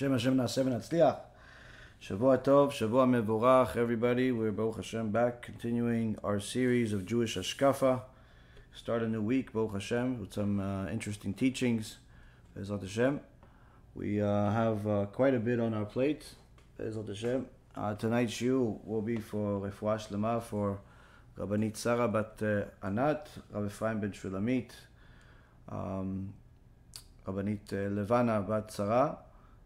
בשם השם נעשה ונצליח. שבוע טוב, שבוע מבורך, everybody. We're Baruch Hashem back, continuing our series of Jewish Ashkafa. Start a new week, Baruch Hashem, with some uh, interesting teachings. Bezat Hashem. We uh, have uh, quite a bit on our plate. Bezat Hashem. tonight's shiur will be for Refuah Shlema for Rabbanit Sarah Bat Anat, Rabbeinu Efraim Ben Shulamit, um, Rabbanit Levana Bat Sarah,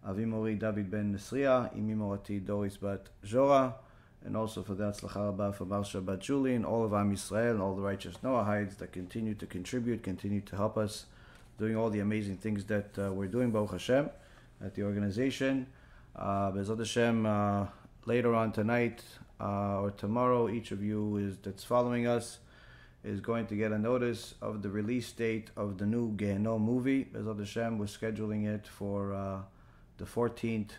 אבי מורי דוד בן נסריה, אמי מורתי דוריס בת ז'ורה, and also for the הצלחה רבה for Marsha Bat Julie, and all of Am Yisrael, and all the righteous Noahides that continue to contribute, continue to help us, doing all the amazing things that uh, we're doing, Baruch Hashem, at the organization. Uh, Bezat Hashem, uh, later on tonight uh, or tomorrow, each of you is that's following us is going to get a notice of the release date of the new Gehenom movie. Bezat Hashem, we're scheduling it for uh, the 14th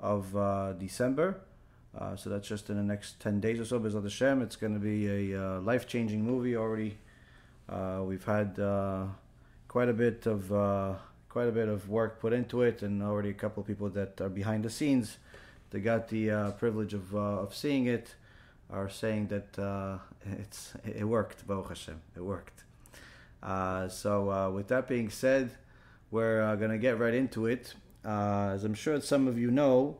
of uh, December. Uh, so that's just in the next 10 days or so. Bezat Hashem, it's going to be a uh, life changing movie already. Uh, we've had uh, quite a bit of uh, quite a bit of work put into it, and already a couple of people that are behind the scenes that got the privilege of, of seeing it are saying that it's it worked. Baruch Hashem, it worked. So with that being said, we're going to get right into it. Uh, as I'm sure some of you know,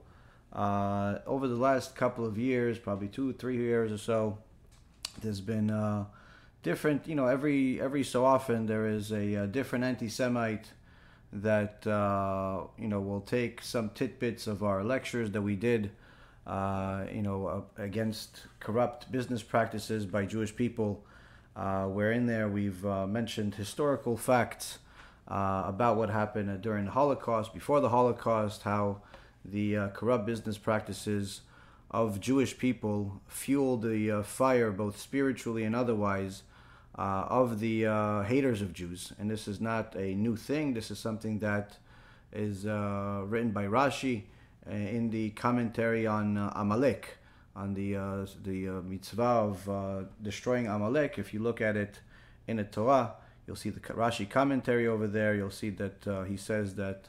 uh, over the last couple of years, probably two, three years or so, there's been uh, different. You know, every every so often there is a, a different anti-Semite that uh, you know will take some tidbits of our lectures that we did. Uh, you know, against corrupt business practices by Jewish people. Uh, where in there we've mentioned historical facts uh, about what happened uh, during the Holocaust, before the Holocaust, how the uh, corrupt business practices of Jewish people fueled the uh, fire, both spiritually and otherwise, uh, of the haters of Jews. And this is not a new thing, this is something that is written by Rashi in the commentary on Amalek, on the, uh, the uh, mitzvah of uh, destroying Amalek. If you look at it in the Torah, You'll see the Rashi commentary over there. You'll see that uh, he says that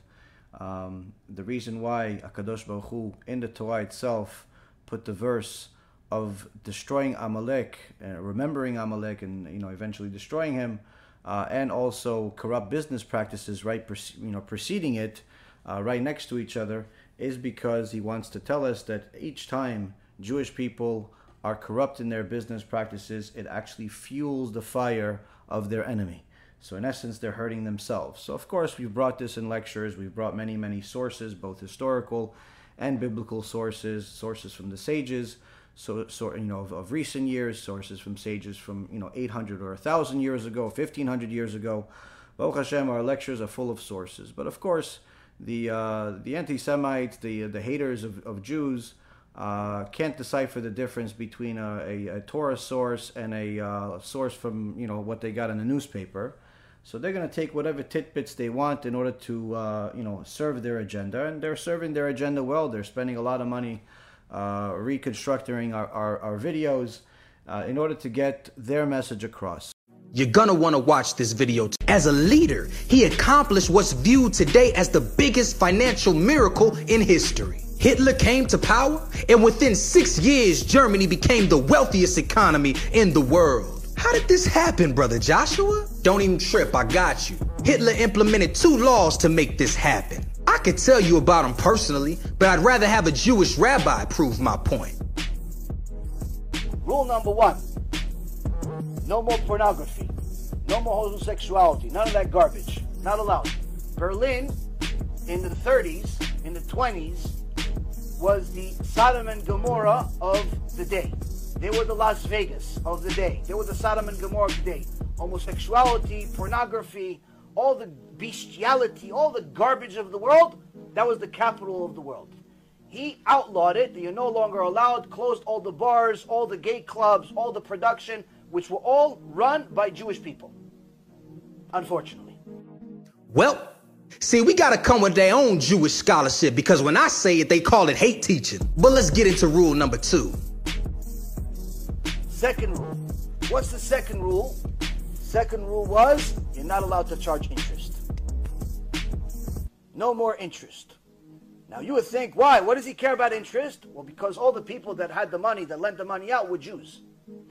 um, the reason why Akadosh Baruch Hu in the Torah itself put the verse of destroying Amalek, uh, remembering Amalek, and you know eventually destroying him, uh, and also corrupt business practices right, you know, preceding it, uh, right next to each other, is because he wants to tell us that each time Jewish people are corrupt in their business practices, it actually fuels the fire of their enemy. So in essence, they're hurting themselves. So of course, we've brought this in lectures. We've brought many, many sources, both historical and biblical sources, sources from the sages, so, so you know, of, of recent years, sources from sages from you know 800 or 1,000 years ago, 1,500 years ago. Baruch Hashem, our lectures are full of sources. But of course, the uh, the anti-Semites, the the haters of, of Jews, uh, can't decipher the difference between a, a, a Torah source and a uh, source from you know what they got in the newspaper. So they're going to take whatever tidbits they want in order to, uh, you know, serve their agenda, and they're serving their agenda well. They're spending a lot of money uh, reconstructing our, our, our videos uh, in order to get their message across. You're gonna wanna watch this video. As a leader, he accomplished what's viewed today as the biggest financial miracle in history. Hitler came to power, and within six years, Germany became the wealthiest economy in the world. How did this happen, brother Joshua? Don't even trip, I got you. Hitler implemented two laws to make this happen. I could tell you about them personally, but I'd rather have a Jewish rabbi prove my point. Rule number one no more pornography, no more homosexuality, none of that garbage. Not allowed. Berlin in the 30s, in the 20s, was the Sodom and Gomorrah of the day. They were the Las Vegas of the day. They were the Sodom and Gomorrah of the day. Homosexuality, pornography, all the bestiality, all the garbage of the world, that was the capital of the world. He outlawed it. You're no longer allowed, closed all the bars, all the gay clubs, all the production, which were all run by Jewish people. Unfortunately. Well, see, we gotta come with their own Jewish scholarship because when I say it, they call it hate teaching. But let's get into rule number two. Second rule. What's the second rule? Second rule was you're not allowed to charge interest. No more interest. Now you would think, why? What does he care about interest? Well, because all the people that had the money, that lent the money out, were Jews.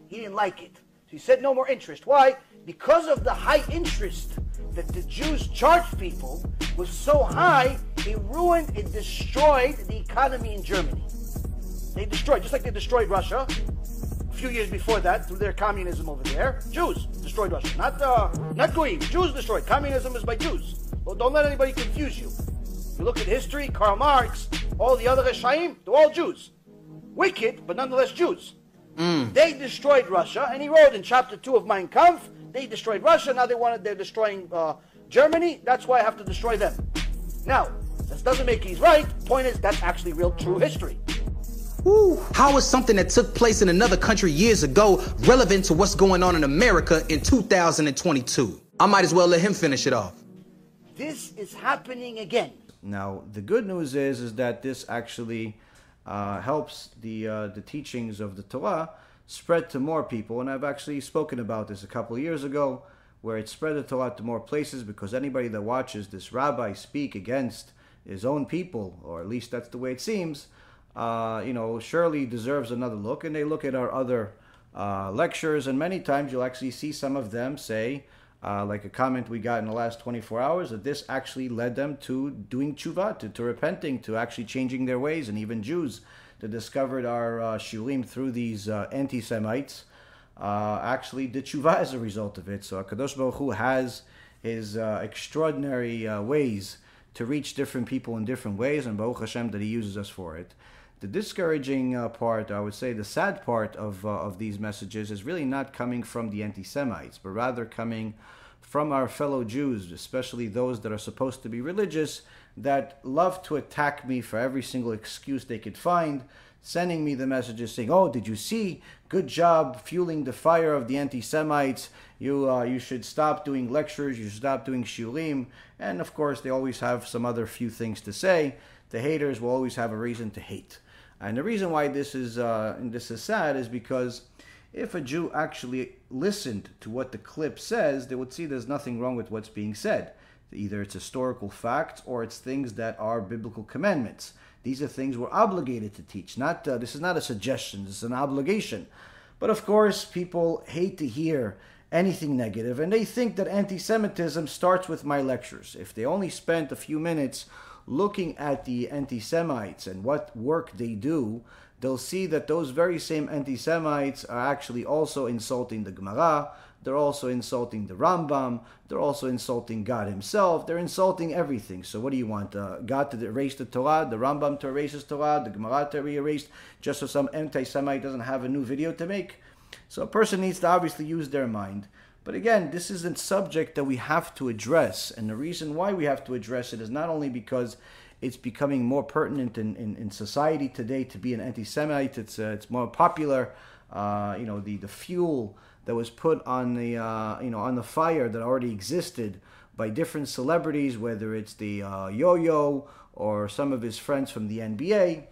He didn't like it. So he said no more interest. Why? Because of the high interest that the Jews charged people was so high, it ruined, it destroyed the economy in Germany. They destroyed, just like they destroyed Russia few years before that through their communism over there. Jews destroyed Russia, not uh, not Goyim. Jews destroyed. Communism is by Jews. Well, don't let anybody confuse you. You look at history, Karl Marx, all the other Reshaim, they're all Jews. Wicked, but nonetheless Jews. Mm. They destroyed Russia, and he wrote in chapter 2 of Mein Kampf, they destroyed Russia, now they wanted, they're destroying uh, Germany, that's why I have to destroy them. Now, this doesn't make he's right. Point is, that's actually real true history. Woo. How is something that took place in another country years ago relevant to what's going on in America in 2022? I might as well let him finish it off. This is happening again. Now, the good news is is that this actually uh, helps the uh, the teachings of the Torah spread to more people, and I've actually spoken about this a couple of years ago, where it spread the Torah to more places because anybody that watches this rabbi speak against his own people, or at least that's the way it seems, uh, you know, surely deserves another look, and they look at our other uh, lectures, and many times you'll actually see some of them say uh, like a comment we got in the last 24 hours, that this actually led them to doing tshuva, to, to repenting, to actually changing their ways, and even Jews that discovered our uh, shiurim through these uh, anti-Semites uh, actually did tshuva as a result of it. So Kadosh Baruch Hu has his extraordinary ways to reach different people in different ways, and Baruch Hashem that He uses us for it. The discouraging uh, part, I would say, the sad part of uh, of these messages is really not coming from the anti-Semites, but rather coming from our fellow Jews, especially those that are supposed to be religious, that love to attack me for every single excuse they could find, sending me the messages saying, "Oh, did you see? Good job fueling the fire of the anti-Semites. You uh, you should stop doing lectures. You should stop doing shiurim." And of course, they always have some other few things to say. The haters will always have a reason to hate. And the reason why this is uh, this is sad is because if a Jew actually listened to what the clip says, they would see there's nothing wrong with what's being said. Either it's historical facts or it's things that are biblical commandments. These are things we're obligated to teach. Not uh, this is not a suggestion. This is an obligation. But of course, people hate to hear anything negative, and they think that anti-Semitism starts with my lectures. If they only spent a few minutes looking at the anti Semites and what work they do, they'll see that those very same anti Semites are actually also insulting the Gemara, they're also insulting the Rambam, they're also insulting God Himself, they're insulting everything. So, what do you want? Uh, God to erase the Torah, the Rambam to erase his Torah, the Gemara to be erased, just so some anti Semite doesn't have a new video to make? So, a person needs to obviously use their mind. But again, this is a subject that we have to address. And the reason why we have to address it is not only because it's becoming more pertinent in, in, in society today to be an anti Semite, it's, uh, it's more popular. Uh, you know, the, the fuel that was put on the, uh, you know, on the fire that already existed by different celebrities, whether it's the uh, yo yo or some of his friends from the NBA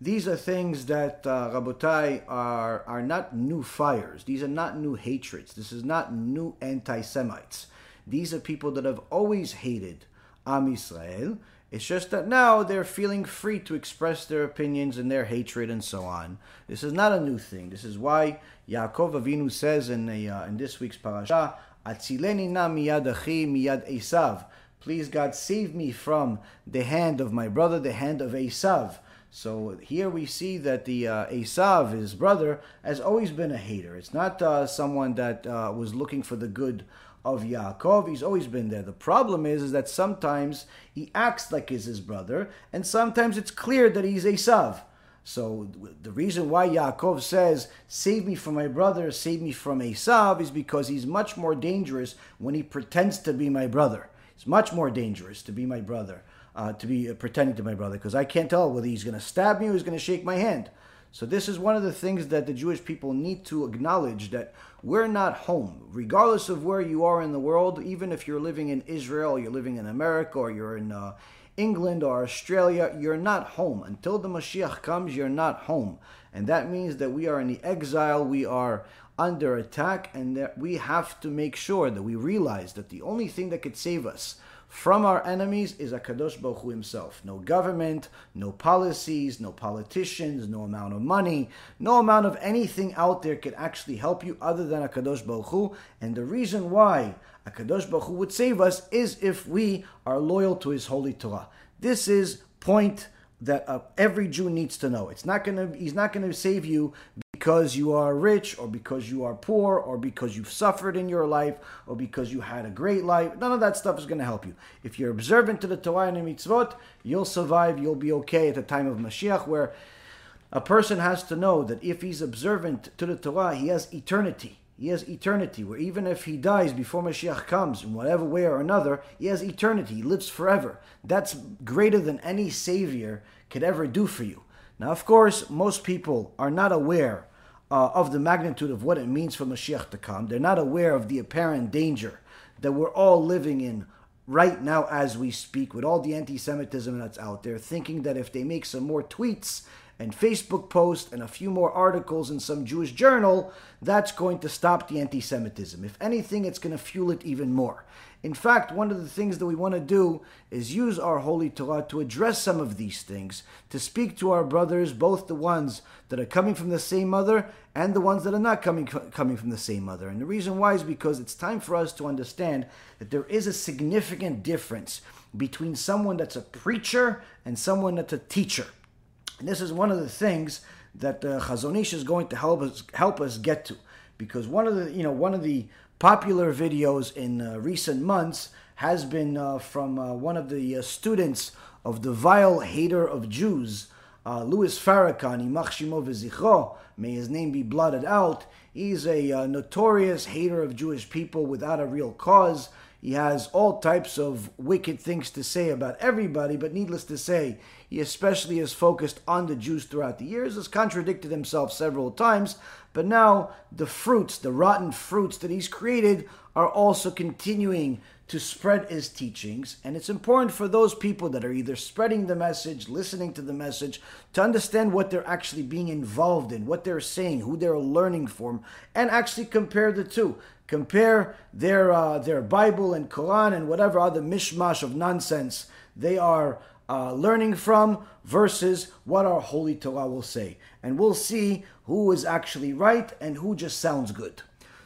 these are things that, uh, Rabotai, are, are not new fires. These are not new hatreds. This is not new anti Semites. These are people that have always hated Am Yisrael. It's just that now they're feeling free to express their opinions and their hatred and so on. This is not a new thing. This is why Yaakov Avinu says in, a, uh, in this week's parasha, Atzileni na miyad achi miyad Esav. Please God save me from the hand of my brother, the hand of Esav. So here we see that the uh, Esav, his brother, has always been a hater. It's not uh, someone that uh, was looking for the good of Yaakov. He's always been there. The problem is, is that sometimes he acts like he's his brother, and sometimes it's clear that he's Esav. So the reason why Yaakov says, "Save me from my brother, save me from Esav," is because he's much more dangerous when he pretends to be my brother. It's much more dangerous to be my brother uh, to be uh, pretending to my brother because I can't tell whether he's going to stab me or he's going to shake my hand. So this is one of the things that the Jewish people need to acknowledge that we're not home, regardless of where you are in the world. Even if you're living in Israel, you're living in America, or you're in uh, England or Australia, you're not home until the Mashiach comes. You're not home, and that means that we are in the exile. We are under attack, and that we have to make sure that we realize that the only thing that could save us from our enemies is Akadosh Baruch Hu himself. No government, no policies, no politicians, no amount of money, no amount of anything out there could actually help you other than Akadosh Baruch Hu. And the reason why Akadosh Baruch Hu would save us is if we are loyal to His holy Torah. This is point that uh, every Jew needs to know. It's not gonna. He's not gonna save you because you are rich or because you are poor or because you've suffered in your life or because you had a great life. None of that stuff is going to help you. If you're observant to the Torah and the mitzvot, you'll survive, you'll be okay at the time of Mashiach, where a person has to know that if he's observant to the Torah, he has eternity. He has eternity, where even if he dies before Mashiach comes, in whatever way or another, he has eternity. He lives forever. That's greater than any Savior could ever do for you. Now, of course, most people are not aware uh, of the magnitude of what it means for Mashiach to come. They're not aware of the apparent danger that we're all living in right now as we speak with all the anti Semitism that's out there, thinking that if they make some more tweets and Facebook posts and a few more articles in some Jewish journal, that's going to stop the anti Semitism. If anything, it's going to fuel it even more. In fact, one of the things that we want to do is use our Holy Torah to address some of these things, to speak to our brothers, both the ones that are coming from the same mother and the ones that are not coming, coming from the same mother. And the reason why is because it's time for us to understand that there is a significant difference between someone that's a preacher and someone that's a teacher. And this is one of the things that uh, Chazon Ish is going to help us help us get to, because one of the you know one of the popular videos in uh, recent months has been uh, from uh, one of the uh, students of the vile hater of Jews, uh, Louis Farrakhan, Yimach Shemo V'zichro, may his name be blotted out. He's a uh, notorious hater of Jewish people without a real cause. He has all types of wicked things to say about everybody, but needless to say, he especially is focused on the Jews throughout the years, has contradicted himself several times, but now the fruits, the rotten fruits that he's created, are also continuing to spread his teachings. And it's important for those people that are either spreading the message, listening to the message, to understand what they're actually being involved in, what they're saying, who they're learning from, and actually compare the two. Compare their uh, their Bible and Quran and whatever other mishmash of nonsense they are uh, learning from versus what our Holy Torah will say. And we'll see who is actually right and who just sounds good.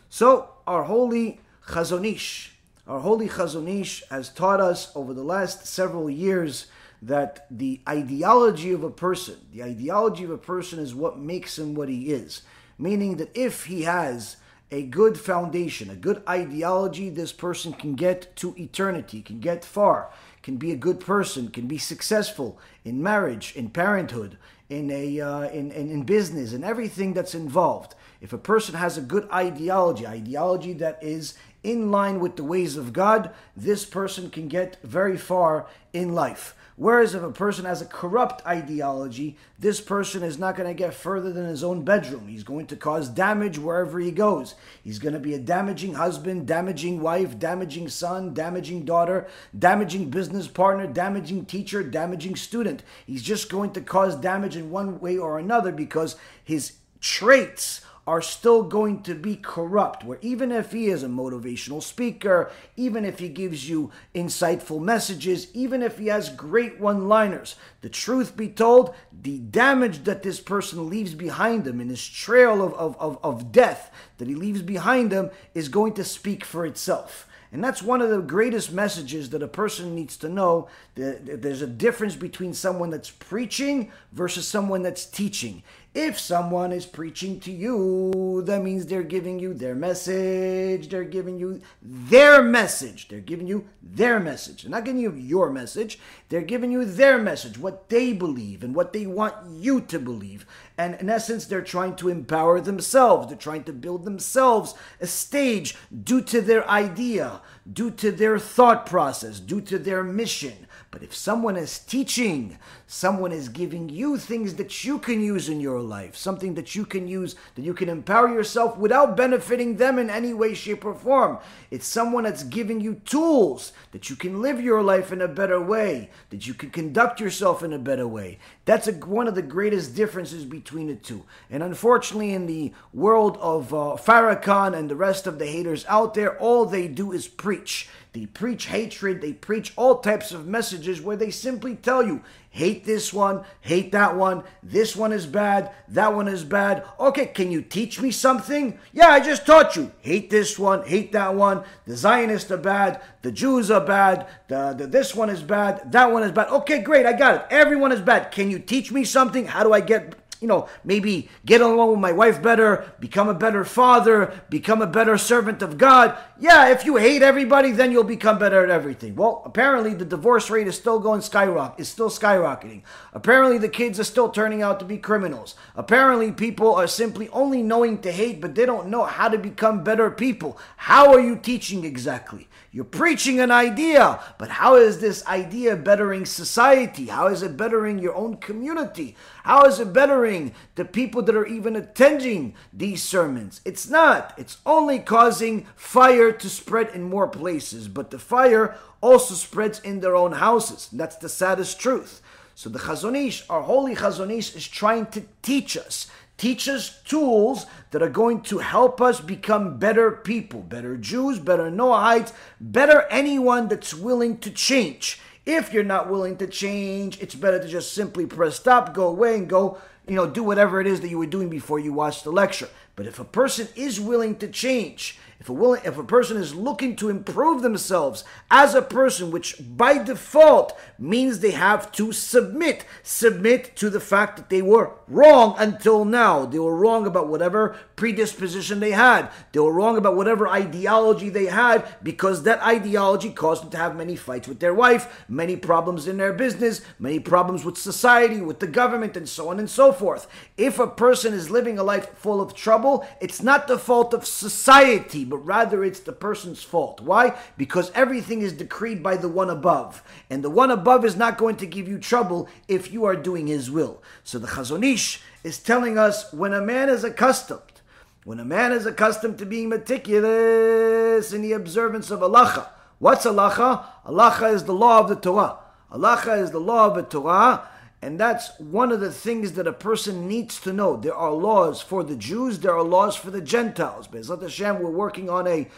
So, our holy Chazon Ish, our holy Chazon Ish has taught us over the last several years that the ideology of a person, the ideology of a person is what makes him what he is. Meaning that if he has a good foundation, a good ideology, this person can get to eternity, can get far, can be a good person, can be successful in marriage, in parenthood, in a uh, in, in in business and everything that's involved. If a person has a good ideology, ideology that is in line with the ways of God, this person can get very far in life. Whereas if a person has a corrupt ideology, this person is not going to get further than his own bedroom. He's going to cause damage wherever he goes. He's going to be a damaging husband, damaging wife, damaging son, damaging daughter, damaging business partner, damaging teacher, damaging student. He's just going to cause damage in one way or another because his traits are still going to be corrupt. Where even if he is a motivational speaker, even if he gives you insightful messages, even if he has great one liners, the truth be told, the damage that this person leaves behind him in his trail of, of, of, of death that he leaves behind him is going to speak for itself. And that's one of the greatest messages that a person needs to know. There's a difference between someone that's preaching versus someone that's teaching. If someone is preaching to you, that means they're giving you their message. They're giving you their message. They're giving you their message. They're not giving you your message. They're giving you their message, what they believe and what they want you to believe. And in essence, they're trying to empower themselves. They're trying to build themselves a stage due to their idea, due to their thought process, due to their mission. But if someone is teaching, someone is giving you things that you can use in your life, something that you can use, that you can empower yourself without benefiting them in any way, shape, or form. It's someone that's giving you tools that you can live your life in a better way, that you can conduct yourself in a better way. That's a, one of the greatest differences between the two. And unfortunately, in the world of uh, Farrakhan and the rest of the haters out there, all they do is preach. They preach hatred, they preach all types of messages where they simply tell you hate this one, hate that one, this one is bad, that one is bad. Okay, can you teach me something? Yeah, I just taught you. Hate this one, hate that one, the Zionists are bad, the Jews are bad, the, the this one is bad, that one is bad. Okay, great, I got it. Everyone is bad. Can you teach me something? How do I get you know, maybe get along with my wife better, become a better father, become a better servant of God. Yeah, if you hate everybody, then you'll become better at everything. Well, apparently the divorce rate is still going skyrocket, is still skyrocketing. Apparently the kids are still turning out to be criminals. Apparently people are simply only knowing to hate, but they don't know how to become better people. How are you teaching exactly? You're preaching an idea, but how is this idea bettering society? How is it bettering your own community? How is it bettering the people that are even attending these sermons? It's not. It's only causing fire to spread in more places, but the fire also spreads in their own houses. That's the saddest truth. So the Chazon Ish, our holy Chazon Ish, is trying to teach us Teach us tools that are going to help us become better people, better Jews, better Noahides, better anyone that's willing to change. If you're not willing to change, it's better to just simply press stop, go away, and go, you know, do whatever it is that you were doing before you watched the lecture. But if a person is willing to change, if a, willing, if a person is looking to improve themselves as a person, which by default means they have to submit, submit to the fact that they were wrong until now. They were wrong about whatever predisposition they had. They were wrong about whatever ideology they had because that ideology caused them to have many fights with their wife, many problems in their business, many problems with society, with the government, and so on and so forth. If a person is living a life full of trouble, it's not the fault of society but rather it's the person's fault. Why? Because everything is decreed by the one above. And the one above is not going to give you trouble if you are doing his will. So the Chazon Ish is telling us when a man is accustomed, when a man is accustomed to being meticulous in the observance of halacha, what's halacha? Halacha is the law of the Torah. Halacha is the law of the Torah and that's one of the things that a person needs to know. There are laws for the Jews, there are laws for the Gentiles. Bezat Hashem, we're working on a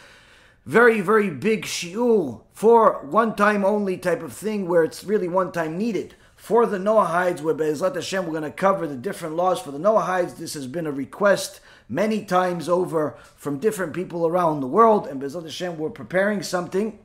very, very big shiur for one time only type of thing where it's really one time needed. For the Noahides, where Bezat Hashem, we're going to cover the different laws for the Noahides. This has been a request many times over from different people around the world. And Bezat Hashem, we're preparing something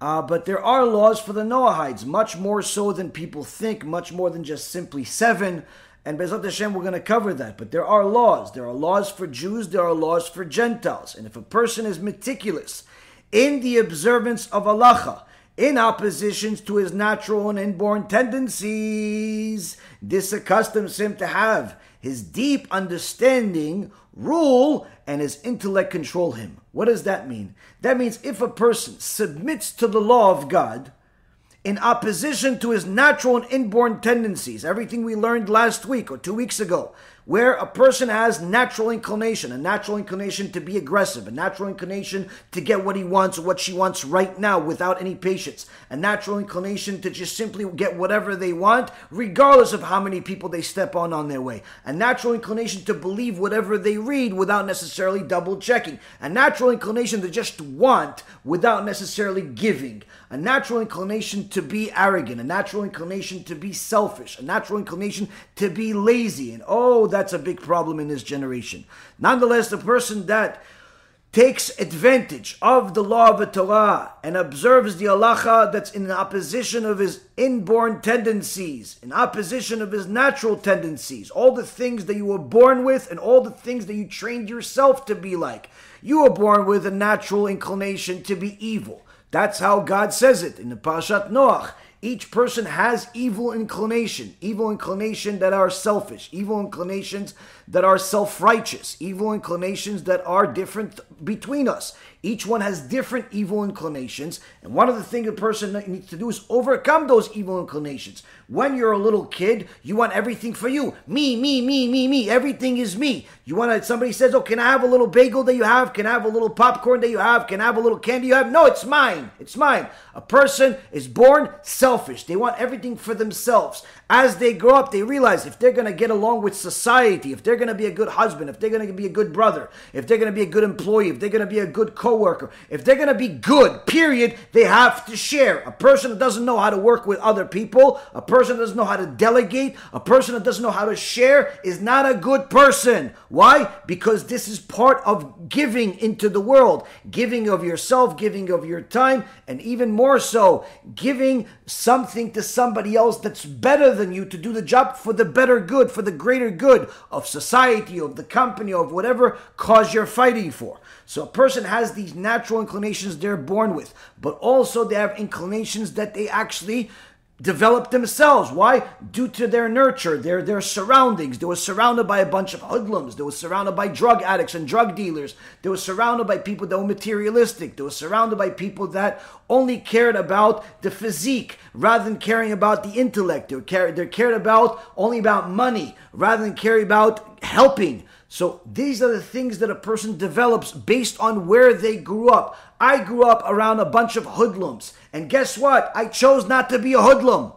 uh, but there are laws for the Noahides, much more so than people think, much more than just simply seven. And Bezat Hashem, we're going to cover that. But there are laws. There are laws for Jews, there are laws for Gentiles. And if a person is meticulous in the observance of halacha, in oppositions to his natural and inborn tendencies, this accustoms him to have his deep understanding rule and his intellect control him. What does that mean? That means if a person submits to the law of God in opposition to his natural and inborn tendencies, everything we learned last week or two weeks ago, where a person has natural inclination, a natural inclination to be aggressive, a natural inclination to get what he wants or what she wants right now without any patience, a natural inclination to just simply get whatever they want, regardless of how many people they step on on their way, a natural inclination to believe whatever they read without necessarily double checking, a natural inclination to just want without necessarily giving, a natural inclination to be arrogant, a natural inclination to be selfish, a natural inclination to be lazy, and oh, that's a big problem in this generation. Nonetheless, the person that takes advantage of the law of the Torah and observes the halacha that's in opposition of his inborn tendencies, in opposition of his natural tendencies, all the things that you were born with and all the things that you trained yourself to be like. You were born with a natural inclination to be evil. That's how God says it in the Pashat Noach. Each person has evil inclination, evil inclination that are selfish, evil inclinations that are self-righteous, evil inclinations that are different between us. Each one has different evil inclinations, and one of the things a person needs to do is overcome those evil inclinations. When you're a little kid, you want everything for you. Me, me, me, me, me. Everything is me. You want to, somebody says, oh, can I have a little bagel that you have? Can I have a little popcorn that you have? Can I have a little candy you have? No, it's mine. It's mine. A person is born selfish. They want everything for themselves. As they grow up, they realize if they're going to get along with society, if they're going to be a good husband, if they're going to be a good brother, if they're going to be a good employee, if they're going to be a good coworker, if they're going to be good, period, they have to share. A person that doesn't know how to work with other people, a person that doesn't know how to delegate, a person that doesn't know how to share is not a good person. Why? Because this is part of giving into the world, giving of yourself, giving of your time, and even more so, giving something to somebody else that's better than you to do the job for the better good, for the greater good of society, of the company, of whatever cause you're fighting for. So a person has these natural inclinations they're born with, but also they have inclinations that they actually develop themselves. Why? Due to their nurture, their their surroundings. They were surrounded by a bunch of hoodlums. They were surrounded by drug addicts and drug dealers. They were surrounded by people that were materialistic. They were surrounded by people that only cared about the physique rather than caring about the intellect. They cared, they cared about only about money rather than caring about helping. So these are the things that a person develops based on where they grew up. I grew up around a bunch of hoodlums. And guess what? I chose not to be a hoodlum.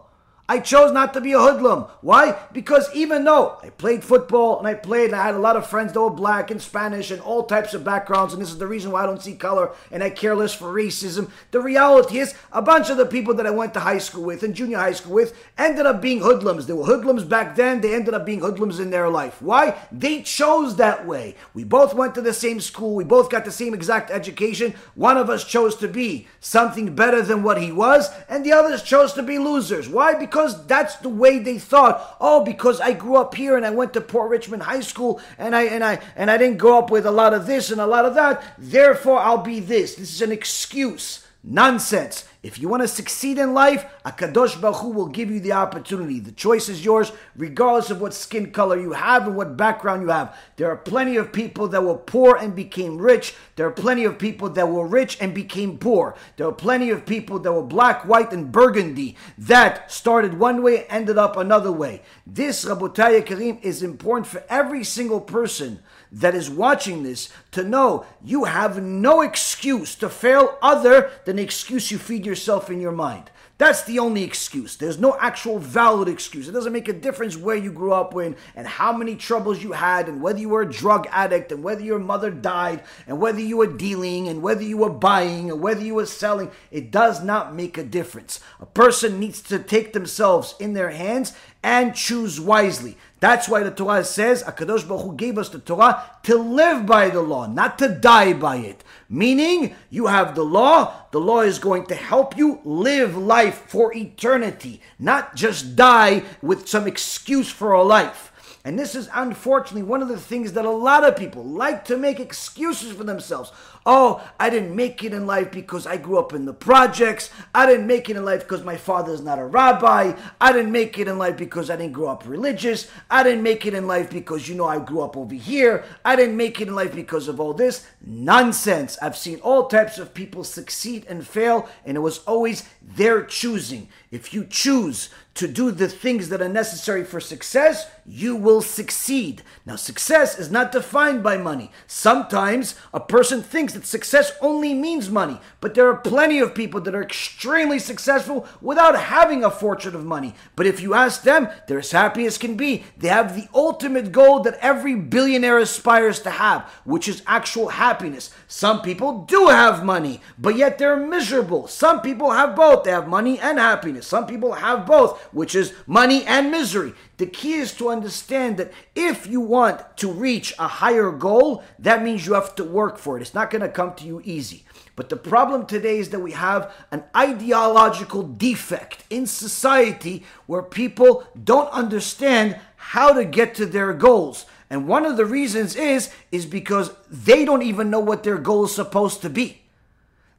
I chose not to be a hoodlum. Why? Because even though I played football and I played and I had a lot of friends that were black and Spanish and all types of backgrounds, and this is the reason why I don't see color and I care less for racism, the reality is a bunch of the people that I went to high school with and junior high school with ended up being hoodlums. They were hoodlums back then, they ended up being hoodlums in their life. Why? They chose that way. We both went to the same school, we both got the same exact education. One of us chose to be something better than what he was, and the others chose to be losers. Why? Because because that's the way they thought. Oh, because I grew up here and I went to Port Richmond High School and I and I and I didn't grow up with a lot of this and a lot of that. Therefore, I'll be this. This is an excuse. Nonsense. If you want to succeed in life, Akadosh Baruch Hu will give you the opportunity. The choice is yours, regardless of what skin color you have and what background you have. There are plenty of people that were poor and became rich. There are plenty of people that were rich and became poor. There are plenty of people that were black, white, and burgundy that started one way, ended up another way. This, Rabotai Karim, is important for every single person that is watching this to know you have no excuse to fail other than the excuse you feed yourself in your mind. That's the only excuse. There's no actual valid excuse. It doesn't make a difference where you grew up in and how many troubles you had and whether you were a drug addict and whether your mother died and whether you were dealing and whether you were buying and whether you were selling. It does not make a difference. A person needs to take themselves in their hands and choose wisely. That's why the Torah says, Akadosh Baruch Hu gave us the Torah to live by the law, not to die by it. Meaning, you have the law, the law is going to help you live life for eternity, not just die with some excuse for a life. And this is unfortunately one of the things that a lot of people like to make excuses for themselves. Oh, I didn't make it in life because I grew up in the projects. I didn't make it in life because my father's not a rabbi. I didn't make it in life because I didn't grow up religious. I didn't make it in life because, you know, I grew up over here. I didn't make it in life because of all this. Nonsense. I've seen all types of people succeed and fail, and it was always their choosing. If you choose to do the things that are necessary for success, you will succeed. Now, success is not defined by money. Sometimes a person thinks that success only means money, but there are plenty of people that are extremely successful without having a fortune of money. But if you ask them, they're as happy as can be. They have the ultimate goal that every billionaire aspires to have, which is actual happiness. Some people do have money, but yet they're miserable. Some people have both. They have money and happiness. Some people have both, which is money and misery. The key is to understand that if you want to reach a higher goal, that means you have to work for it. It's not going to come to you easy. But the problem today is that we have an ideological defect in society where people don't understand how to get to their goals. And one of the reasons is is because they don't even know what their goal is supposed to be.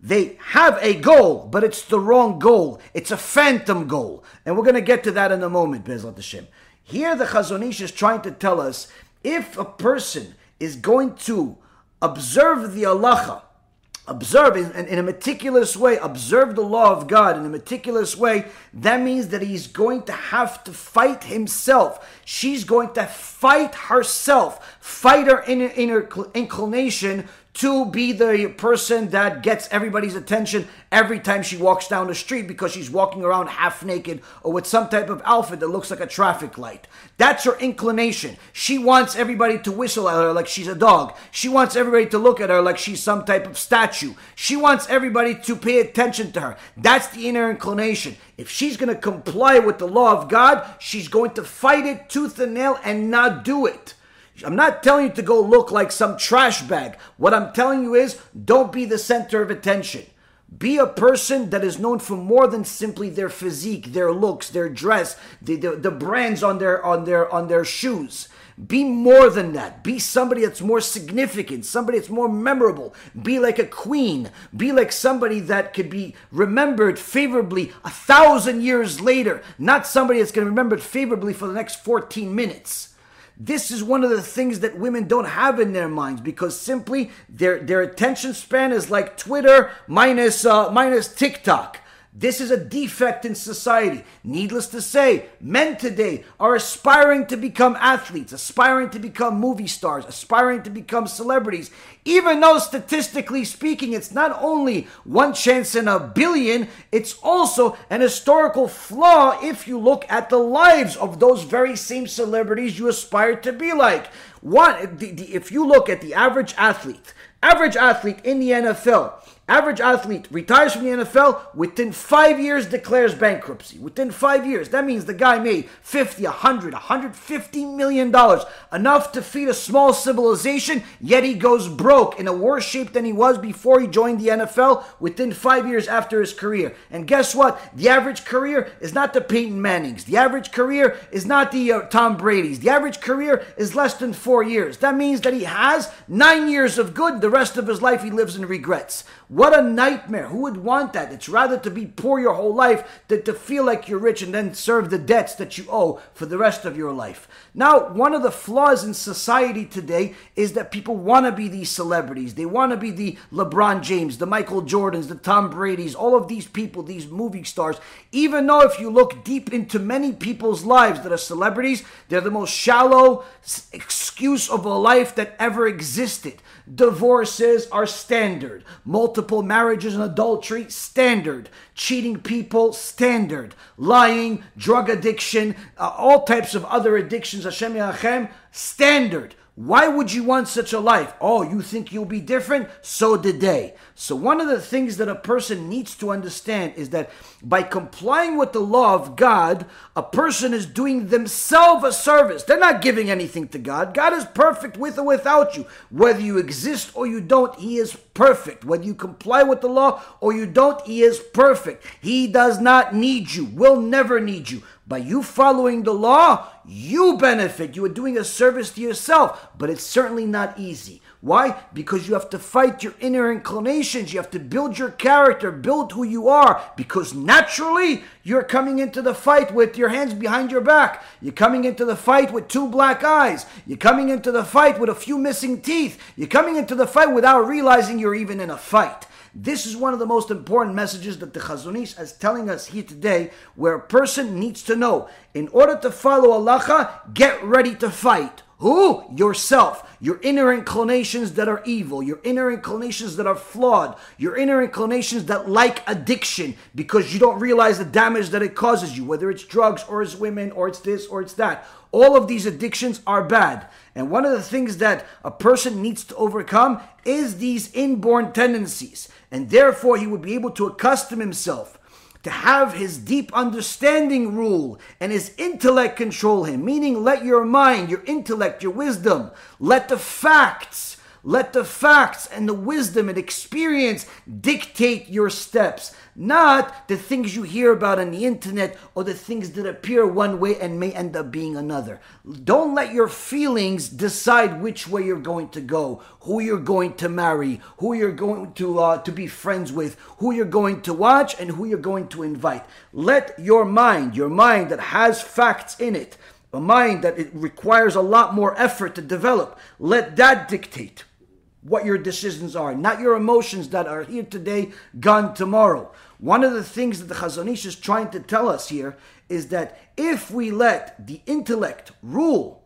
They have a goal, but it's the wrong goal. It's a phantom goal. And we're going to get to that in a moment, Hashem. Here, the Chazon Ish is trying to tell us if a person is going to observe the halacha observe in, in, a meticulous way, observe the law of God in a meticulous way, that means that he's going to have to fight himself. She's going to fight herself, fight her inner, inner inclination to be the person that gets everybody's attention every time she walks down the street because she's walking around half naked or with some type of outfit that looks like a traffic light. That's her inclination. She wants everybody to whistle at her like she's a dog. She wants everybody to look at her like she's some type of statue. She wants everybody to pay attention to her. That's the inner inclination. If she's going to comply with the law of God, she's going to fight it tooth and nail and not do it. I'm not telling you to go look like some trash bag. What I'm telling you is don't be the center of attention. Be a person that is known for more than simply their physique, their looks, their dress, the, the, the brands on their on their on their shoes. Be more than that. Be somebody that's more significant, somebody that's more memorable. Be like a queen. Be like somebody that could be remembered favorably a thousand years later, not somebody that's going to be remembered favorably for the next 14 minutes. This is one of the things that women don't have in their minds because simply their their attention span is like Twitter minus uh, minus TikTok. This is a defect in society. Needless to say, men today are aspiring to become athletes, aspiring to become movie stars, aspiring to become celebrities, even though statistically speaking, it's not only one chance in a billion, it's also an historical flaw if you look at the lives of those very same celebrities you aspire to be like. One, if you look at the average athlete, average athlete in the NFL, Average athlete retires from the NFL within five years declares bankruptcy. Within five years. That means the guy made 50, 100, 150 million dollars. Enough to feed a small civilization, yet he goes broke in a worse shape than he was before he joined the NFL within five years after his career. And guess what? The average career is not the Peyton Mannings. The average career is not the uh, Tom Brady's. The average career is less than four years. That means that he has nine years of good. The rest of his life he lives in regrets. What a nightmare. Who would want that? It's rather to be poor your whole life than to feel like you're rich and then serve the debts that you owe for the rest of your life. Now, one of the flaws in society today is that people want to be these celebrities. They want to be the LeBron James, the Michael Jordans, the Tom Brady's, all of these people, these movie stars. Even though if you look deep into many people's lives that are celebrities, they're the most shallow excuse of a life that ever existed. Divorces are standard. Multiple marriages and adultery, standard. Cheating people, standard. Lying, drug addiction, uh, all types of other addictions, Hashem Yachem, standard. Why would you want such a life? Oh, you think you'll be different? So did they. So, one of the things that a person needs to understand is that by complying with the law of God, a person is doing themselves a service. They're not giving anything to God. God is perfect with or without you. Whether you exist or you don't, He is perfect. Whether you comply with the law or you don't, He is perfect. He does not need you, will never need you. By you following the law, you benefit. You are doing a service to yourself, but it's certainly not easy. Why? Because you have to fight your inner inclinations. You have to build your character, build who you are. Because naturally, you're coming into the fight with your hands behind your back. You're coming into the fight with two black eyes. You're coming into the fight with a few missing teeth. You're coming into the fight without realizing you're even in a fight. This is one of the most important messages that the Chazon Ish is telling us here today, where a person needs to know in order to follow Allah, get ready to fight. Who? Yourself. Your inner inclinations that are evil, your inner inclinations that are flawed, your inner inclinations that like addiction because you don't realize the damage that it causes you, whether it's drugs or it's women or it's this or it's that. All of these addictions are bad. And one of the things that a person needs to overcome is these inborn tendencies. And therefore, he would be able to accustom himself to have his deep understanding rule and his intellect control him, meaning let your mind, your intellect, your wisdom, let the facts, let the facts and the wisdom and experience dictate your steps not the things you hear about on the internet or the things that appear one way and may end up being another. Don't let your feelings decide which way you're going to go, who you're going to marry, who you're going to uh, to be friends with, who you're going to watch, and who you're going to invite. Let your mind, your mind that has facts in it, a mind that it requires a lot more effort to develop, let that dictate what your decisions are, not your emotions that are here today, gone tomorrow. One of the things that the Chazon Ish is trying to tell us here is that if we let the intellect rule,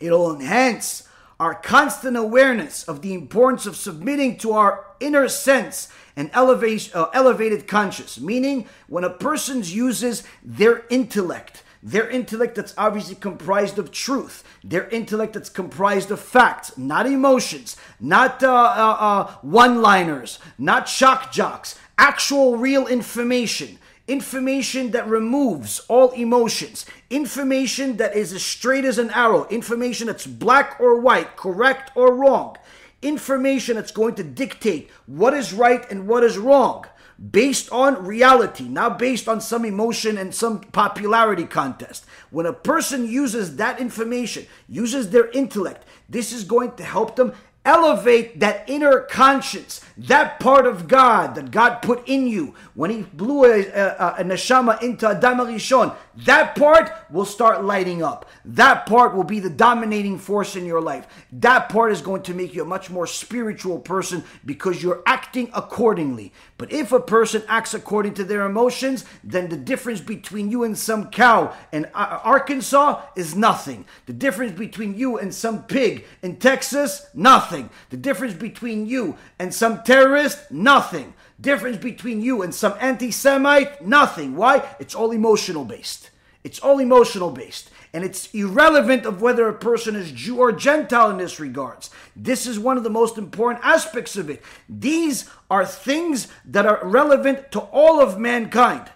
it'll enhance our constant awareness of the importance of submitting to our inner sense and elevation, uh, elevated conscious, meaning when a person uses their intellect, their intellect that's obviously comprised of truth, their intellect that's comprised of facts, not emotions, not uh, uh, uh one liners, not shock jocks, actual real information. Information that removes all emotions, information that is as straight as an arrow, information that's black or white, correct or wrong, information that's going to dictate what is right and what is wrong based on reality, not based on some emotion and some popularity contest. When a person uses that information, uses their intellect, this is going to help them elevate that inner conscience, that part of God that God put in you when He blew a, a, a neshama into Adam Rishon. That part will start lighting up. That part will be the dominating force in your life. That part is going to make you a much more spiritual person because you're acting accordingly. But if a person acts according to their emotions, then the difference between you and some cow in Arkansas is nothing. The difference between you and some pig in Texas, nothing. The difference between you and some terrorist, nothing. Difference between you and some anti Semite, nothing. Why? It's all emotional based. It's all emotional based and it's irrelevant of whether a person is Jew or Gentile in this regards. This is one of the most important aspects of it. These are things that are relevant to all of mankind.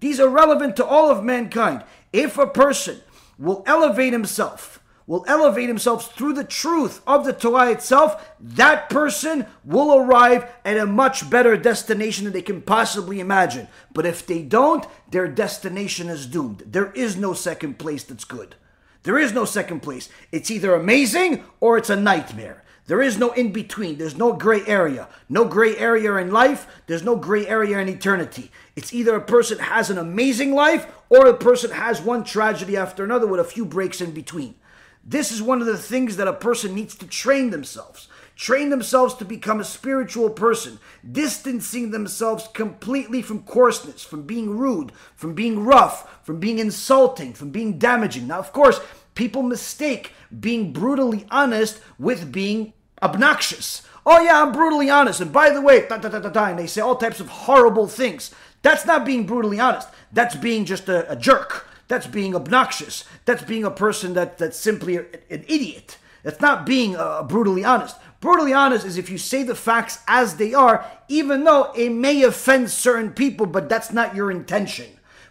These are relevant to all of mankind. If a person will elevate himself will elevate himself through the truth of the Torah itself, that person will arrive at a much better destination than they can possibly imagine. But if they don't, their destination is doomed. There is no second place that's good. There is no second place. It's either amazing or it's a nightmare. There is no in between. There's no gray area. No gray area in life. There's no gray area in eternity. It's either a person has an amazing life or a person has one tragedy after another with a few breaks in between. This is one of the things that a person needs to train themselves. Train themselves to become a spiritual person, distancing themselves completely from coarseness, from being rude, from being rough, from being insulting, from being damaging. Now, of course, people mistake being brutally honest with being obnoxious. Oh, yeah, I'm brutally honest. And by the way, da, da, da, da, da, and they say all types of horrible things. That's not being brutally honest. That's being just a, a jerk. That's being obnoxious. That's being a person that, that's simply an idiot. That's not being uh, brutally honest. Brutally honest is if you say the facts as they are, even though it may offend certain people, but that's not your intention.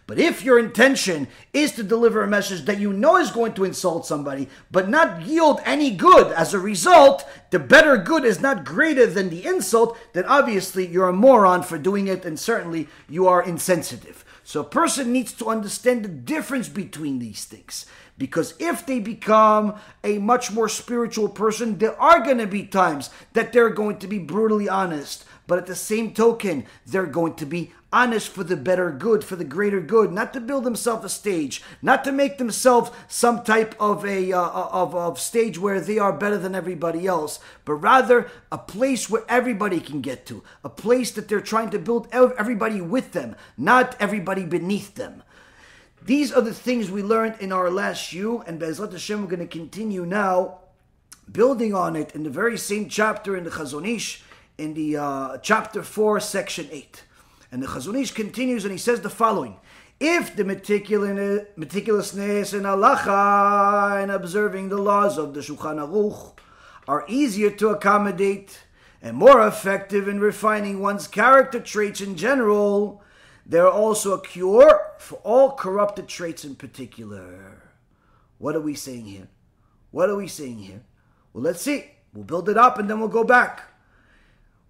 But if your intention is to deliver a message that you know is going to insult somebody, but not yield any good as a result, the better good is not greater than the insult, then obviously you're a moron for doing it, and certainly you are insensitive. So a person needs to understand the difference between these things. Because if they become a much more spiritual person, there are going to be times that they're going to be brutally honest. But at the same token, they're going to be honest for the better good, for the greater good, not to build themselves a stage, not to make themselves some type of a uh, of, of stage where they are better than everybody else, but rather a place where everybody can get to, a place that they're trying to build everybody with them, not everybody beneath them. These are the things we learned in our last shiur, and Bezrat Hashem, we're going to continue now, building on it in the very same chapter in the Chazon Ish, in the uh, chapter 4, section 8. And the Chazon Ish continues and he says the following If the meticulousness in halacha and observing the laws of the Shulchan Aruch are easier to accommodate and more effective in refining one's character traits in general, they are also a cure for all corrupted traits in particular. What are we saying here? What are we saying here? Well, let's see. We'll build it up and then we'll go back.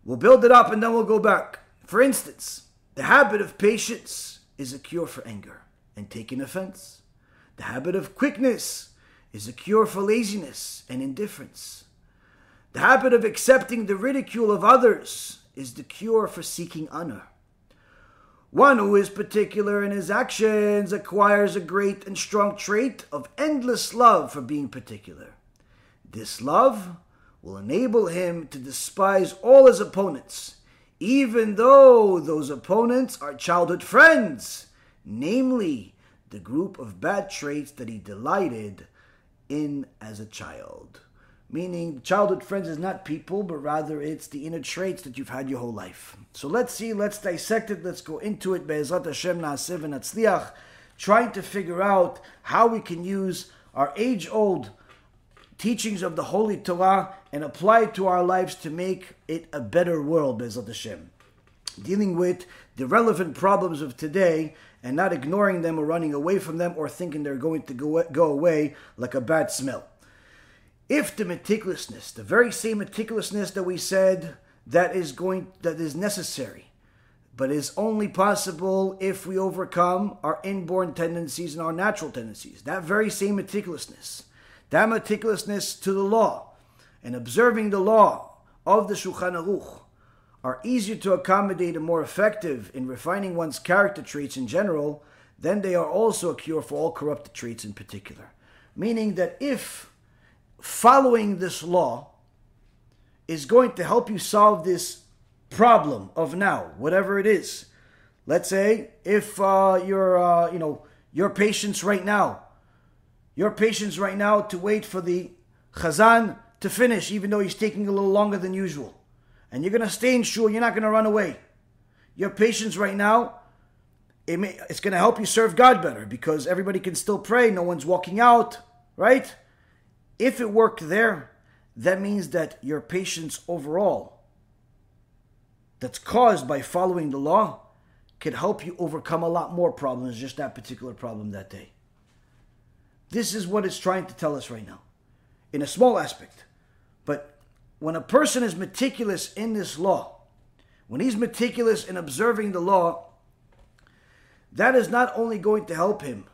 We'll build it up and then we'll go back. For instance, the habit of patience is a cure for anger and taking offense. The habit of quickness is a cure for laziness and indifference. The habit of accepting the ridicule of others is the cure for seeking honor. One who is particular in his actions acquires a great and strong trait of endless love for being particular. This love will enable him to despise all his opponents, even though those opponents are childhood friends, namely the group of bad traits that he delighted in as a child. Meaning, childhood friends is not people, but rather it's the inner traits that you've had your whole life. So let's see, let's dissect it, let's go into it. Be'ezrat Hashem na'aseh v'natzliach, trying to figure out how we can use our age-old teachings of the Holy Torah and apply it to our lives to make it a better world, Bezat Hashem. Dealing with the relevant problems of today and not ignoring them or running away from them or thinking they're going to go, go away like a bad smell. If the meticulousness, the very same meticulousness that we said that is going that is necessary, but is only possible if we overcome our inborn tendencies and our natural tendencies. That very same meticulousness that meticulousness to the law and observing the law of the Shulchan Aruch are easier to accommodate and more effective in refining one's character traits in general, then they are also a cure for all corrupted traits in particular. Meaning that if following this law is going to help you solve this problem of now, whatever it is, let's say if uh, your uh, you know your patience right now your patience right now to wait for the Chazan to finish, even though he's taking a little longer than usual. And you're going to stay in shul, you're not going to run away. Your patience right now, it may, it's going to help you serve God better because everybody can still pray, no one's walking out, right? If it worked there, that means that your patience overall, that's caused by following the law, could help you overcome a lot more problems, just that particular problem that day. This is what it's trying to tell us right now, in a small aspect. But when a person is meticulous in this law, when he's meticulous in observing the law, that is not only going to help him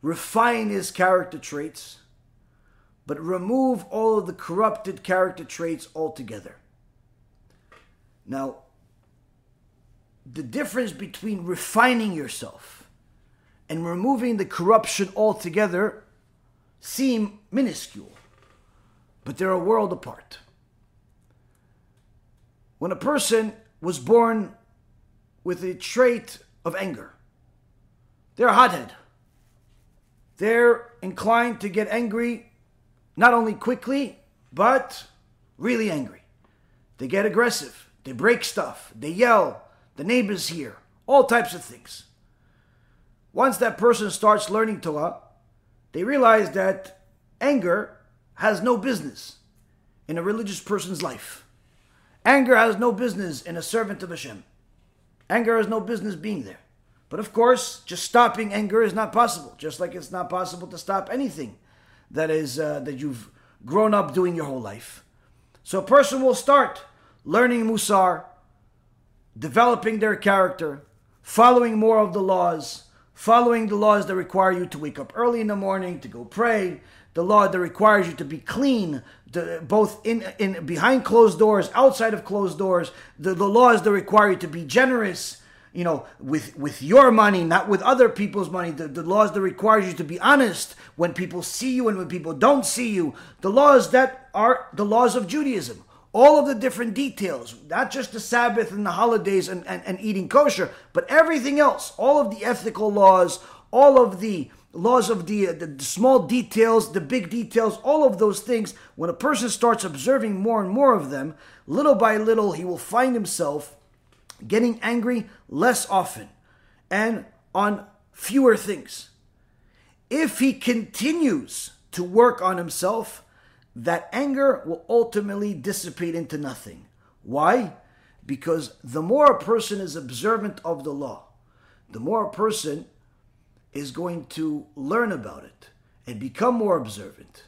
refine his character traits, but remove all of the corrupted character traits altogether. Now, the difference between refining yourself and removing the corruption altogether seem minuscule, but they're a world apart. When a person was born with a trait of anger, they're a hothead. They're inclined to get angry not only quickly, but really angry. They get aggressive. They break stuff. They yell. The neighbors hear. All types of things. Once that person starts learning Torah, they realize that anger has no business in a religious person's life. Anger has no business in a servant of Hashem. Anger has no business being there. But of course, just stopping anger is not possible. Just like it's not possible to stop anything that is uh, that you've grown up doing your whole life. So a person will start learning Musar, developing their character, following more of the laws, following the laws that require you to wake up early in the morning to go pray, the law that requires you to be clean, both in, in behind closed doors, outside of closed doors, the, the laws that require you to be generous, you know, with, with your money, not with other people's money, the, the laws that require you to be honest when people see you and when people don't see you, the laws that are the laws of Judaism all of the different details, not just the Sabbath and the holidays and, and, and eating kosher, but everything else, all of the ethical laws, all of the laws of the, uh, the, the small details, the big details, all of those things, when a person starts observing more and more of them, little by little, he will find himself getting angry less often and on fewer things. If he continues to work on himself, that anger will ultimately dissipate into nothing. Why? Because the more a person is observant of the law, the more a person is going to learn about it and become more observant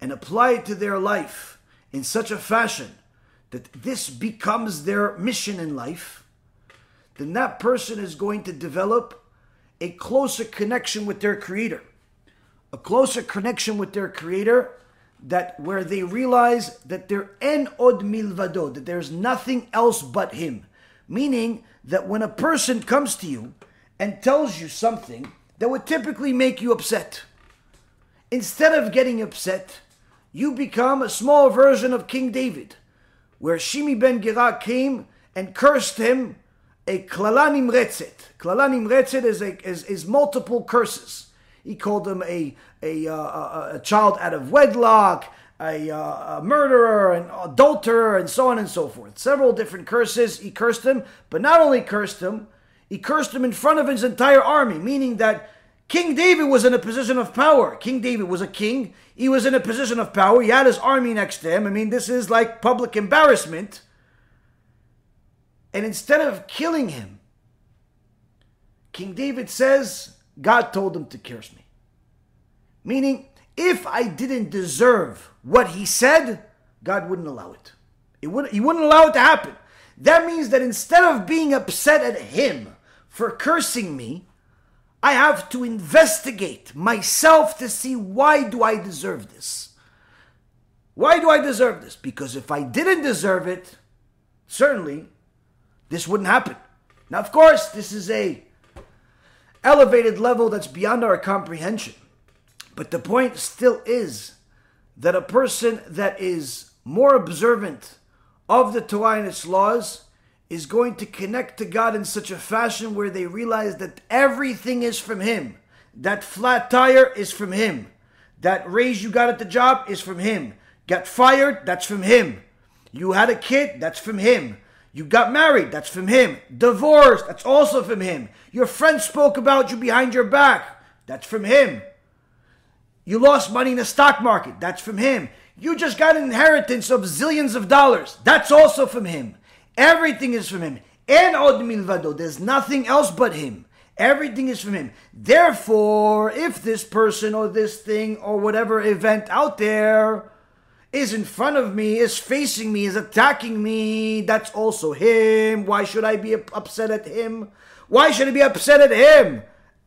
and apply it to their life in such a fashion that this becomes their mission in life, then that person is going to develop a closer connection with their Creator. A closer connection with their Creator that where they realize that there en od milvado, that there's nothing else but him. Meaning that when a person comes to you and tells you something that would typically make you upset, instead of getting upset, you become a small version of King David, where Shimi ben Gera came and cursed him a klala nimretzet. Klala nimretzet is, a, is, is multiple curses. He called him a, a, uh, a child out of wedlock, a, uh, a, murderer, an adulterer, and so on and so forth. Several different curses. He cursed him, but not only cursed him, he cursed him in front of his entire army, meaning that King David was in a position of power. King David was a king. He was in a position of power. He had his army next to him. I mean, this is like public embarrassment. And instead of killing him, King David says, God told him to curse me. Meaning, if I didn't deserve what he said, God wouldn't allow it. it would, he wouldn't allow it to happen. That means that instead of being upset at him for cursing me, I have to investigate myself to see why do I deserve this? Why do I deserve this? Because if I didn't deserve it, certainly this wouldn't happen. Now, of course, this is a elevated level that's beyond our comprehension. But the point still is that a person that is more observant of the Torah and its laws is going to connect to God in such a fashion where they realize that everything is from Him. That flat tire is from Him. That raise you got at the job is from Him. Got fired, that's from Him. You had a kid, that's from Him. You got married, that's from him. Divorced, that's also from him. Your friend spoke about you behind your back, that's from him. You lost money in the stock market, that's from him. You just got an inheritance of zillions of dollars, that's also from him. Everything is from him. Ein od milvado, there's nothing else but him. Everything is from him. Therefore, if this person or this thing or whatever event out there is in front of me, is facing me, is attacking me. That's also him. Why should I be upset at him? Why should I be upset at him?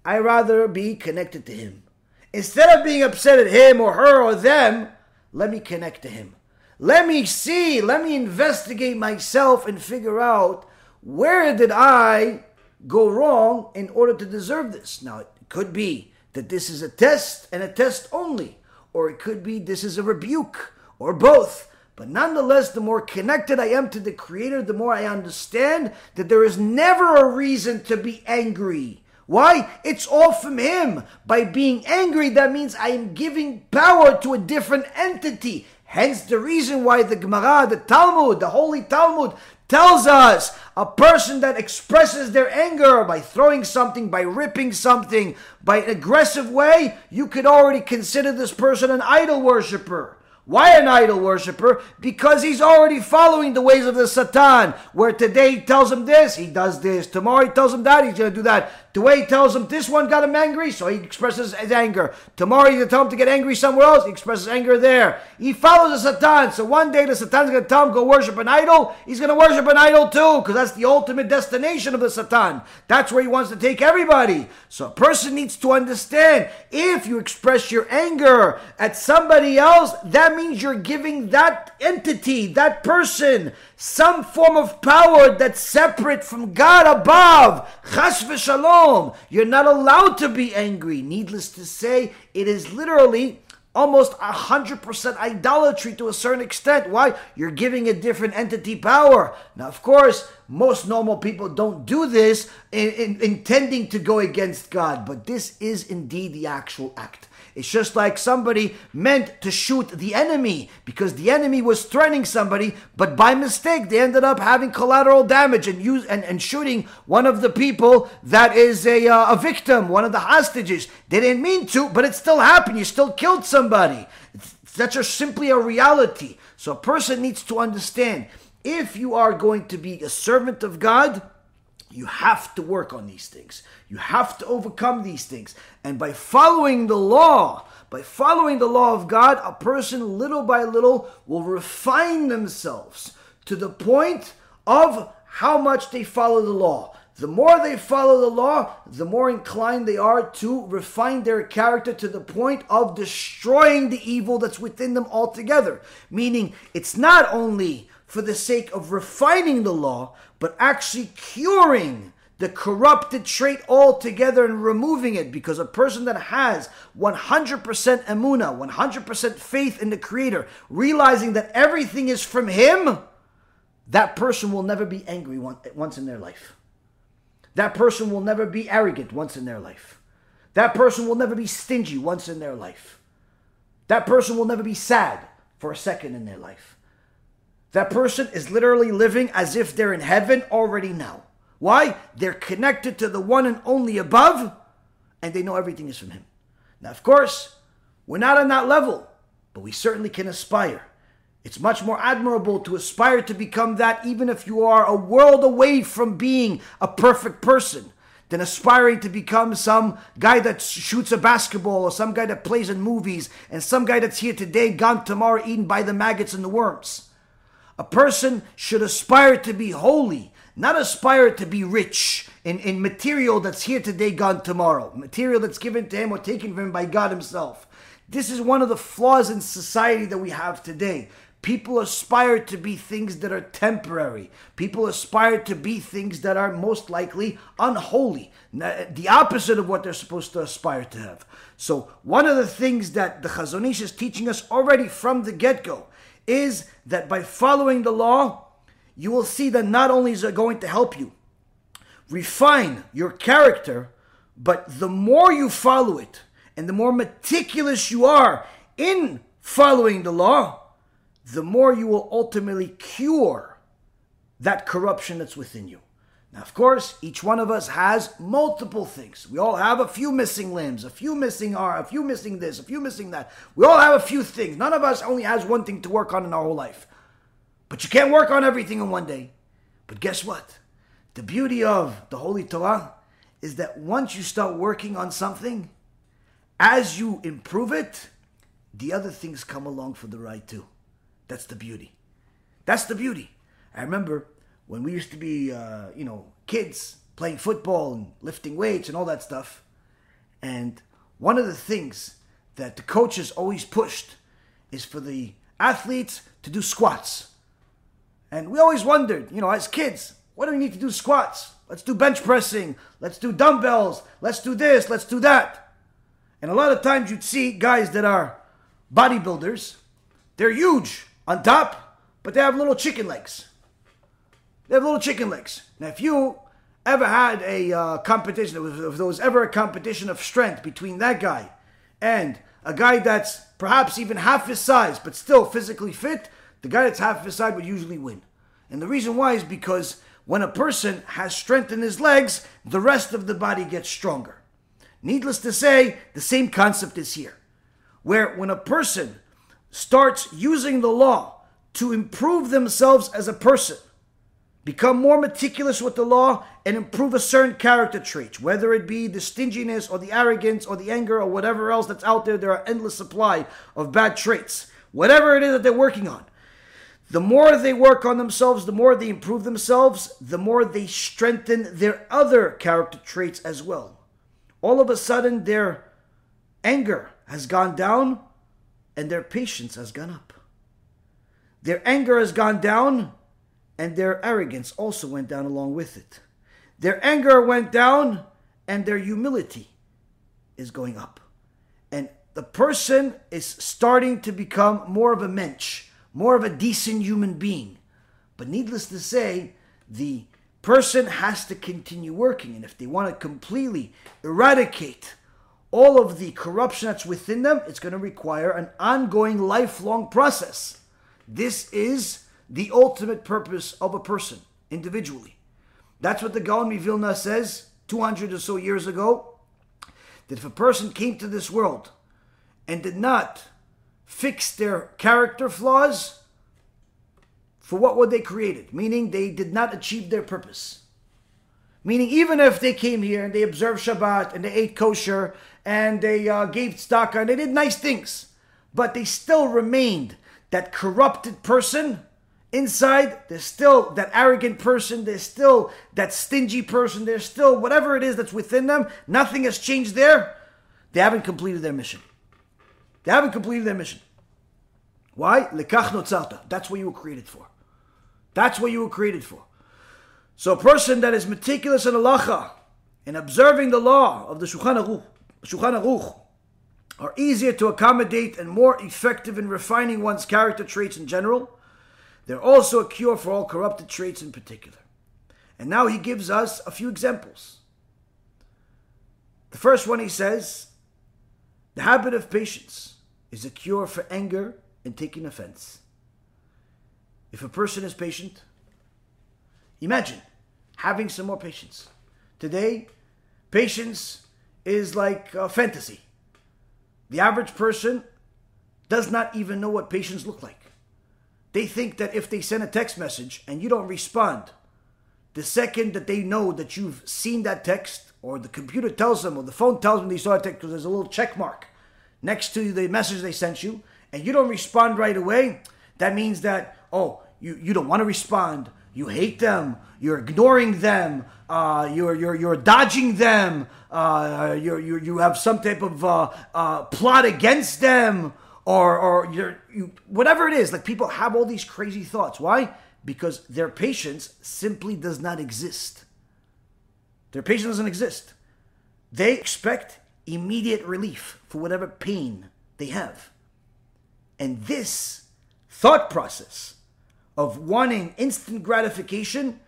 I rather be connected to him. Instead of being upset at him or her or them, let me connect to him. Let me see, let me investigate myself and figure out where did I go wrong in order to deserve this. Now, it could be that this is a test and a test only, or it could be this is a rebuke or both. But nonetheless, the more connected I am to the Creator, the more I understand that there is never a reason to be angry. Why? It's all from Him. By being angry, that means I am giving power to a different entity. Hence the reason why the Gemara, the Talmud, the Holy Talmud tells us a person that expresses their anger by throwing something, by ripping something, by an aggressive way, you could already consider this person an idol worshiper. Why an idol worshiper? Because he's already following the ways of the Satan, where today he tells him this, he does this. Tomorrow he tells him that, he's going to do that. The way he tells him this one got him angry, so he expresses his anger. Tomorrow you tell him to get angry somewhere else, he expresses anger there. He follows the Satan, so one day the Satan's going to tell him go worship an idol. He's going to worship an idol too, because that's the ultimate destination of the Satan. That's where he wants to take everybody. So a person needs to understand if you express your anger at somebody else, that means you're giving that entity, that person, some form of power that's separate from God above. Chas v'shalom. You're not allowed to be angry. Needless to say, it is literally almost 100% idolatry to a certain extent. Why? You're giving a different entity power. Now, of course, most normal people don't do this in, in, intending to go against God, but this is indeed the actual act. It's just like somebody meant to shoot the enemy because the enemy was threatening somebody, but by mistake they ended up having collateral damage and use and, and shooting one of the people that is a, uh, a victim, one of the hostages. They didn't mean to, but it still happened. You still killed somebody. That's just simply a reality. So a person needs to understand if you are going to be a servant of God, you have to work on these things. You have to overcome these things. And by following the law, by following the law of God, a person little by little will refine themselves to the point of how much they follow the law. The more they follow the law, the more inclined they are to refine their character to the point of destroying the evil that's within them altogether. Meaning, it's not only for the sake of refining the law, but actually curing the corrupted trait altogether and removing it because a person that has 100% emuna, 100% faith in the Creator, realizing that everything is from Him, that person will never be angry once in their life. That person will never be arrogant once in their life. That person will never be stingy once in their life. That person will never be sad for a second in their life. That person is literally living as if they're in heaven already now. Why? They're connected to the one and only above, and they know everything is from Him. Now, of course, we're not on that level, but we certainly can aspire. It's much more admirable to aspire to become that, even if you are a world away from being a perfect person, than aspiring to become some guy that shoots a basketball or some guy that plays in movies and some guy that's here today, gone tomorrow, eaten by the maggots and the worms. A person should aspire to be holy, not aspire to be rich in, in material that's here today, gone tomorrow, material that's given to him or taken from him by God Himself. This is one of the flaws in society that we have today. People aspire to be things that are temporary. People aspire to be things that are most likely unholy, the opposite of what they're supposed to aspire to have. So, one of the things that the Chazon Ish is teaching us already from the get go is that by following the law, you will see that not only is it going to help you refine your character, but the more you follow it and the more meticulous you are in following the law, the more you will ultimately cure that corruption that's within you. Now, of course, each one of us has multiple things. We all have a few missing limbs, a few missing arm, a few missing this, a few missing that. We all have a few things. None of us only has one thing to work on in our whole life. But you can't work on everything in one day. But guess what? The beauty of the Holy Torah is that once you start working on something, as you improve it, the other things come along for the ride too. That's the beauty. That's the beauty. I remember when we used to be, uh, you know, kids playing football and lifting weights and all that stuff. And one of the things that the coaches always pushed is for the athletes to do squats. And we always wondered, you know, as kids, what do we need to do squats? Let's do bench pressing. Let's do dumbbells. Let's do this. Let's do that. And a lot of times you'd see guys that are bodybuilders. They're huge on top, but they have little chicken legs. They have little chicken legs. Now, if you ever had a uh, competition, if there was ever a competition of strength between that guy and a guy that's perhaps even half his size, but still physically fit, the guy that's half his side would usually win. And the reason why is because when a person has strength in his legs, the rest of the body gets stronger. Needless to say, the same concept is here. Where when a person starts using the law to improve themselves as a person, become more meticulous with the law, and improve a certain character trait, whether it be the stinginess or the arrogance or the anger or whatever else that's out there, there are endless supply of bad traits. Whatever it is that they're working on, the more they work on themselves, the more they improve themselves, the more they strengthen their other character traits as well. All of a sudden, their anger has gone down and their patience has gone up. Their anger has gone down and their arrogance also went down along with it. Their anger went down and their humility is going up. And the person is starting to become more of a mensch more of a decent human being. But needless to say, the person has to continue working. And if they want to completely eradicate all of the corruption that's within them, it's going to require an ongoing, lifelong process. This is the ultimate purpose of a person individually. That's what the Gaon Vilna says 200 or so years ago that if a person came to this world and did not fix their character flaws, for what were they created? Meaning they did not achieve their purpose. Meaning, even if they came here and they observed Shabbat and they ate kosher and they uh, gave tzedakah and they did nice things, but they still remained that corrupted person inside. There's still that arrogant person. There's still that stingy person. There's still whatever it is that's within them. Nothing has changed there. They haven't completed their mission. They haven't completed their mission. Why? Lekach. That's what you were created for. That's what you were created for. So a person that is meticulous in halacha in observing the law of the Shulchan Aruch, Shulchan Aruch are easier to accommodate and more effective in refining one's character traits in general. They're also a cure for all corrupted traits in particular. And now he gives us a few examples. The first one he says, the habit of patience is a cure for anger and taking offense. If a person is patient, imagine having some more patience. Today, patience is like a fantasy. The average person does not even know what patience look like. They think that if they send a text message and you don't respond, the second that they know that you've seen that text, or the computer tells them, or the phone tells them they saw a text, because there's a little check mark next to the message they sent you, and you don't respond right away, that means that, oh, you, you don't want to respond, you hate them, you're ignoring them, uh, you're, you're, you're dodging them, uh, you're, you you have some type of uh, uh, plot against them, or, or you're, you, whatever it is. Like people have all these crazy thoughts. Why? Because their patience simply does not exist. Their patience doesn't exist. They expect immediate relief for whatever pain they have. And this thought process of wanting instant gratification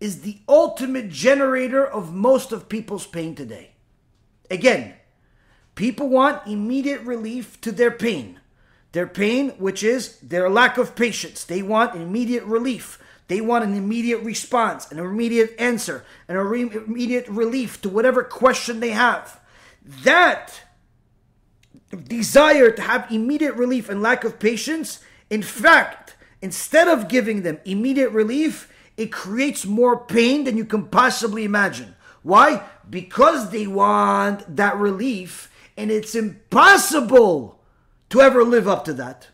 is the ultimate generator of most of people's pain today. Again, people want immediate relief to their pain. Their pain, which is their lack of patience. They want immediate relief. They want an immediate response, an immediate answer, and an immediate relief to whatever question they have. That desire to have immediate relief and lack of patience, in fact, instead of giving them immediate relief, it creates more pain than you can possibly imagine. Why? Because they want that relief, and it's impossible to ever live up to that.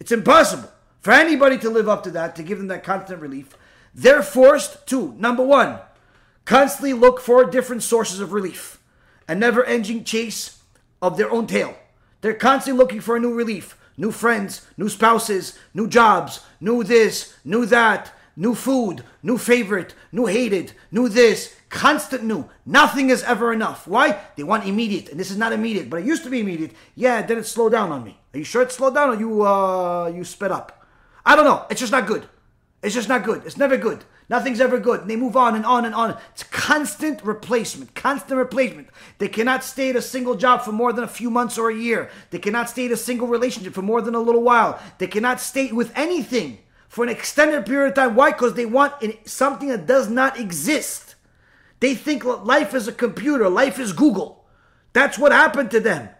It's impossible for anybody to live up to that, to give them that constant relief. They're forced to, number one, constantly look for different sources of relief, a never ending chase of their own tail. They're constantly looking for a new relief, new friends, new spouses, new jobs, new this, new that, new food, new favorite, new hated, new this, constant new. Nothing is ever enough. Why? They want immediate, and this is not immediate, but it used to be immediate. Yeah, then it slowed down on me. Are you sure it slowed down, or you uh you sped up? I don't know. It's just not good. It's just not good. It's never good. Nothing's ever good. And they move on and on and on. It's constant replacement, constant replacement. They cannot stay at a single job for more than a few months or a year. They cannot stay at a single relationship for more than a little while. They cannot stay with anything for an extended period of time. Why? Because they want something that does not exist. They think life is a computer, life is Google. That's what happened to them.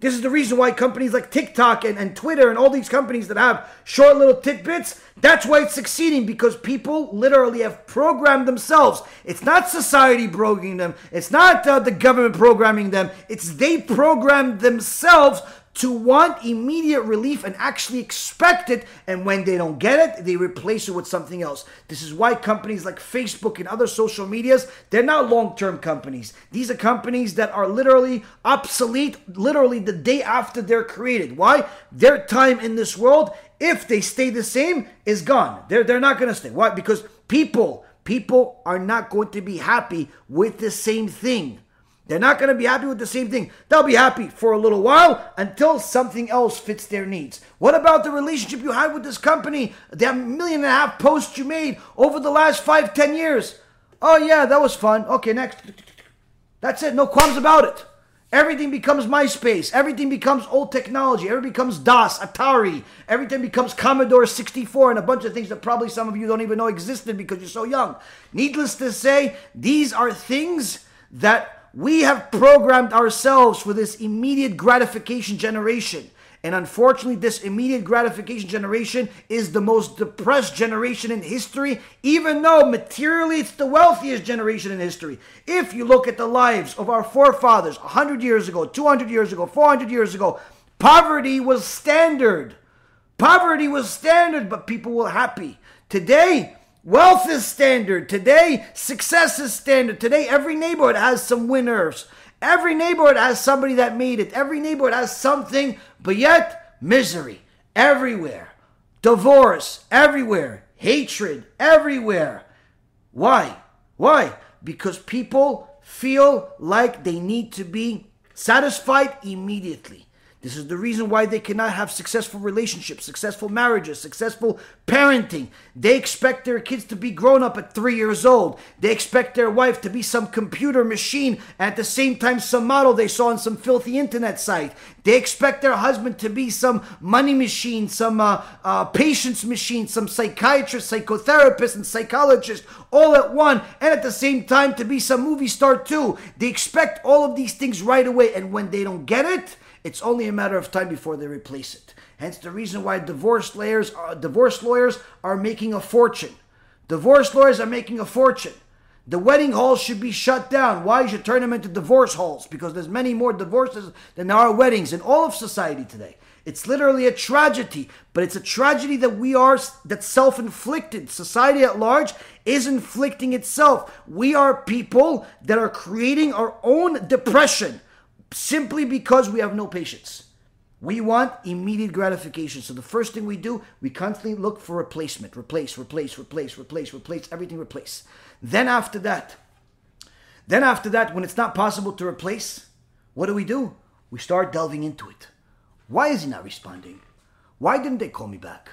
This is the reason why companies like TikTok and, and Twitter and all these companies that have short little tidbits, that's why it's succeeding because people literally have programmed themselves. It's not society programming them, it's not uh, the government programming them, it's they programmed themselves to want immediate relief and actually expect it. And when they don't get it, they replace it with something else. This is why companies like Facebook and other social medias, they're not long term companies. These are companies that are literally obsolete, literally the day after they're created. Why? Their time in this world, if they stay the same, is gone. They're, they're not going to stay. Why? Because people, people are not going to be happy with the same thing. They're not going to be happy with the same thing. They'll be happy for a little while until something else fits their needs. What about the relationship you had with this company? The million and a half posts you made over the last five, ten years. Oh, yeah, that was fun. Okay, next. That's it. No qualms about it. Everything becomes MySpace. Everything becomes old technology. Everything becomes DOS, Atari. Everything becomes Commodore 64 and a bunch of things that probably some of you don't even know existed because you're so young. Needless to say, these are things that we have programmed ourselves for this immediate gratification generation. And unfortunately, this immediate gratification generation is the most depressed generation in history, even though materially it's the wealthiest generation in history. If you look at the lives of our forefathers 100 years ago, 200 years ago, 400 years ago, poverty was standard. Poverty was standard, but people were happy. Today, Wealth is standard. Today, success is standard. Today, every neighborhood has some winners. Every neighborhood has somebody that made it. Every neighborhood has something, but yet, misery everywhere. Divorce everywhere. Hatred everywhere. Why? Why? Because people feel like they need to be satisfied immediately. This is the reason why they cannot have successful relationships, successful marriages, successful parenting. They expect their kids to be grown up at three years old. They expect their wife to be some computer machine at the same time some model they saw on some filthy internet site. They expect their husband to be some money machine, some uh, uh, patience machine, some psychiatrist, psychotherapist, and psychologist all at one, and at the same time to be some movie star too. They expect all of these things right away, and when they don't get it, it's only a matter of time before they replace it. Hence the reason why divorce lawyers, uh, divorce lawyers are making a fortune. Divorce lawyers are making a fortune. The wedding halls should be shut down. Why? You should turn them into divorce halls because there's many more divorces than there are weddings in all of society today. It's literally a tragedy, but it's a tragedy that we are that's self-inflicted. Society at large is inflicting itself. We are people that are creating our own depression simply because we have no patience. We want immediate gratification. So the first thing we do, we constantly look for replacement. Replace, replace, replace, replace, replace, everything replace. Then after that, then after that, when it's not possible to replace, what do we do? We start delving into it. Why is he not responding? Why didn't they call me back?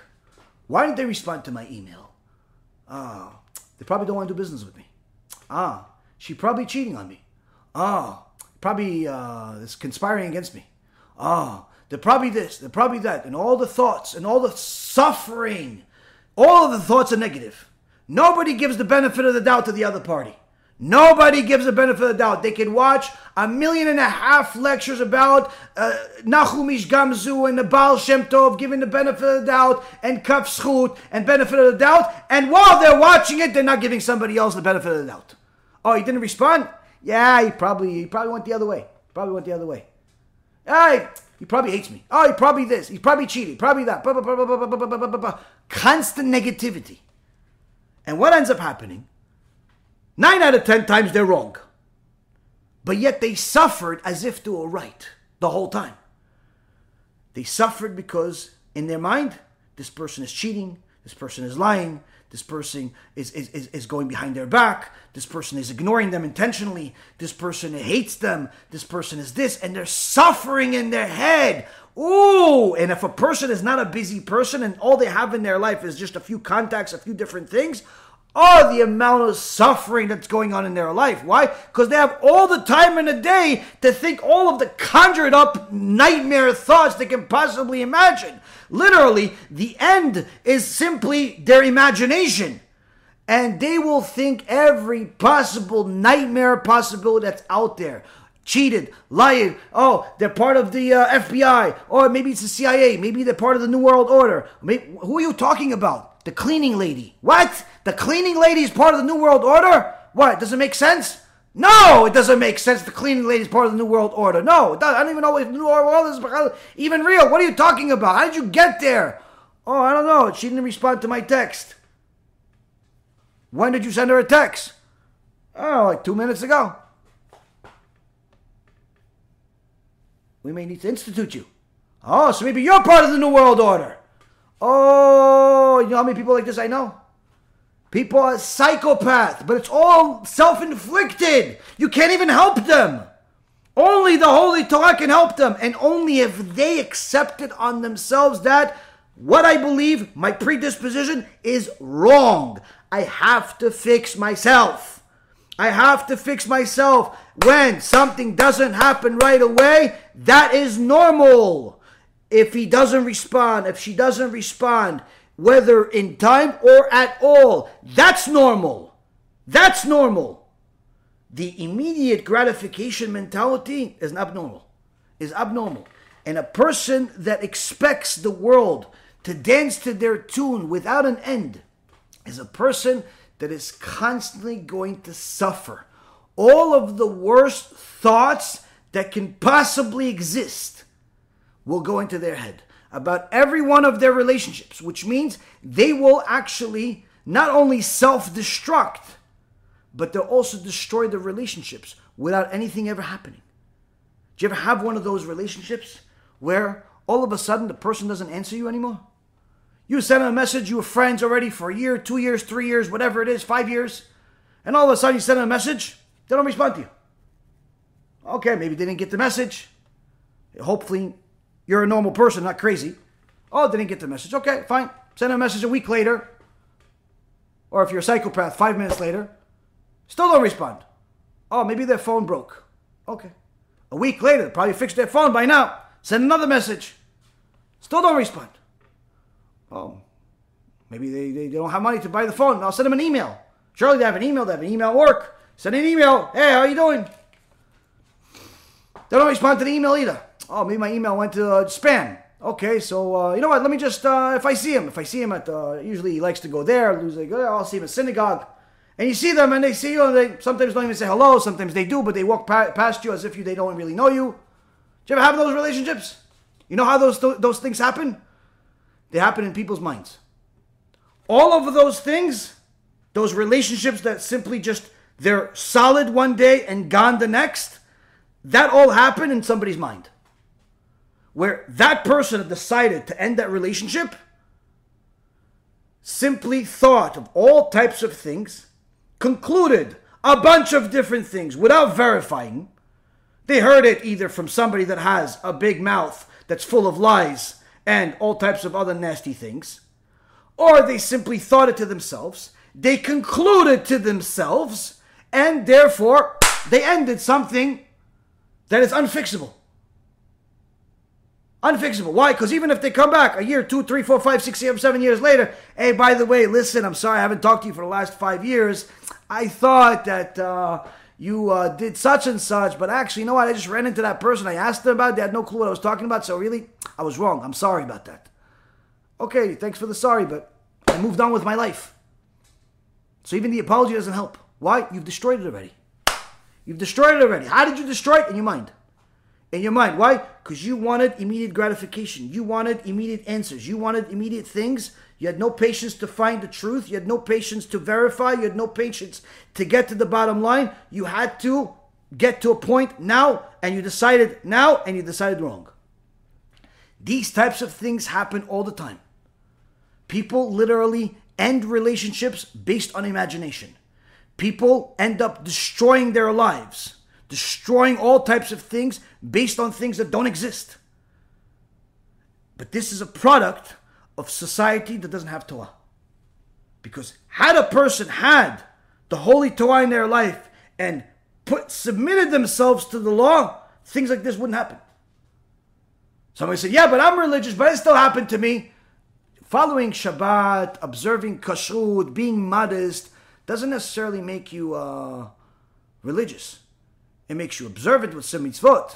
Why didn't they respond to my email? Ah, they probably don't want to do business with me. Ah, she probably cheating on me. Ah, probably uh, is conspiring against me. Ah, they're probably this, they're probably that, and all the thoughts and all the suffering, all of the thoughts are negative. Nobody gives the benefit of the doubt to the other party. Nobody gives the benefit of the doubt. They can watch a million and a half lectures about uh, Nachum Ish Gamzu and the Baal Shem Tov giving the benefit of the doubt and Kaf Zechut and benefit of the doubt. And while they're watching it, they're not giving somebody else the benefit of the doubt. Oh, he didn't respond? Yeah, he probably he probably went the other way. Probably went the other way. Hey, he probably hates me. Oh, he probably this. He probably cheated. Probably that. Constant negativity. And what ends up happening? Nine out of ten times they're wrong. But yet they suffered as if they were right the whole time. They suffered because in their mind, this person is cheating, this person is lying, this person is, is, is, going behind their back. This person is ignoring them intentionally. This person hates them. This person is this. And they're suffering in their head. Ooh, and if a person is not a busy person and all they have in their life is just a few contacts, a few different things, oh, the amount of suffering that's going on in their life. Why? Because they have all the time in the day to think all of the conjured up nightmare thoughts they can possibly imagine. Literally, the end is simply their imagination. And they will think every possible nightmare possibility that's out there. Cheated, lying. Oh, they're part of the uh, FBI, or maybe it's the CIA. Maybe they're part of the New World Order. Maybe, who are you talking about? The cleaning lady. What? The cleaning lady is part of the New World Order? What? Does it make sense? No, it doesn't make sense. The cleaning lady is part of the New World Order. No, I don't even know if New World Order is even real. What are you talking about? How did you get there? Oh, I don't know. She didn't respond to my text. When did you send her a text? Oh, like two minutes ago. We may need to institute you. Oh, so maybe you're part of the New World Order. Oh, you know how many people like this I know? People are psychopaths, but it's all self inflicted. You can't even help them. Only the Holy Torah can help them, and only if they accept it on themselves that what I believe, my predisposition, is wrong. I have to fix myself. I have to fix myself. When something doesn't happen right away, that is normal. If he doesn't respond, if she doesn't respond, whether in time or at all. That's normal. That's normal. The immediate gratification mentality is abnormal. Is abnormal. And a person that expects the world to dance to their tune without an end is a person that is constantly going to suffer all of the worst thoughts that can possibly exist will go into their head about every one of their relationships, which means they will actually not only self destruct, but they'll also destroy the relationships without anything ever happening. Do you ever have one of those relationships where all of a sudden the person doesn't answer you anymore? You send them a message, you were friends already for a year, two years, three years, whatever it is, five years, and all of a sudden you send them a message, they don't respond to you. Okay, maybe they didn't get the message. Hopefully, you're a normal person, not crazy. Oh, didn't get the message. Okay, fine. Send a message a week later. Or if you're a psychopath, five minutes later. Still don't respond. Oh, maybe their phone broke. Okay. A week later, probably fixed their phone by now. Send another message. Still don't respond. Oh, maybe they, they, don't have money to buy the phone. I'll send them an email. Surely they have an email. They have an email work. Send an email. Hey, how you doing? They don't respond to the email either. Oh, maybe my email went to uh, spam. Okay, so uh, you know what? Let me just uh, if I see him, if I see him at uh, usually he likes to go there. Usually, oh, I'll see him at synagogue, and you see them and they see you, and they sometimes don't even say hello. Sometimes they do, but they walk pa- past you as if you they don't really know you. Do you ever have those relationships? You know how those th- those things happen? They happen in people's minds. All of those things, those relationships that simply just they're solid one day and gone the next, that all happened in somebody's mind where that person decided to end that relationship simply thought of all types of things, concluded a bunch of different things without verifying. They heard it either from somebody that has a big mouth that's full of lies and all types of other nasty things, or they simply thought it to themselves. They concluded to themselves, and therefore they ended something that is unfixable. Unfixable. Why? Because even if they come back a year, two, three, four, five, six, seven, years later, hey, by the way, listen, I'm sorry I haven't talked to you for the last five years. I thought that uh, you uh, did such and such, but actually, you know what? I just ran into that person. I asked them about it. They had no clue what I was talking about. So really, I was wrong. I'm sorry about that. Okay, thanks for the sorry, but I moved on with my life. So even the apology doesn't help. Why? You've destroyed it already. You've destroyed it already. How did you destroy it? In your mind in your mind. Why? Because you wanted immediate gratification. You wanted immediate answers. You wanted immediate things. You had no patience to find the truth. You had no patience to verify. You had no patience to get to the bottom line. You had to get to a point now, and you decided now, and you decided wrong. These types of things happen all the time. People literally end relationships based on imagination. People end up destroying their lives destroying all types of things based on things that don't exist. But this is a product of society that doesn't have Torah. Because had a person had the holy Torah in their life and put submitted themselves to the law, things like this wouldn't happen. Somebody said, "Yeah, but I'm religious, but it still happened to me." Following Shabbat, observing kashrut, being modest doesn't necessarily make you uh, religious. It makes you observant with some mitzvot.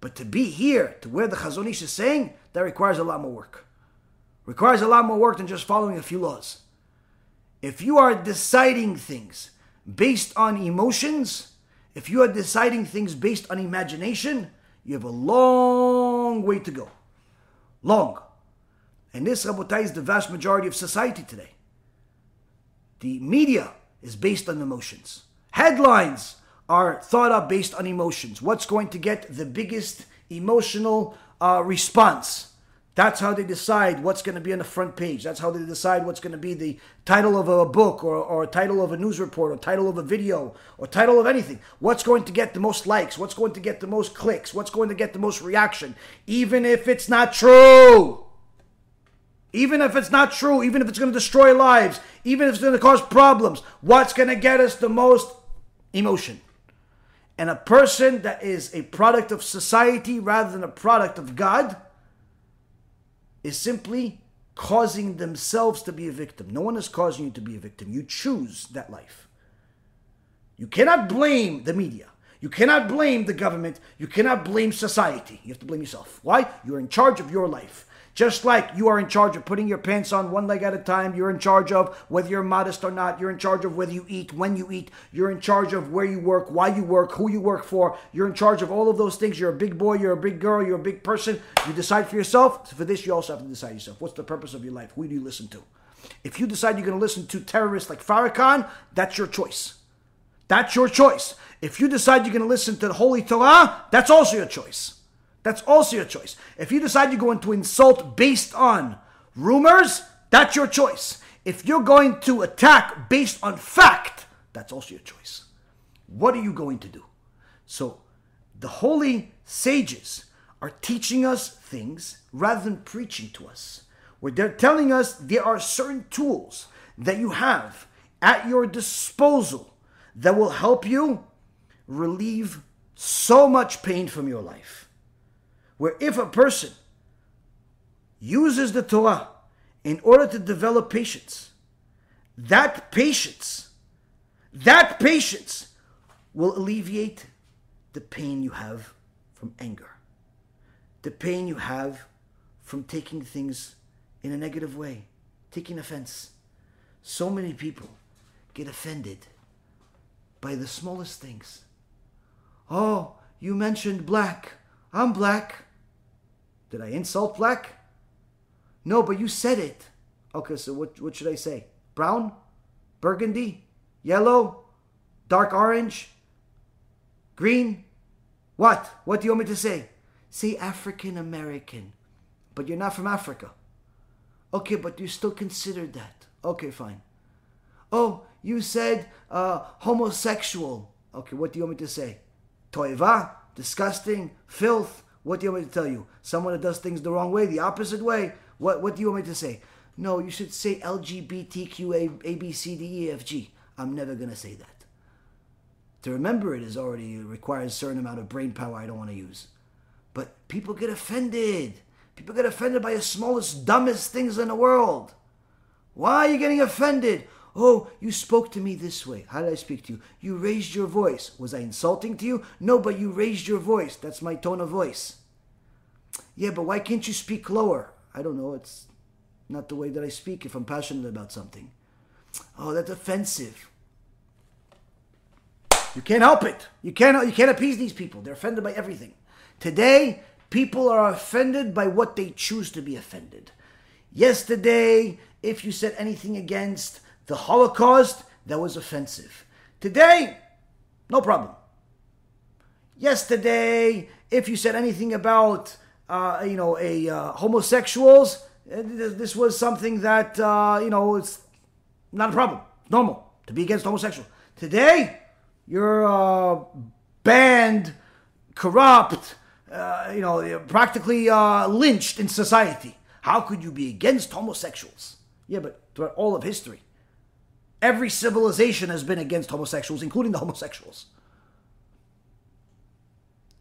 But to be here, to where the Chazon Ish is saying, that requires a lot more work. Requires a lot more work than just following a few laws. If you are deciding things based on emotions, if you are deciding things based on imagination, you have a long way to go. Long. And this, Rabotai, is the vast majority of society today. The media is based on emotions. Headlines are thought of based on emotions. What's going to get the biggest emotional uh, response? That's how they decide what's going to be on the front page. That's how they decide what's going to be the title of a book or, or a title of a news report or title of a video or title of anything. What's going to get the most likes? What's going to get the most clicks? What's going to get the most reaction? Even if it's not true. Even if it's not true, even if it's going to destroy lives, even if it's going to cause problems, what's going to get us the most emotion? And a person that is a product of society rather than a product of God is simply causing themselves to be a victim. No one is causing you to be a victim. You choose that life. You cannot blame the media. You cannot blame the government. You cannot blame society. You have to blame yourself. Why? You're in charge of your life. Just like you are in charge of putting your pants on one leg at a time, you're in charge of whether you're modest or not, you're in charge of whether you eat, when you eat, you're in charge of where you work, why you work, who you work for, you're in charge of all of those things. You're a big boy, you're a big girl, you're a big person. You decide for yourself. For this, you also have to decide yourself. What's the purpose of your life? Who do you listen to? If you decide you're going to listen to terrorists like Farrakhan, that's your choice. That's your choice. If you decide you're going to listen to the Holy Torah, that's also your choice. That's also your choice. If you decide you're going to insult based on rumors, that's your choice. If you're going to attack based on fact, That's also your choice. What are you going to do? So, the holy sages are teaching us things rather than preaching to us. Where they're telling us there are certain tools that you have at your disposal that will help you relieve so much pain from your life. Where if a person uses the Torah in order to develop patience, that patience, that patience will alleviate the pain you have from anger, the pain you have from taking things in a negative way, taking offense. So many people get offended by the smallest things. Oh, you mentioned black. I'm black. Did I insult black? No, but you said it. Okay, so what, what should I say? Brown? Burgundy? Yellow? Dark orange? Green? What? What do you want me to say? Say African American. But you're not from Africa. Okay, but you're still considered that. Okay, fine. Oh, you said uh, homosexual. Okay, what do you want me to say? Toiva? Disgusting? Filth? What do you want me to tell you? Someone that does things the wrong way, the opposite way? What, what do you want me to say? No, you should say LGBTQ A, B, C, D, E, F, G. I'm never to say that. To remember it is already requires a certain amount of brain power I don't want to use. But people get offended. People get offended by the smallest, dumbest things in the world. Why are you getting offended? Oh, you spoke to me this way. How did I speak to you? You raised your voice. Was I insulting to you? No, but you raised your voice. That's my tone of voice. Yeah, but why can't you speak lower? I don't know. It's not the way that I speak if I'm passionate about something. Oh, that's offensive. You can't help it. You can't you can't appease these people. They're offended by everything. Today, people are offended by what they choose to be offended. Yesterday, if you said anything against the Holocaust, that was offensive. Today, no problem. Yesterday, if you said anything about uh, you know a uh, homosexuals, uh, this was something that uh, you know it's not a problem. Normal to be against homosexuals. Today, you're uh, banned, corrupt, uh, you know, practically lynched in society. How could you be against homosexuals? Yeah, but throughout all of history, Every civilization has been against homosexuals, including the homosexuals.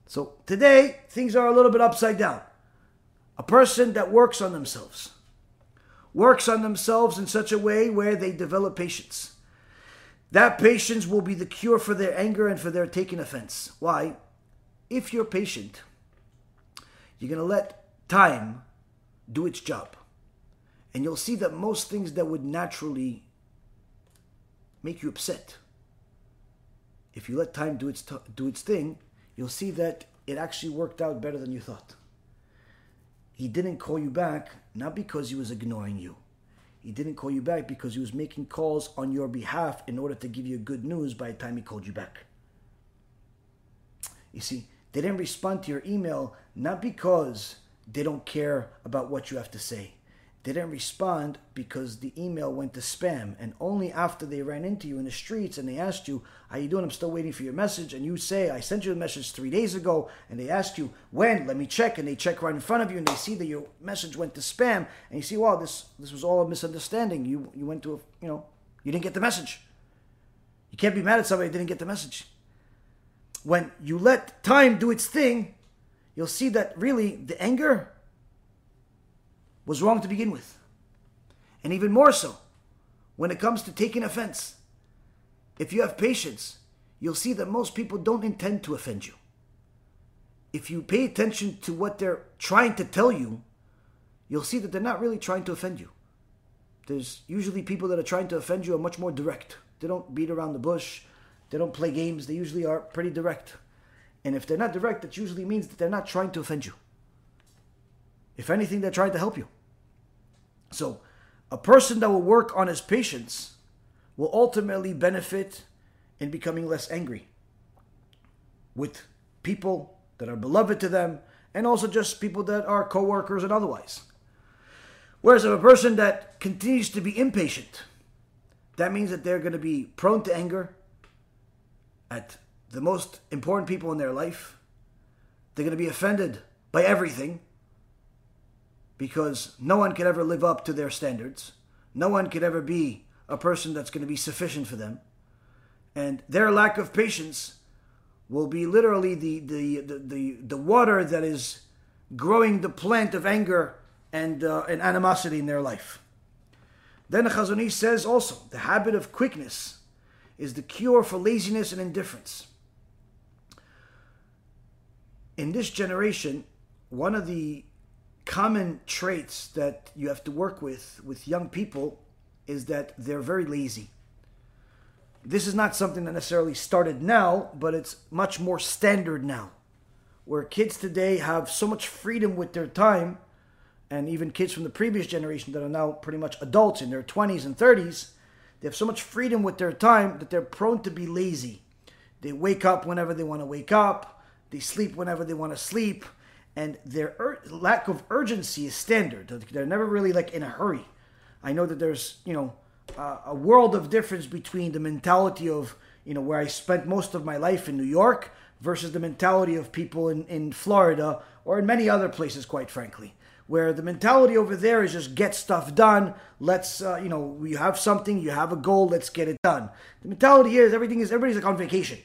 So today, things are a little bit upside down. A person that works on themselves, works on themselves in such a way where they develop patience. That patience will be the cure for their anger and for their taking offense. Why? If you're patient, you're going to let time do its job. And you'll see that most things that would naturally make you upset. If you let time do its t- do its thing, you'll see that it actually worked out better than you thought. He didn't call you back not because he was ignoring you. He didn't call you back because he was making calls on your behalf in order to give you good news by the time he called you back. You see, they didn't respond to your email not because they don't care about what you have to say didn't respond because the email went to spam. And only after they ran into you in the streets and they asked you how you doing? I'm still waiting for your message. And you say i sent you a message three days ago and they asked you when? Let me check. And they check right in front of you and they see that your message went to spam. And you see wow this this was all a misunderstanding. You you went to a you know you didn't get the message. You can't be mad at somebody who didn't get the message. When you let time do its thing you'll see that really the anger was wrong to begin with. And even more so, when it comes to taking offense. If you have patience, you'll see that most people don't intend to offend you. If you pay attention to what they're trying to tell you, you'll see that they're not really trying to offend you. There's usually people that are trying to offend you are much more direct. They don't beat around the bush, they don't play games, they usually are pretty direct. And if they're not direct, that usually means that they're not trying to offend you. If anything, they're trying to help you. So, a person that will work on his patience will ultimately benefit in becoming less angry with people that are beloved to them and also just people that are co-workers and otherwise. Whereas if a person that continues to be impatient, that means that they're going to be prone to anger, at the most important people in their life. They're going to be offended by everything because no one could ever live up to their standards. No one could ever be a person that's going to be sufficient for them. And their lack of patience will be literally the, the, the, the, the water that is growing the plant of anger and, uh, and animosity in their life. Then the Chazon Ish says also the habit of quickness is the cure for laziness and indifference. In this generation, one of the common traits that you have to work with with young people is that they're very lazy. This is not something that necessarily started now, but it's much more standard now. Where kids today have so much freedom with their time, and even kids from the previous generation that are now pretty much adults in their 20s and 30s, they have so much freedom with their time that they're prone to be lazy. They wake up whenever they want to wake up, they sleep whenever they want to sleep, and their ur- lack of urgency is standard. They're never really like in a hurry. I know that there's, you know, uh, a world of difference between the mentality of, you know, where I spent most of my life in New York versus the mentality of people in, in Florida or in many other places, quite frankly, where the mentality over there is just get stuff done. Let's, uh, you know, you have something, you have a goal, let's get it done. The mentality here is everything is, everybody's like on vacation.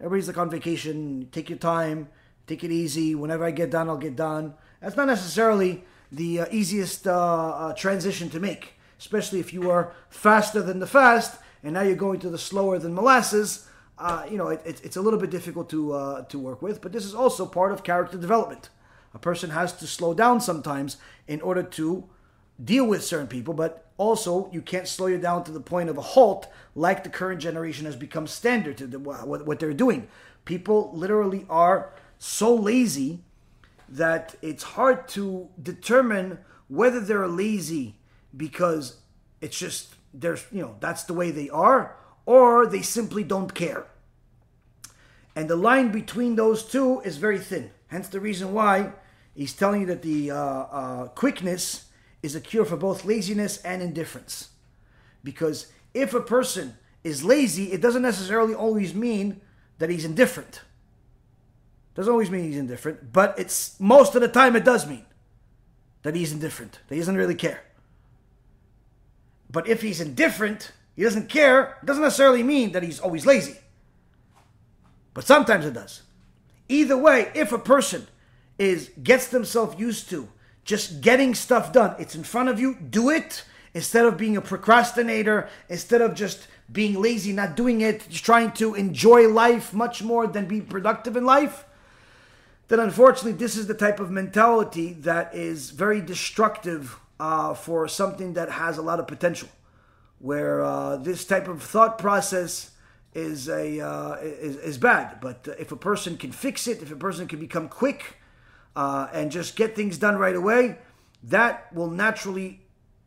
Everybody's like on vacation, take your time, take it easy. Whenever I get done, I'll get done. That's not necessarily the uh, easiest uh, uh, transition to make, especially if you are faster than the fast and now you're going to the slower than molasses. Uh, you know, it, it, it's a little bit difficult to uh, to work with, but this is also part of character development. A person has to slow down sometimes in order to deal with certain people, but also you can't slow you down to the point of a halt like the current generation has become standard to the, what, what they're doing. People literally are so lazy that it's hard to determine whether they're lazy because it's just there's you know that's the way they are or they simply don't care. And the line between those two is very thin. Hence the reason why he's telling you that the uh, uh, quickness is a cure for both laziness and indifference. Because if a person is lazy it doesn't necessarily always mean that he's indifferent doesn't always mean he's indifferent, but it's most of the time it does mean that he's indifferent, that he doesn't really care. But if he's indifferent, he doesn't care, doesn't necessarily mean that he's always lazy. But sometimes it does. Either way, if a person is gets themselves used to just getting stuff done, it's in front of you, do it instead of being a procrastinator, instead of just being lazy, not doing it, just trying to enjoy life much more than be productive in life then unfortunately this is the type of mentality that is very destructive uh, for something that has a lot of potential. Where uh, this type of thought process is a uh, is, is bad, but if a person can fix it, if a person can become quick uh, and just get things done right away, that will naturally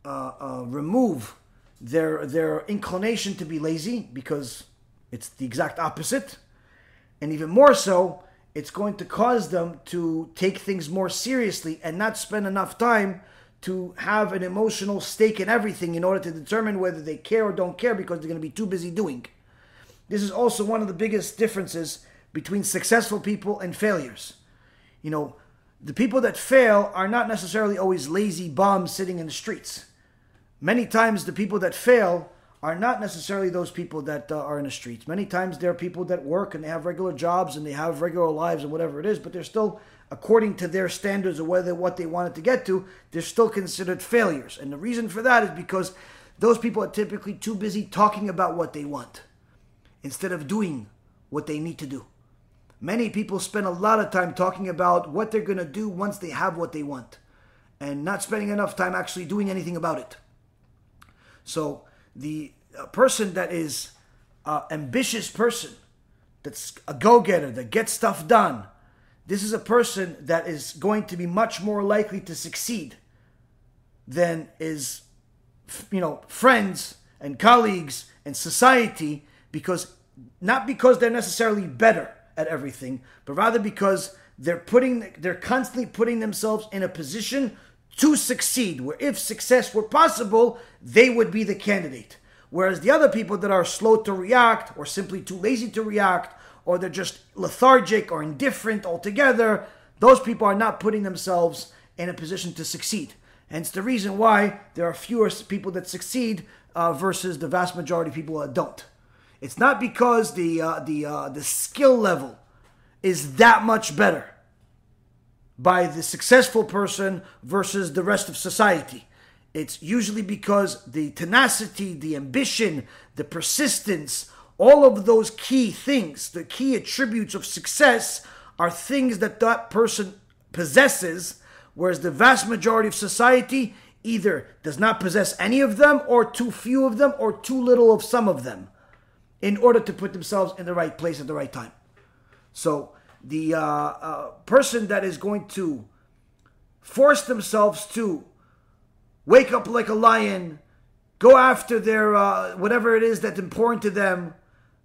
uh, uh, remove their their inclination to be lazy because it's the exact opposite, and even more so it's going to cause them to take things more seriously and not spend enough time to have an emotional stake in everything in order to determine whether they care or don't care because they're going to be too busy doing. This is also one of the biggest differences between successful people and failures. You know, the people that fail are not necessarily always lazy bums sitting in the streets. Many times, the people that fail are not necessarily those people that uh, are in the streets. Many times they're people that work and they have regular jobs and they have regular lives and whatever it is, but they're still, according to their standards or whether what they wanted to get to, they're still considered failures. And the reason for that is because those people are typically too busy talking about what they want instead of doing what they need to do. Many people spend a lot of time talking about what they're going to do once they have what they want and not spending enough time actually doing anything about it. So, the person that is an ambitious person, that's a go getter, that gets stuff done, this is a person that is going to be much more likely to succeed than is, you know, friends and colleagues and society because not because they're necessarily better at everything, but rather because they're putting they're constantly putting themselves in a position to succeed where if success were possible, they would be the candidate. Whereas the other people that are slow to react, or simply too lazy to react, or they're just lethargic or indifferent altogether, those people are not putting themselves in a position to succeed. Hence the reason why there are fewer people that succeed uh, versus the vast majority of people that don't. It's not because the uh, the uh, the skill level is that much better by the successful person versus the rest of society. It's usually because the tenacity, the ambition, the persistence, all of those key things, the key attributes of success, are things that that person possesses, whereas the vast majority of society either does not possess any of them, or too few of them, or too little of some of them, in order to put themselves in the right place at the right time. So, the uh, uh, person that is going to force themselves to wake up like a lion, go after their uh, whatever it is that's important to them,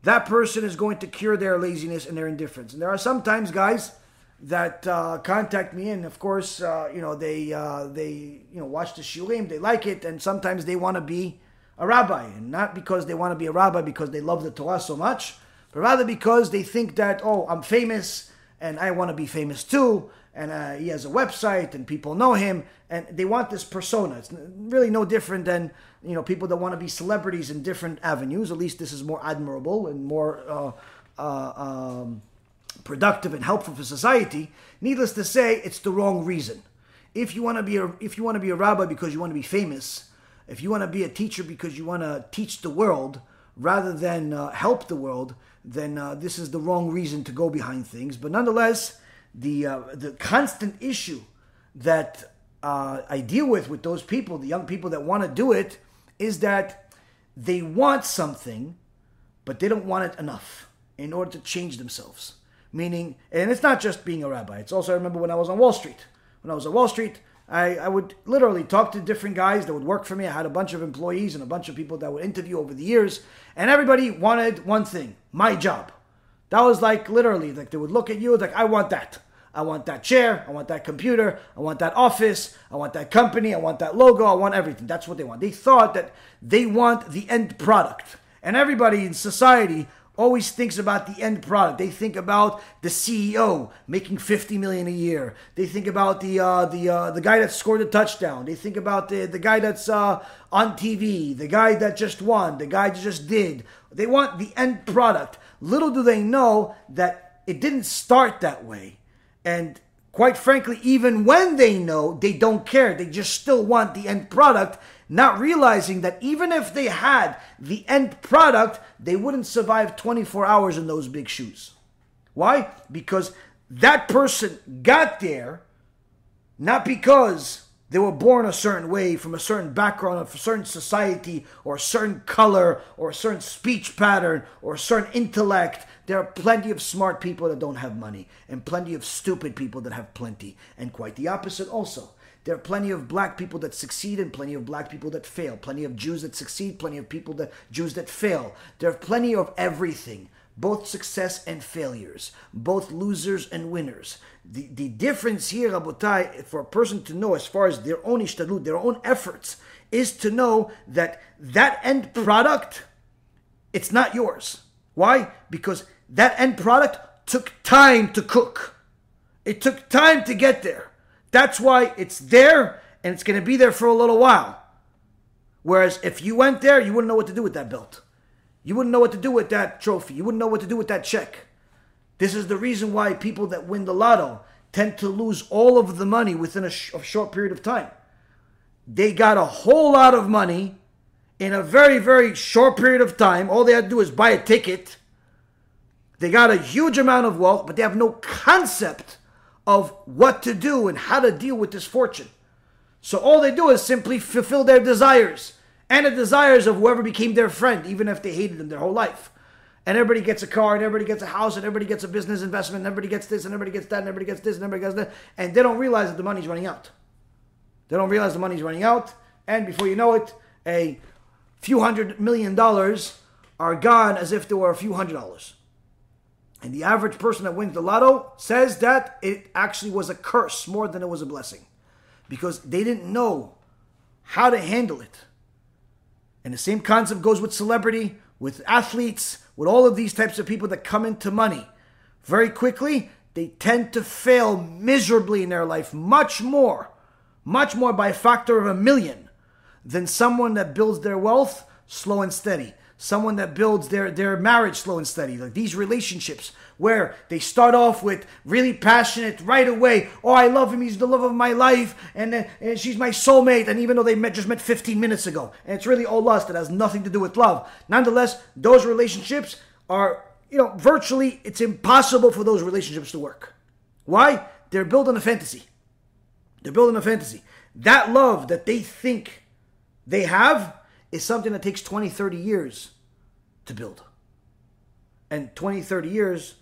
that person is going to cure their laziness and their indifference. And there are sometimes guys that uh, contact me, and of course, uh, you know they uh, they you know watch the shiurim, they like it, and sometimes they want to be a rabbi, and not because they want to be a rabbi because they love the Torah so much, but rather because they think that oh I'm famous and I want to be famous too, and uh, he has a website and people know him and they want this persona. It's really no different than you know people that want to be celebrities in different avenues. At least this is more admirable and more uh, uh, um, productive and helpful for society. Needless to say it's the wrong reason. If you want to be a if you want to be a rabbi because you want to be famous if you want to be a teacher because you want to teach the world rather than uh, help the world then uh, this is the wrong reason to go behind things. But nonetheless the uh, the constant issue that uh, I deal with with those people, the young people that want to do it, is that they want something, but they don't want it enough in order to change themselves. Meaning, and it's not just being a rabbi. It's also I remember when I was on Wall Street. When I was on Wall Street, I, I would literally talk to different guys that would work for me. I had a bunch of employees and a bunch of people that would interview over the years, and everybody wanted one thing: my job. That was like literally like they would look at you like I want that. I want that chair. I want that computer. I want that office. I want that company. I want that logo. I want everything. That's what they want. They thought that they want the end product. And everybody in society always thinks about the end product. They think about the CEO making 50 million a year. They think about the uh, the uh, the guy that scored a touchdown. They think about the the guy that's uh, on TV, the guy that just won, the guy that just did. They want the end product. Little do they know that it didn't start that way. And quite frankly, even when they know, they don't care. They just still want the end product, not realizing that even if they had the end product, they wouldn't survive 24 hours in those big shoes. Why? Because that person got there not because they were born a certain way from a certain background of a certain society or a certain color or a certain speech pattern or a certain intellect there are plenty of smart people that don't have money, and plenty of stupid people that have plenty, and quite the opposite also. There are plenty of black people that succeed and plenty of black people that fail. Plenty of Jews that succeed, plenty of people that Jews that fail. There are plenty of everything, both success and failures, both losers and winners. The, the difference here, Rabotai, for a person to know as far as their own ishtadlut, their own efforts, is to know that that end product, it's not yours. Why? Because that end product took time to cook. It took time to get there. That's why it's there and it's going to be there for a little while. Whereas if you went there, you wouldn't know what to do with that belt. You wouldn't know what to do with that trophy. You wouldn't know what to do with that check. This is the reason why people that win the lotto tend to lose all of the money within a, sh- a short period of time. They got a whole lot of money in a very, very short period of time. All they had to do is buy a ticket they got a huge amount of wealth, but they have no concept of what to do and how to deal with this fortune. So all they do is simply fulfill their desires and the desires of whoever became their friend, even if they hated them their whole life. And everybody gets a car, and everybody gets a house, and everybody gets a business investment, and everybody gets this, and everybody gets that, and everybody gets this, and everybody gets that. And they don't realize that the money's running out. They don't realize the money's running out, and before you know it, a few hundred million dollars are gone as if there were a few hundred dollars. And the average person that wins the lotto says that it actually was a curse more than it was a blessing because they didn't know how to handle it. And the same concept goes with celebrity, with athletes, with all of these types of people that come into money. Very quickly, they tend to fail miserably in their life, much more, much more by a factor of a million than someone that builds their wealth slow and steady. Someone that builds their, their marriage slow and steady. Like these relationships where they start off with really passionate right away. Oh, I love him. He's the love of my life. And, uh, and she's my soulmate. And even though they met, just met 15 minutes ago. And it's really all lust. It has nothing to do with love. Nonetheless, those relationships are, you know, virtually, it's impossible for those relationships to work. Why? They're built on a fantasy. They're building a fantasy. That love that they think they have is something that takes 20, 30 years to build. And 20, 30 years,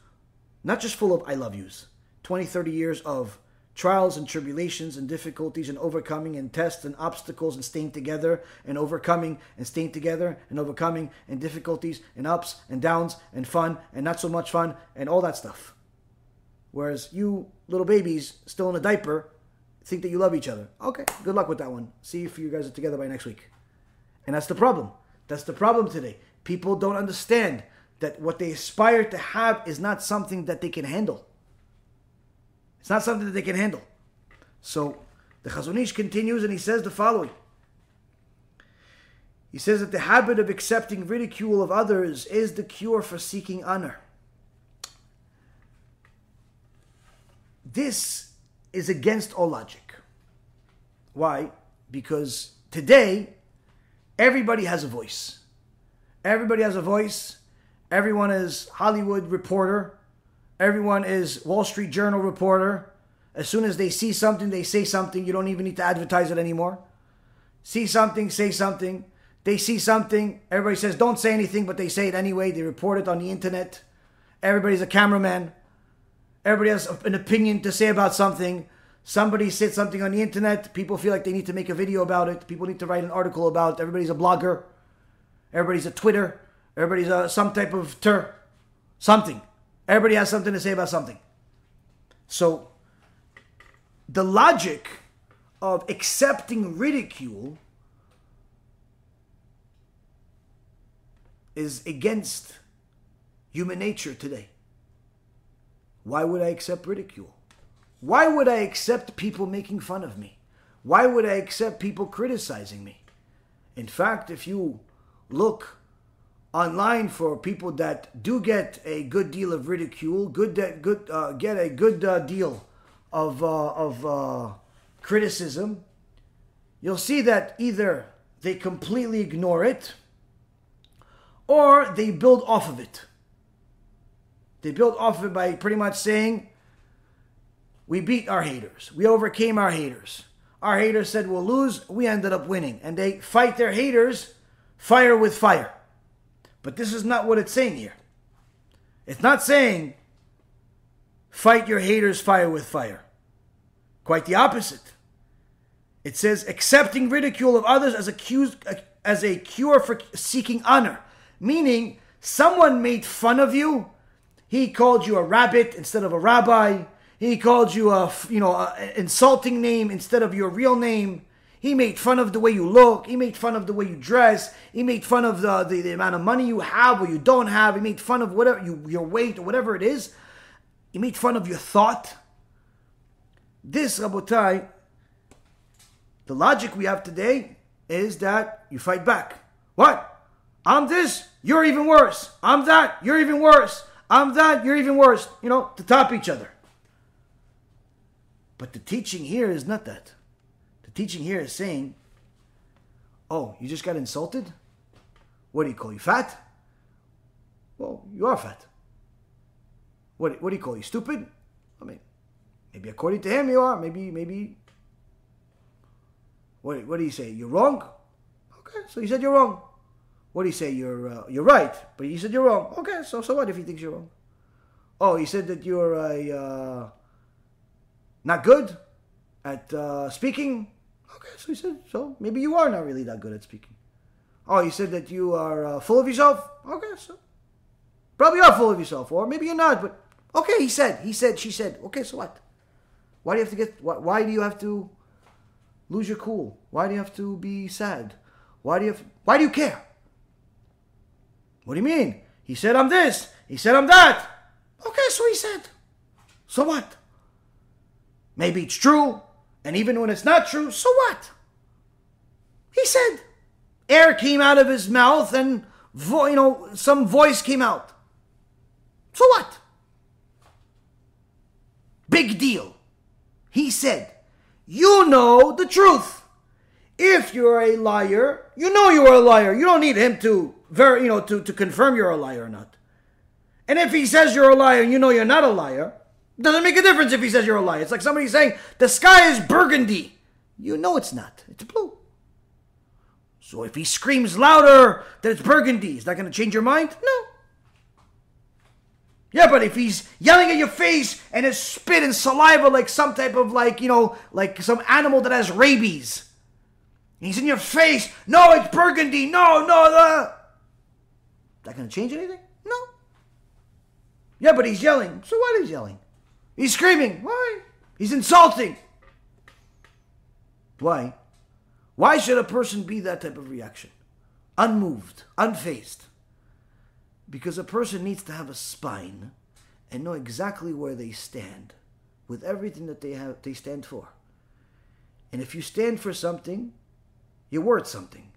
not just full of I love yous, 20, 30 years of trials and tribulations and difficulties and overcoming and tests and obstacles and staying together and overcoming and staying together and overcoming and difficulties and ups and downs and fun and not so much fun and all that stuff. Whereas you little babies still in a diaper think that you love each other. Okay, good luck with that one. See if you guys are together by next week. And that's the problem. That's the problem today. People don't understand that what they aspire to have is not something that they can handle. It's not something that they can handle. So the Chazon Ish continues and he says the following. He says that the habit of accepting ridicule of others is the cure for seeking honor. This is against all logic. Why? Because today Everybody has a voice. Everybody has a voice. Everyone is Hollywood reporter. Everyone is Wall Street Journal reporter. As soon as they see something, they say something. You don't even need to advertise it anymore. See something, say something. They see something. Everybody says, don't say anything, but they say it anyway. They report it on the internet. Everybody's a cameraman. Everybody has an opinion to say about something. Somebody said something on the internet. People feel like they need to make a video about it. People need to write an article about it. Everybody's a blogger. Everybody's a Twitter. Everybody's a, some type of ter. Something. Everybody has something to say about something. So, the logic of accepting ridicule is against human nature today. Why would I accept ridicule? Why would I accept people making fun of me? Why would I accept people criticizing me? In fact, if you look online for people that do get a good deal of ridicule, good that good uh, get a good uh, deal of uh, of uh, criticism, you'll see that either they completely ignore it or they build off of it. They build off of it by pretty much saying, we beat our haters. We overcame our haters. Our haters said we'll lose. We ended up winning. And they fight their haters fire with fire. But this is not what it's saying here. It's not saying fight your haters fire with fire. Quite the opposite. It says accepting ridicule of others as a, as a cure for seeking honor. Meaning, someone made fun of you. He called you a rabbit instead of a rabbi. He called you a, you know, an insulting name instead of your real name. He made fun of the way you look. He made fun of the way you dress. He made fun of the, the, the amount of money you have or you don't have. He made fun of whatever you, your weight or whatever it is. He made fun of your thought. This, Rabotai, the logic we have today is that you fight back. What? I'm this, you're even worse. I'm that, you're even worse. I'm that, you're even worse. You know, to top each other. But the teaching here is not that. Teaching here is saying, oh, you just got insulted? What do you call you, fat? Well, you are fat. What, what do you call you, stupid? I mean, maybe according to him you are. Maybe, maybe. What, what do you say? You're wrong? Okay, so he said you're wrong. What do you say? You're uh, you're right, but he said you're wrong. Okay, so so what if he thinks you're wrong? Oh, he said that you're a uh, not good at uh, speaking. Okay, so he said, so maybe you are not really that good at speaking. Oh, you said that you are uh, full of yourself. Okay, so probably are full of yourself, or maybe you're not. But okay, he said, he said, she said. Okay, so what? Why do you have to get? Why, why do you have to lose your cool? Why do you have to be sad? Why do you why do you care? What do you mean? He said I'm this. He said I'm that. Okay, so he said. So what? Maybe it's true, and even when it's not true, so what? He said. Air came out of his mouth and vo- you know some voice came out. So what? Big deal. He said, You know the truth. If you're a liar, you know you're a liar. You don't need him to ver- you know to, to confirm you're a liar or not. And if he says you're a liar you know you're not a liar, doesn't make a difference if he says you're a liar. It's like somebody saying the sky is burgundy. You know it's not. It's blue. So if he screams louder that it's burgundy, is that going to change your mind? No. Yeah, but if he's yelling at your face and his spit and saliva like some type of like, you know, like some animal that has rabies. He's in your face. No, it's burgundy. No, no, no. Is that going to change anything? No. Yeah, but he's yelling. So what is yelling? He's screaming. Why? He's insulting. Why? Why should a person be that type of reaction? Unmoved, unfazed. Because a person needs to have a spine and know exactly where they stand with everything that they have they stand for. And if you stand for something, you're worth something.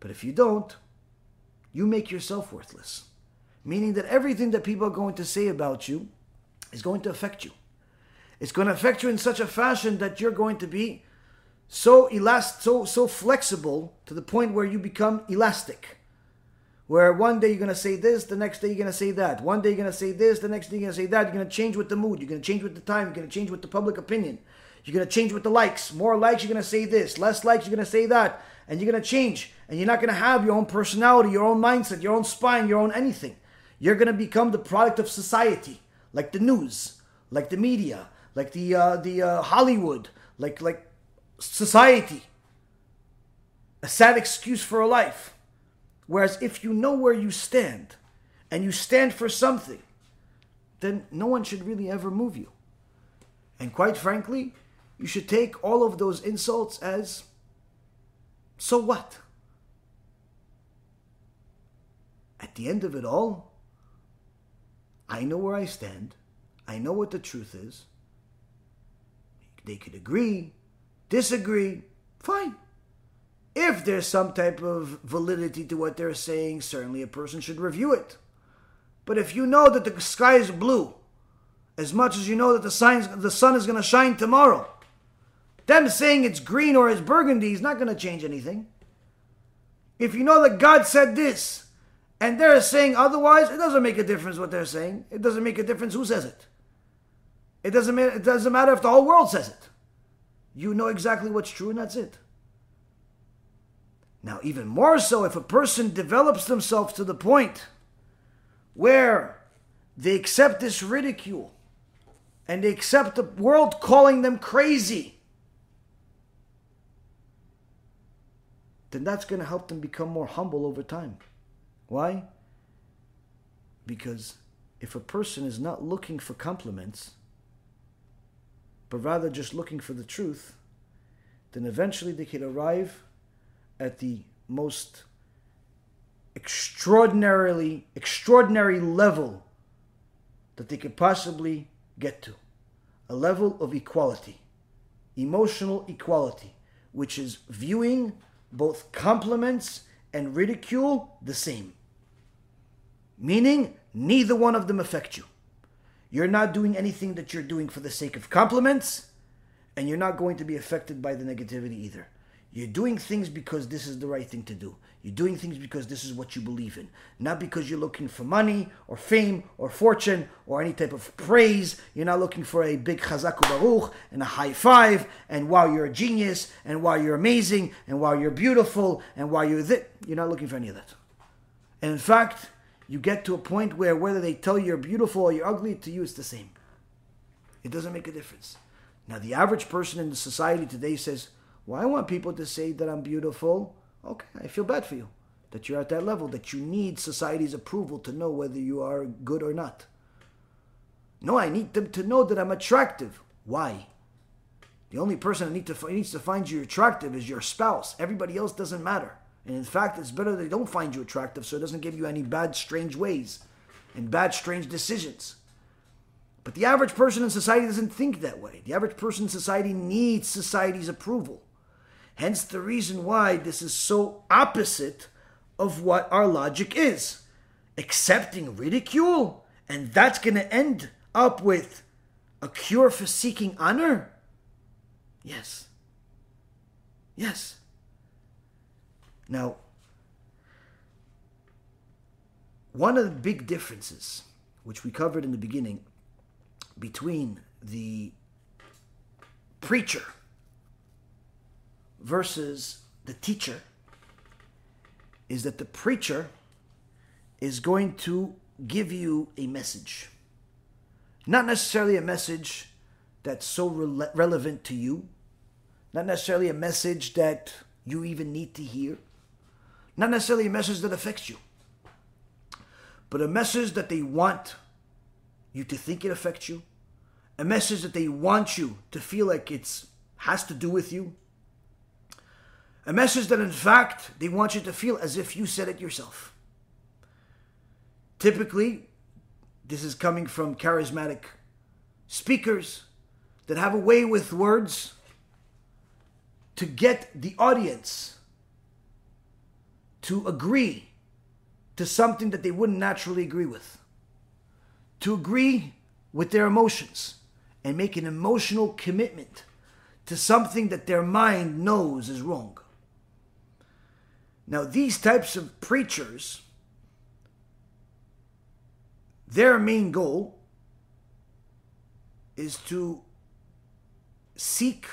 But if you don't, you make yourself worthless. Meaning that everything that people are going to say about you is going to affect you. It's going to affect you in such a fashion that you're going to be so elast so so flexible to the point where you become elastic. Where one day you're gonna say this, the next day you're gonna say that. One day you're gonna say this, the next day you're gonna say that. You're gonna change with the mood. You're gonna change with the time. You're gonna change with the public opinion. You're gonna change with the likes. More likes, you're gonna say this. Less likes, you're gonna say that. And you're gonna change. And you're not gonna have your own personality, your own mindset, your own spine, your own anything. You're gonna become the product of society, like the news, like the media, like the uh, the uh, Hollywood, like like society. A sad excuse for a life. Whereas if you know where you stand and you stand for something, then no one should really ever move you. And quite frankly, you should take all of those insults as so what? At the end of it all, I know where I stand. I know what the truth is. They could agree, disagree, fine. If there's some type of validity to what they're saying, certainly a person should review it. But if you know that the sky is blue, as much as you know that the, signs, the sun is going to shine tomorrow, them saying it's green or it's burgundy is not going to change anything. If you know that God said this, and they're saying otherwise, it doesn't make a difference what they're saying. It doesn't make a difference who says it. It doesn't, it doesn't matter if the whole world says it. You know exactly what's true, and that's it. Now, even more so, if a person develops themselves to the point where they accept this ridicule and they accept the world calling them crazy, then that's going to help them become more humble over time. Why? Because if a person is not looking for compliments, but rather just looking for the truth, then eventually they can arrive at the most extraordinarily extraordinary level that they could possibly get to a level of equality emotional equality which is viewing both compliments and ridicule the same. Meaning neither one of them affect you. You're not doing anything that you're doing for the sake of compliments and you're not going to be affected by the negativity either. You're doing things because this is the right thing to do. You're doing things because this is what you believe in, not because you're looking for money or fame or fortune or any type of praise. You're not looking for a big chazak u'baruch and a high five and wow, you're a genius and wow, you're amazing and wow, you're beautiful and wow, you're this. You're not looking for any of that. And in fact, you get to a point where whether they tell you you're beautiful or you're ugly, to you it's the same. It doesn't make a difference. Now, the average person in the society today says, well, I want people to say that I'm beautiful. Okay, I feel bad for you that you're at that level, that you need society's approval to know whether you are good or not. No, I need them to know that I'm attractive. Why? The only person that need to, needs to find you attractive is your spouse. Everybody else doesn't matter. And in fact, it's better they don't find you attractive so it doesn't give you any bad, strange ways and bad, strange decisions. But the average person in society doesn't think that way. The average person in society needs society's approval. Hence the reason why this is so opposite of what our logic is accepting ridicule, and that's going to end up with a cure for seeking honor? Yes. Yes. Now, one of the big differences, which we covered in the beginning, between the preacher versus the teacher is that the preacher is going to give you a message. Not necessarily a message that's so re- relevant to you, not necessarily a message that you even need to hear, not necessarily a message that affects you, but a message that they want you to think it affects you, a message that they want you to feel like it's has to do with you, a message that in fact they want you to feel as if you said it yourself. Typically, this is coming from charismatic speakers that have a way with words to get the audience to agree to something that they wouldn't naturally agree with, to agree with their emotions and make an emotional commitment to something that their mind knows is wrong. Now, these types of preachers, their main goal is to seek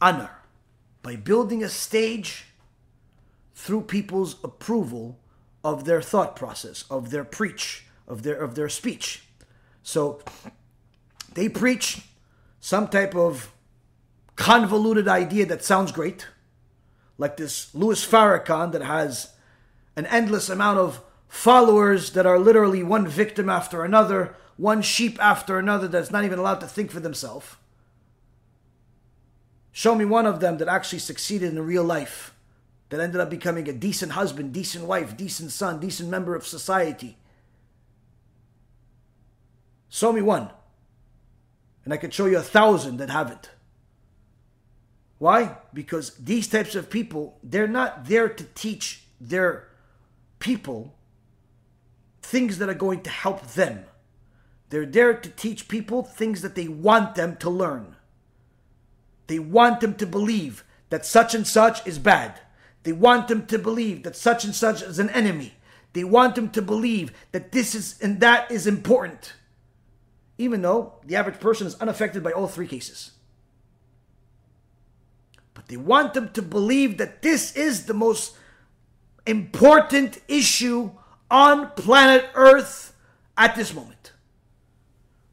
honor by building a stage through people's approval of their thought process, of their preach, of their of their speech. So they preach some type of convoluted idea that sounds great, like this Louis Farrakhan that has an endless amount of followers that are literally one victim after another, one sheep after another that's not even allowed to think for themselves. Show me one of them that actually succeeded in real life, that ended up becoming a decent husband, decent wife, decent son, decent member of society. Show me one. And I could show you a thousand that haven't. Why? Because these types of people, they're not there to teach their people things that are going to help them. They're there to teach people things that they want them to learn. They want them to believe that such and such is bad. They want them to believe that such and such is an enemy. They want them to believe that this is and that is important even though the average person is unaffected by all three cases. They want them to believe that this is the most important issue on planet Earth at this moment.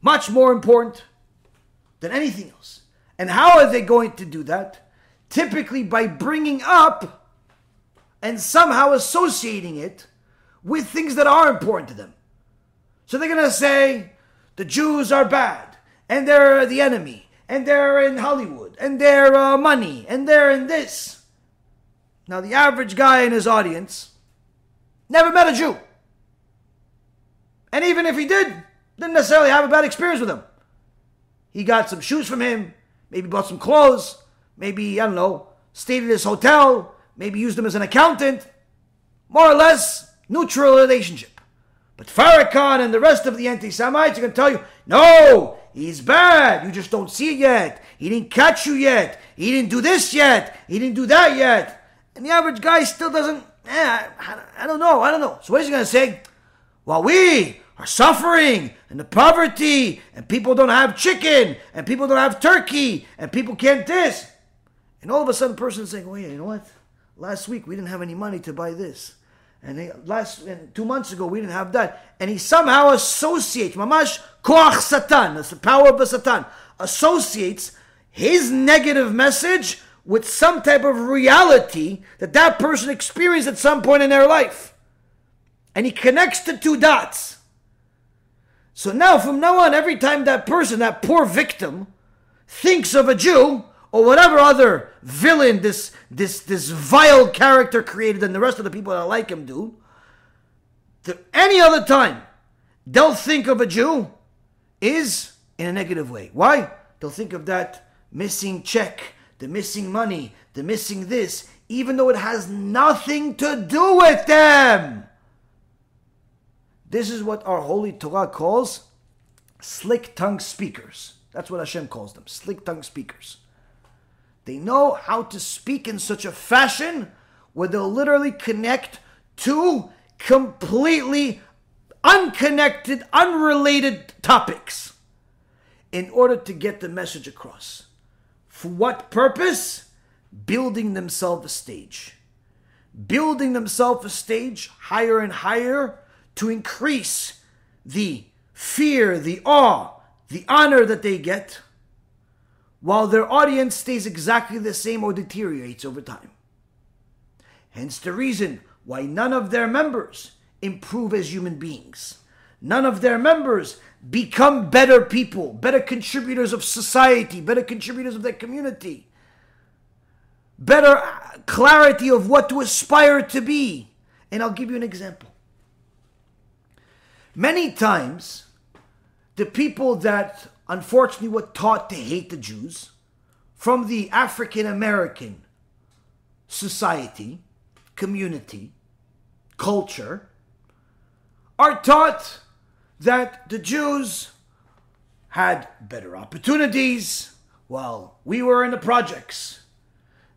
Much more important than anything else. And how are they going to do that? Typically by bringing up and somehow associating it with things that are important to them. So they're going to say, the Jews are bad, and they're the enemy, and they're in Hollywood, and they're uh, money, and they're in this. Now, the average guy in his audience never met a Jew. And even if he did, didn't necessarily have a bad experience with him. He got some shoes from him, maybe bought some clothes, maybe, I don't know, stayed at his hotel, maybe used him as an accountant. More or less, neutral relationship. But Farrakhan and the rest of the anti-Semites are going to tell you, no, he's bad. You just don't see it yet. He didn't catch you yet. He didn't do this yet. He didn't do that yet. And the average guy still doesn't, eh, I, I don't know, I don't know. So what is he going to say? Well, we are suffering and the poverty and people don't have chicken and people don't have turkey and people can't this. And all of a sudden, the person is saying, wait, you know what? Last week we didn't have any money to buy this. And they, last and two months ago we didn't have that. And he somehow associates, mamash koach satan, that's the power of the satan, associates his negative message with some type of reality that that person experienced at some point in their life. And he connects the two dots. So now, from now on, every time that person, that poor victim, thinks of a Jew, or whatever other villain this this this vile character created and the rest of the people that like him do, the, any other time they'll think of a Jew is in a negative way. Why? They'll think of that missing check, the missing money, the missing this, even though it has nothing to do with them. This is what our holy Torah calls slick tongue speakers. That's what Hashem calls them slick tongue speakers. They know how to speak in such a fashion where they'll literally connect two completely unconnected, unrelated topics in order to get the message across. For what purpose? Building themselves a stage. Building themselves a stage higher and higher to increase the fear, the awe, the honor that they get, while their audience stays exactly the same or deteriorates over time. Hence the reason why none of their members improve as human beings. None of their members become better people, better contributors of society, better contributors of their community, better uh, clarity of what to aspire to be. And I'll give you an example. Many times, the people that unfortunately were taught to hate the Jews from the African American society, community, culture, are taught that the Jews had better opportunities while we were in the projects.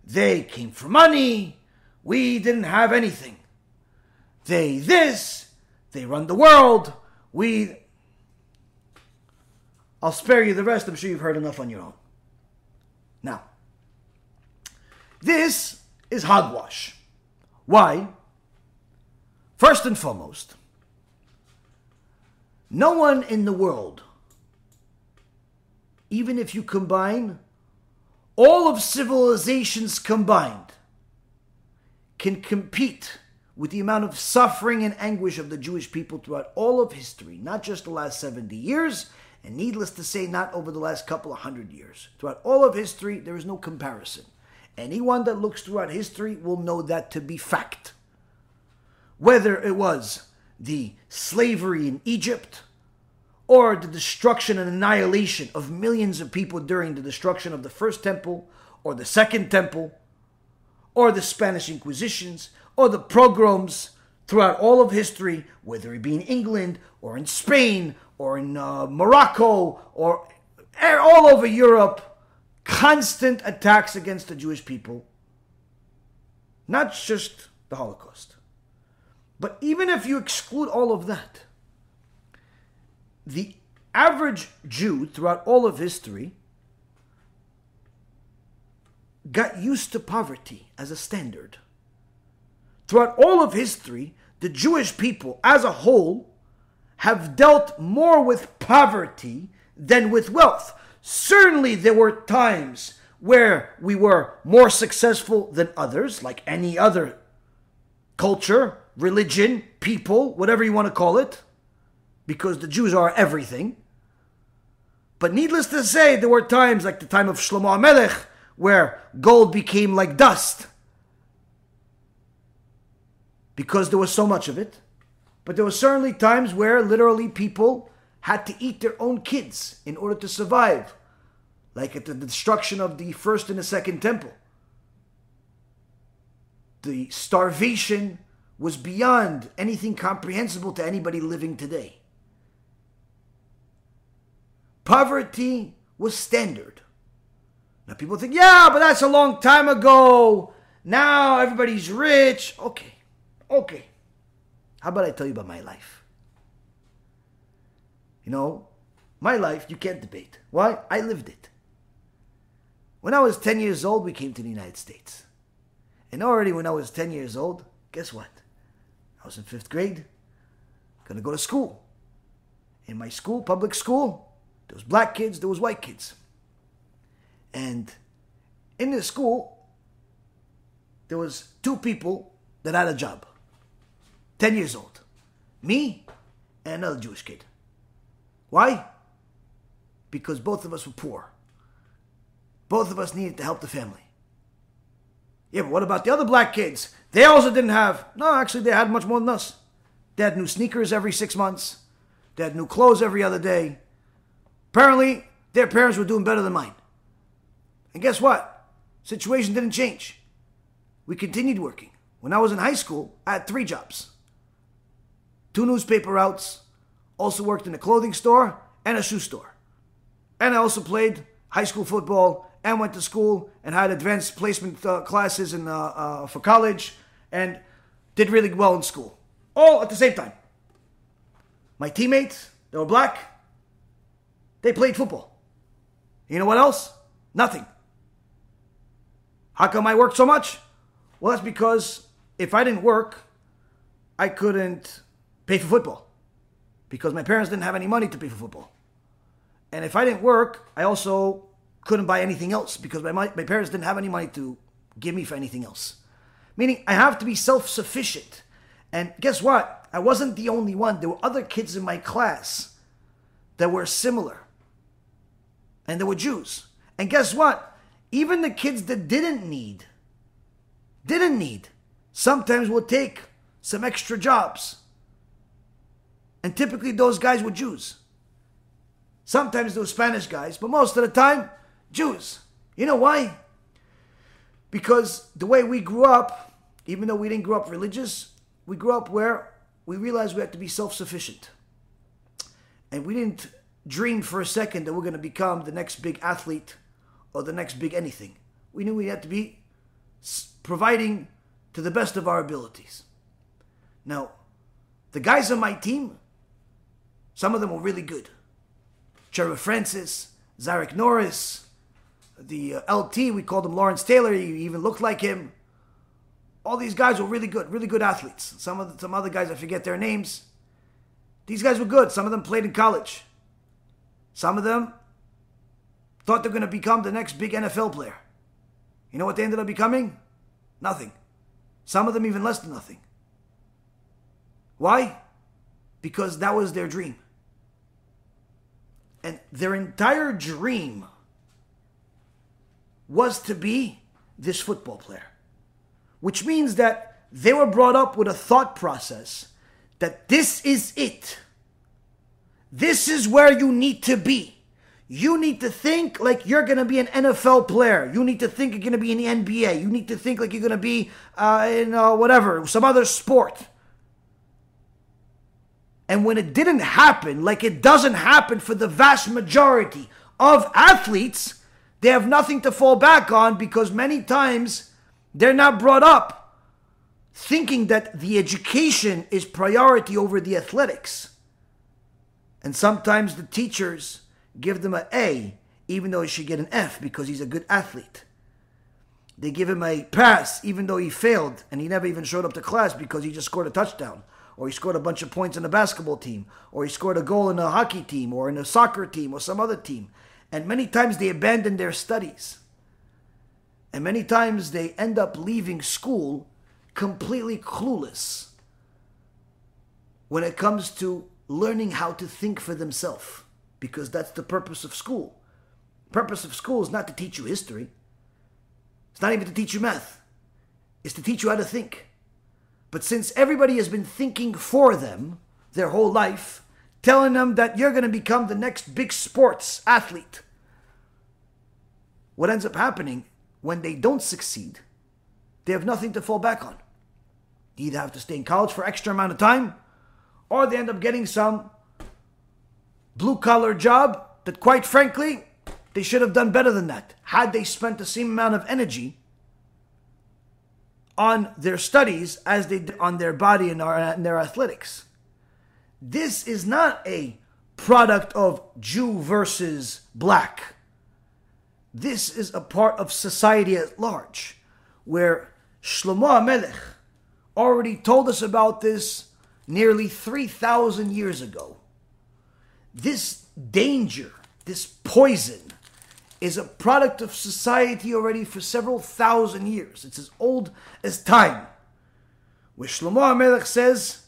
They came for money, we didn't have anything. They this, they run the world, we. I'll spare you the rest, I'm sure you've heard enough on your own. Now, this is hogwash. Why? First and foremost, no one in the world, even if you combine all of civilizations combined, can compete with the amount of suffering and anguish of the Jewish people throughout all of history, not just the last 70 years, and needless to say, not over the last couple of hundred years. Throughout all of history, there is no comparison. Anyone that looks throughout history will know that to be fact. Whether it was the slavery in Egypt, or the destruction and annihilation of millions of people during the destruction of the first temple, or the second temple, or the Spanish Inquisitions, or the pogroms throughout all of history, whether it be in England, or in Spain, or in uh, Morocco, or all over Europe, constant attacks against the Jewish people. Not just the Holocaust. But even if you exclude all of that, the average Jew throughout all of history got used to poverty as a standard. Throughout all of history, the Jewish people as a whole have dealt more with poverty than with wealth. Certainly, there were times where we were more successful than others, like any other culture, religion, people, whatever you want to call it, because the Jews are everything. But needless to say, there were times like the time of Shlomo HaMelech where gold became like dust because there was so much of it. But there were certainly times where literally people had to eat their own kids in order to survive, like at the destruction of the first and the second temple. The starvation was beyond anything comprehensible to anybody living today. Poverty was standard. Now people think, yeah, but that's a long time ago. Now everybody's rich. Okay, okay. How about I tell you about my life? You know, my life, you can't debate. Why? I lived it. When I was 10 years old, we came to the United States. And already when I was 10 years old, guess what? I was in fifth grade, gonna go to school. In my school, public school, there was black kids, there was white kids. And in this school, there was two people that had a job. 10 years old. Me and another Jewish kid. Why? Because both of us were poor. both of us needed to help the family. Yeah, but what about the other black kids? They also didn't have. No, actually, they had much more than us. They had new sneakers every six months. They had new clothes every other day. Apparently, their parents were doing better than mine. And guess what? Situation didn't change. We continued working. When I was in high school, I had three jobs two newspaper routes, also worked in a clothing store and a shoe store. And I also played high school football and went to school and had advanced placement uh, classes in, uh, uh, for college and did really well in school. All at the same time. My teammates, they were black, they played football. You know what else? Nothing. How come I worked so much? Well, that's because if I didn't work, I couldn't pay for football because my parents didn't have any money to pay for football. And if I didn't work, I also couldn't buy anything else because my, my parents didn't have any money to give me for anything else. Meaning, I have to be self sufficient. And guess what? I wasn't the only one. There were other kids in my class that were similar. And they were Jews. And guess what? Even the kids that didn't need, didn't need, sometimes would take some extra jobs. And typically those guys were Jews. Sometimes were Spanish guys, but most of the time, Jews. You know why? Because the way we grew up, even though we didn't grow up religious, we grew up where we realized we had to be self sufficient. And we didn't dream for a second that we're going to become the next big athlete or the next big anything. We knew we had to be providing to the best of our abilities. Now, the guys on my team, some of them were really good. Sheriff Francis, Zarek Norris, the uh, LT, we called him Lawrence Taylor, he even looked like him. All these guys were really good, really good athletes. Some of the, some other guys, I forget their names. These guys were good. Some of them played in college. Some of them thought they're going to become the next big NFL player. You know what they ended up becoming? Nothing. Some of them even less than nothing. Why? Because that was their dream. And their entire dream was to be this football player. Which means that they were brought up with a thought process that this is it. This is where you need to be. You need to think like you're going to be an NFL player. You need to think you're going to be in the NBA. You need to think like you're going to be uh, in uh, whatever, some other sport. And when it didn't happen, like it doesn't happen for the vast majority of athletes, they have nothing to fall back on because many times they're not brought up thinking that the education is priority over the athletics. And sometimes the teachers give them an A, even though he should get an F because he's a good athlete. They give him a pass, even though he failed and he never even showed up to class because he just scored a touchdown, or he scored a bunch of points in a basketball team, or he scored a goal in a hockey team, or in a soccer team, or some other team. And many times they abandon their studies. And many times they end up leaving school completely clueless when it comes to learning how to think for themselves because that's the purpose of school. Purpose of school is not to teach you history. It's not even to teach you math. It's to teach you how to think. But since everybody has been thinking for them their whole life, telling them that you're going to become the next big sports athlete, what ends up happening when they don't succeed, they have nothing to fall back on. They either have to stay in college for extra amount of time, or they end up getting some blue collar job that, quite frankly, they should have done better than that. Had they spent the same amount of energy on their studies as they did on their body and their athletics. This is not a product of Jew versus black. This is a part of society at large, where Shlomo Melech already told us about this nearly 3,000 years ago. This danger, this poison, is a product of society already for several thousand years. It's as old as time. Where Shlomo HaMelech says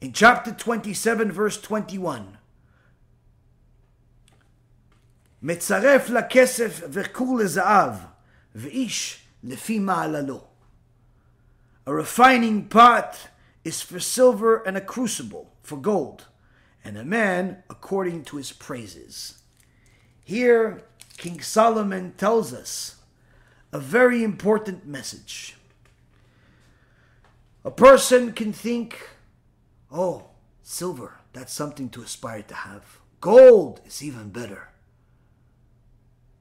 in chapter 27, verse 21, מצרף לכסף וכור לזהב, ואיש לפי מעללו. A refining pot is for silver and a crucible for gold, and a man according to his praises. Here, King Solomon tells us a very important message. A person can think, oh, silver, that's something to aspire to have. Gold is even better.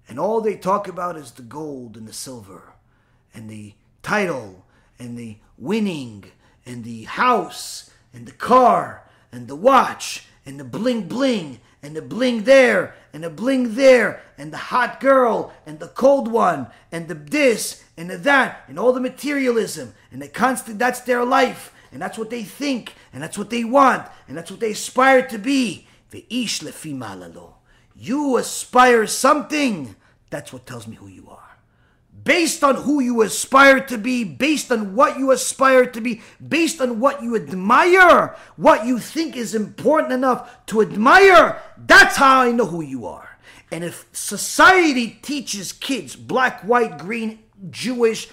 And all they talk about is the gold and the silver and the title and the winning and the house and the car and the watch and the bling bling and the bling there and the bling there and the hot girl and the cold one and the this and the that and all the materialism and the constant that's their life and that's what they think and that's what they want and that's what they aspire to be. You aspire something. That's what tells me who you are. Based on who you aspire to be, based on what you aspire to be, based on what you admire, what you think is important enough to admire, that's how I know who you are. And if society teaches kids, black, white, green, Jewish,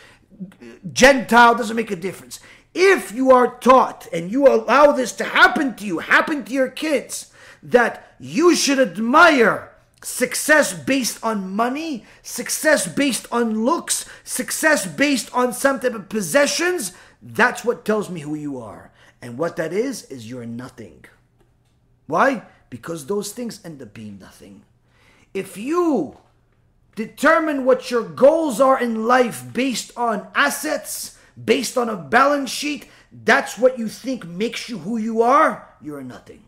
Gentile, doesn't make a difference. If you are taught and you allow this to happen to you, happen to your kids, that you should admire success based on money, success based on looks, success based on some type of possessions, that's what tells me who you are. And what that is, is you're nothing. Why? Because those things end up being nothing. If you determine what your goals are in life based on assets, based on a balance sheet, that's what you think makes you who you are, you're nothing.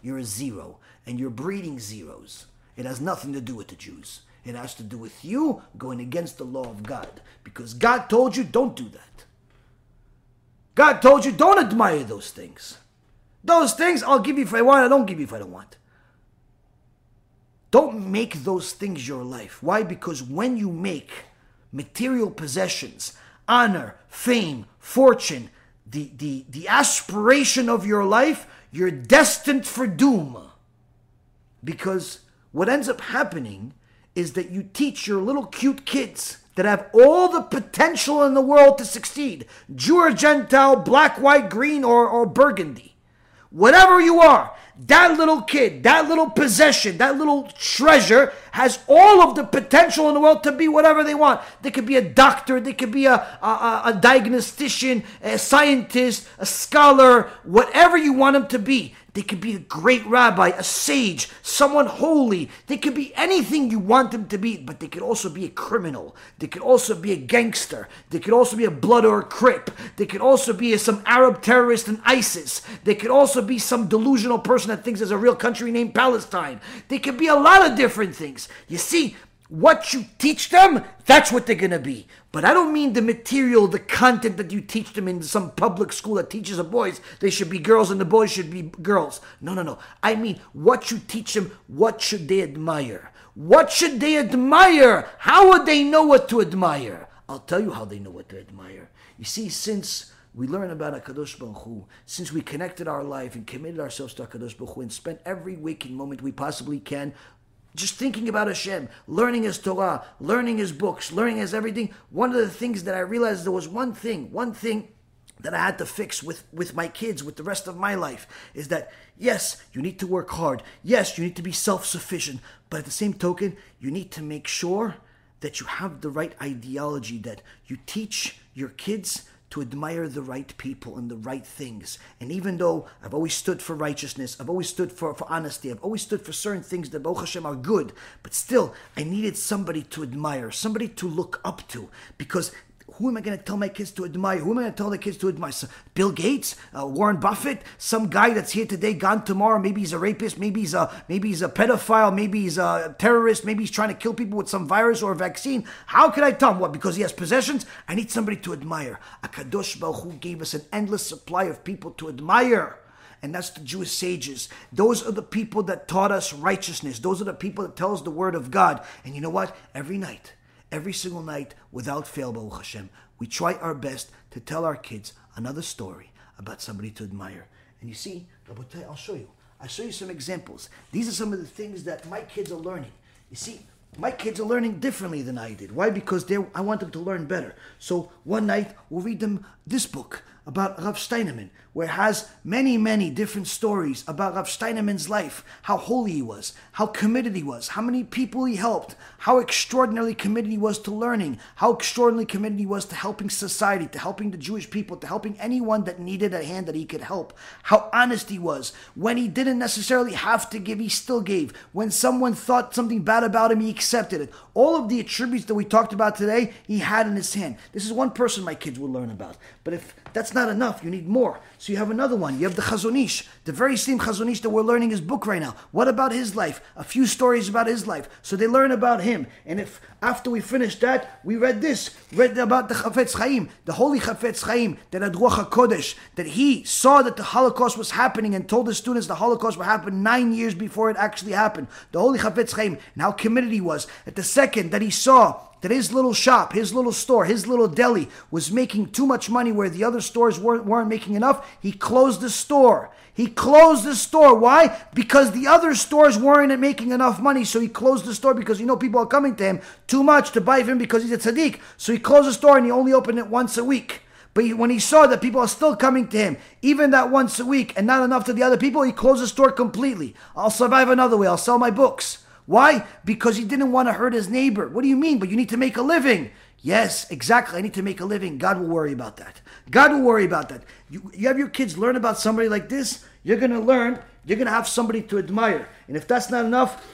You're a zero, and you're breeding zeros. It has nothing to do with the Jews. It has to do with you going against the law of God. Because God told you, don't do that. God told you, don't admire those things. Those things, I'll give you if I want, I don't give you if I don't want. Don't make those things your life. Why? Because when you make material possessions, honor, fame, fortune, the, the, the aspiration of your life, you're destined for doom. Because what ends up happening is that you teach your little cute kids that have all the potential in the world to succeed Jew or Gentile, black, white, green, or, or burgundy. Whatever you are, that little kid, that little possession, that little treasure has all of the potential in the world to be whatever they want. They could be a doctor, they could be a, a, a diagnostician, a scientist, a scholar, whatever you want them to be. They could be a great rabbi, a sage, someone holy. They could be anything you want them to be, but they could also be a criminal. They could also be a gangster. They could also be a blood or a crip. They could also be some Arab terrorist in ISIS. They could also be some delusional person that thinks there's a real country named Palestine. They could be a lot of different things. You see, what you teach them, that's what they're going to be. But I don't mean the material, the content that you teach them in some public school that teaches the boys they should be girls and the boys should be girls. No, no, no. I mean what you teach them, what should they admire? What should they admire? How would they know what to admire? I'll tell you how they know what to admire. You see, since we learn about HaKadosh Baruch Hu, since we connected our life and committed ourselves to HaKadosh Baruch Hu and spent every waking moment we possibly can just thinking about Hashem, learning His Torah, learning His books, learning His everything. One of the things that I realized there was one thing, one thing that I had to fix with, with my kids, with the rest of my life, is that yes, you need to work hard. Yes, you need to be self sufficient. But at the same token, you need to make sure that you have the right ideology, that you teach your kids to admire the right people and the right things. And even though I've always stood for righteousness, I've always stood for, for honesty, I've always stood for certain things that Baruch Hashem are good, but still, I needed somebody to admire, somebody to look up to, because who am I going to tell my kids to admire? Who am I going to tell the kids to admire? Bill Gates, uh, Warren Buffett, some guy that's here today, gone tomorrow. Maybe he's a rapist. Maybe he's a maybe he's a pedophile. Maybe he's a terrorist. Maybe he's trying to kill people with some virus or vaccine. How can I tell him what? Because he has possessions. I need somebody to admire. A Kadosh Hu gave us an endless supply of people to admire and that's the Jewish sages. Those are the people that taught us righteousness. Those are the people that tell us the word of God. And you know what? Every night, every single night, without fail, Baruch Hashem, we try our best to tell our kids another story about somebody to admire. And you see, I'll show you. I'll show you some examples. These are some of the things that my kids are learning. You see, my kids are learning differently than I did. Why? Because I want them to learn better. So one night we'll read them this book about Rav Steinemann, where it has many, many different stories about Rav Steinemann's life, how holy he was, how committed he was, how many people he helped, how extraordinarily committed he was to learning, how extraordinarily committed he was to helping society, to helping the Jewish people, to helping anyone that needed a hand that he could help, how honest he was. When he didn't necessarily have to give, he still gave. When someone thought something bad about him, he accepted it. All of the attributes that we talked about today, he had in his hand. This is one person my kids will learn about. But if that's not enough, you need more. So you have another one. You have the Chazon Ish, the very same Chazon that we're learning his book right now. What about his life? A few stories about his life. So they learn about him. And if after we finish that, we read this, read about the Chafetz Chaim, the holy Chafetz Chaim, that had Ruach HaKodesh, that he saw that the Holocaust was happening and told the students the Holocaust would happen nine years before it actually happened. The holy Chafetz Chaim, and how committed he was. At the second that he saw that his little shop, his little store, his little deli was making too much money where the other stores weren't, weren't making enough, he closed the store. He closed the store. Why? Because the other stores weren't making enough money. So he closed the store because you know people are coming to him too much to buy from him because he's a tzaddik. So he closed the store and he only opened it once a week. But when he saw that people are still coming to him, even that once a week, and not enough to the other people, he closed the store completely. I'll survive another way. I'll sell my books. Why? Because he didn't want to hurt his neighbor. What do you mean? But you need to make a living. Yes, exactly. I need to make a living. God will worry about that. God will worry about that. You, you have your kids learn about somebody like this, you're going to learn, you're going to have somebody to admire. And if that's not enough,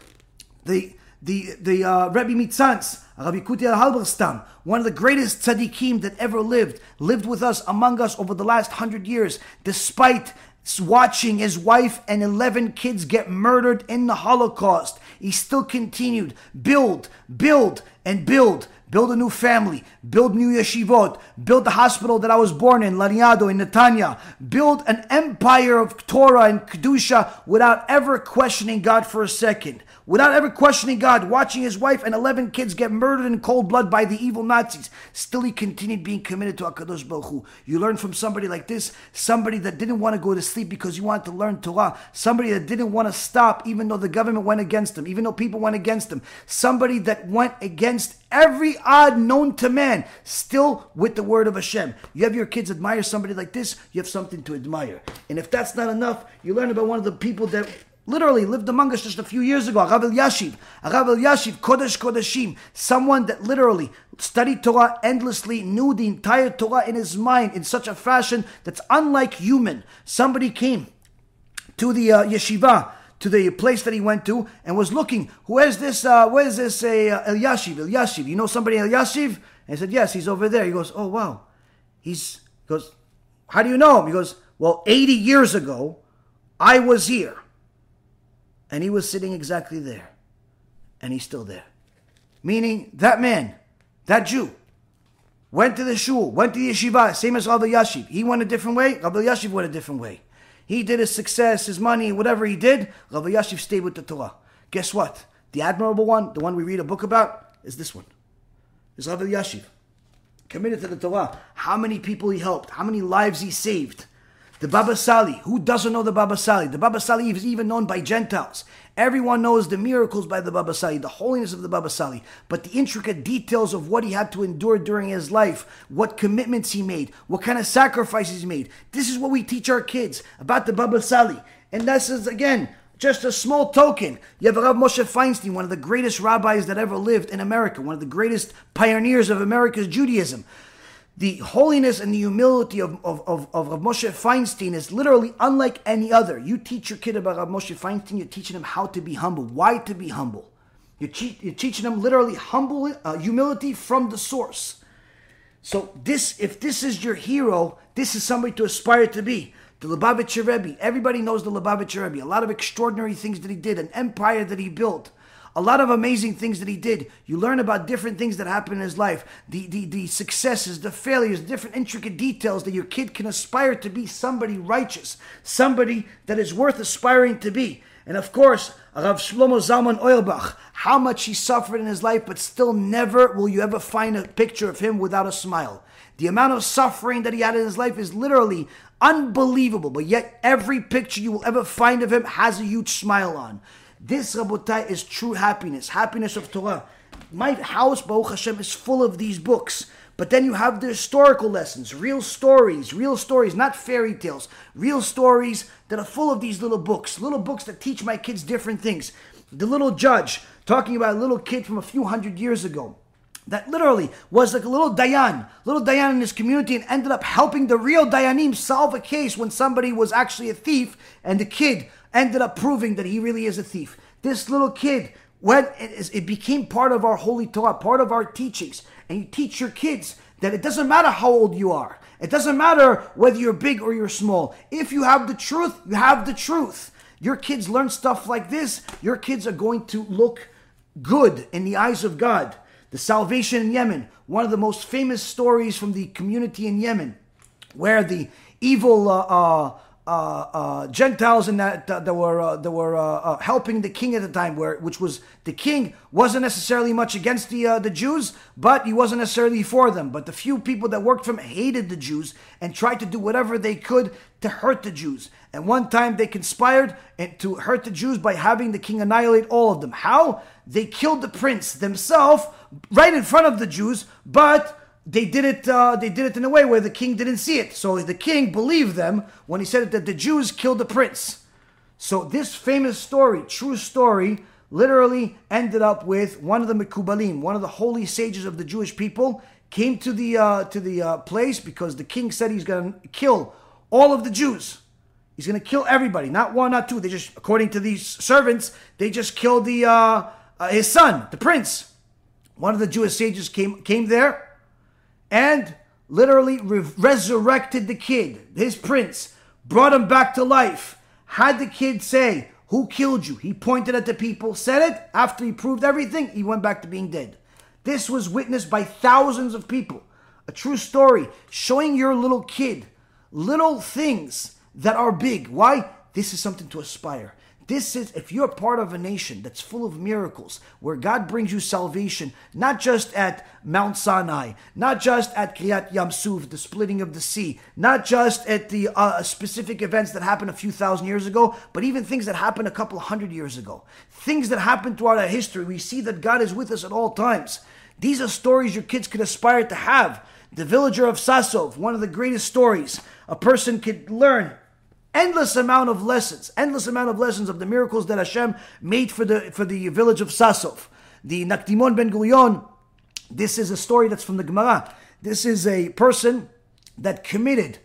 the the the uh, Mitzantz, Rabbi Kutia Halberstam, one of the greatest tzaddikim that ever lived, lived with us among us over the last hundred years, despite watching his wife and 11 kids get murdered in the Holocaust. He still continued build, build, and build. Build a new family, build new yeshivot, build the hospital that I was born in, Laniado in Netanya, build an empire of Torah and Kedusha without ever questioning God for a second without ever questioning God, watching his wife and 11 kids get murdered in cold blood by the evil Nazis. Still, he continued being committed to HaKadosh Baruch Hu. You learn from somebody like this, somebody that didn't want to go to sleep because he wanted to learn Torah, somebody that didn't want to stop even though the government went against him, even though people went against him, somebody that went against every odd known to man, still with the word of Hashem. You have your kids admire somebody like this, you have something to admire. And if that's not enough, you learn about one of the people that literally lived among us just a few years ago, Rav Elyashiv. Rav Elyashiv, Kodesh Kodeshim, someone that literally studied Torah endlessly, knew the entire Torah in his mind in such a fashion that's unlike human. Somebody came to the uh, yeshiva, to the place that he went to, and was looking, who is this, uh, where is this uh, Elyashiv, Elyashiv? You know somebody Elyashiv? And he said, yes, he's over there. He goes, oh, wow. He's, he goes, how do you know him? He goes, well, 80 years ago, I was here. And he was sitting exactly there. And he's still there. Meaning, that man, that Jew, went to the shul, went to the yeshiva, same as Rav Elyashiv. He went a different way, Rav Elyashiv went a different way. He did his success, his money, whatever he did, Rav Elyashiv stayed with the Torah. Guess what? The admirable one, the one we read a book about, is this one. Is Rav Elyashiv. Committed to the Torah. How many people he helped, how many lives he saved. The Baba Sali, who doesn't know the Baba Sali? The Baba Sali is even known by Gentiles. Everyone knows the miracles by the Baba Sali, the holiness of the Baba Sali, but the intricate details of what he had to endure during his life, what commitments he made, what kind of sacrifices he made. This is what we teach our kids about the Baba Sali. And this is, again, just a small token. You have Rav Moshe Feinstein, one of the greatest rabbis that ever lived in America, one of the greatest pioneers of America's Judaism the holiness and the humility of, of, of, of Rav Moshe Feinstein is literally unlike any other. You teach your kid about Rav Moshe Feinstein, you're teaching him how to be humble, why to be humble. You're, te- you're teaching them literally humble uh, humility from the source. So this, if this is your hero, this is somebody to aspire to be. The Lubavitcher Rebbe, everybody knows the Lubavitcher Rebbe. A lot of extraordinary things that he did, an empire that he built a lot of amazing things that he did. You learn about different things that happened in his life, the, the, the successes, the failures, different intricate details that your kid can aspire to be somebody righteous, somebody that is worth aspiring to be. And of course, Rav Shlomo Zalman Auerbach, how much he suffered in his life, but still never will you ever find a picture of him without a smile. The amount of suffering that he had in his life is literally unbelievable, but yet every picture you will ever find of him has a huge smile on. This, Rabotai, is true happiness, happiness of Torah. My house, Baruch Hashem, is full of these books. But then you have the historical lessons, real stories, real stories, not fairy tales, real stories that are full of these little books, little books that teach my kids different things. The little judge, talking about a little kid from a few hundred years ago that literally was like a little Dayan, little Dayan in his community, and ended up helping the real Dayanim solve a case when somebody was actually a thief, and the kid ended up proving that he really is a thief. This little kid, when it, became part of our holy Torah, part of our teachings, and you teach your kids that it doesn't matter how old you are. It doesn't matter whether you're big or you're small. If you have the truth, you have the truth. Your kids learn stuff like this, your kids are going to look good in the eyes of God. The salvation in Yemen, one of the most famous stories from the community in Yemen, where the evil uh, uh, Gentiles in that uh, that were uh, that were uh, uh, helping the king at the time, where which was the king wasn't necessarily much against the uh, the Jews, but he wasn't necessarily for them. But the few people that worked for him hated the Jews and tried to do whatever they could to hurt the Jews. And one time they conspired and to hurt the Jews by having the king annihilate all of them. How? They killed the prince themselves right in front of the Jews, but they did it uh, they did it in a way where the king didn't see it. So the king believed them when he said that the jews killed the prince. So this famous story true story literally ended up with one of the mekubalim one of the holy sages of the jewish people came to the uh, to the uh, place because the king said he's going to kill all of the jews. He's going to kill everybody. Not one not two. They just according to these servants they just killed the uh, uh, his son the prince. One of the jewish sages came came there and literally re- resurrected the kid, his prince, brought him back to life. Had the kid say, Who killed you? He pointed at the people, said it. After he proved everything, he went back to being dead. This was witnessed by thousands of people. A true story showing your little kid little things that are big. Why? This is something to aspire. This is, if you're part of a nation that's full of miracles, where God brings you salvation, not just at Mount Sinai, not just at Kriyat Yam Suf, the splitting of the sea, not just at the uh, specific events that happened a few thousand years ago, but even things that happened a couple hundred years ago. Things that happened throughout our history, we see that God is with us at all times. These are stories your kids could aspire to have. The villager of Sasov, one of the greatest stories. A person could learn endless amount of lessons, endless amount of lessons of the miracles that Hashem made for the for the village of Sasov. The Nakdimon ben Gurion, this is a story that's from the Gemara. This is a person that committed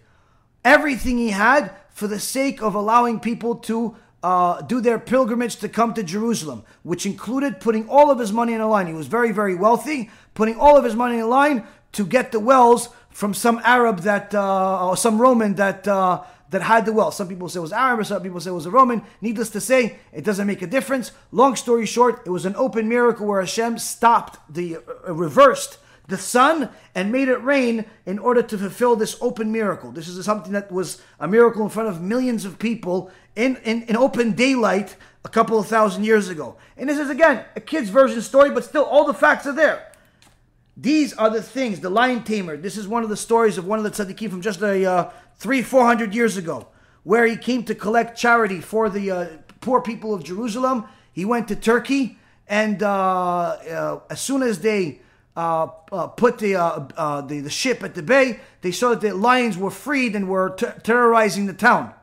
everything he had for the sake of allowing people to uh, do their pilgrimage to come to Jerusalem, which included putting all of his money in a line. He was very, very wealthy, putting all of his money in a line to get the wells from some Arab that uh, or some Roman that uh, that had the wealth. Some people say it was Arab, some people say it was a Roman. Needless to say, it doesn't make a difference. Long story short, it was an open miracle where Hashem stopped the uh, reversed the sun and made it rain in order to fulfill this open miracle. This is something that was a miracle in front of millions of people in, in, in open daylight a couple of thousand years ago. And this is again a kid's version story, but still all the facts are there. These are the things, the lion tamer. This is one of the stories of one of the tzaddikim from just a uh, three, four hundred years ago, where he came to collect charity for the uh, poor people of Jerusalem. He went to Turkey, and uh, uh as soon as they uh, uh, put the, the, the ship at the bay, they saw that the lions were freed and were ter- terrorizing the town.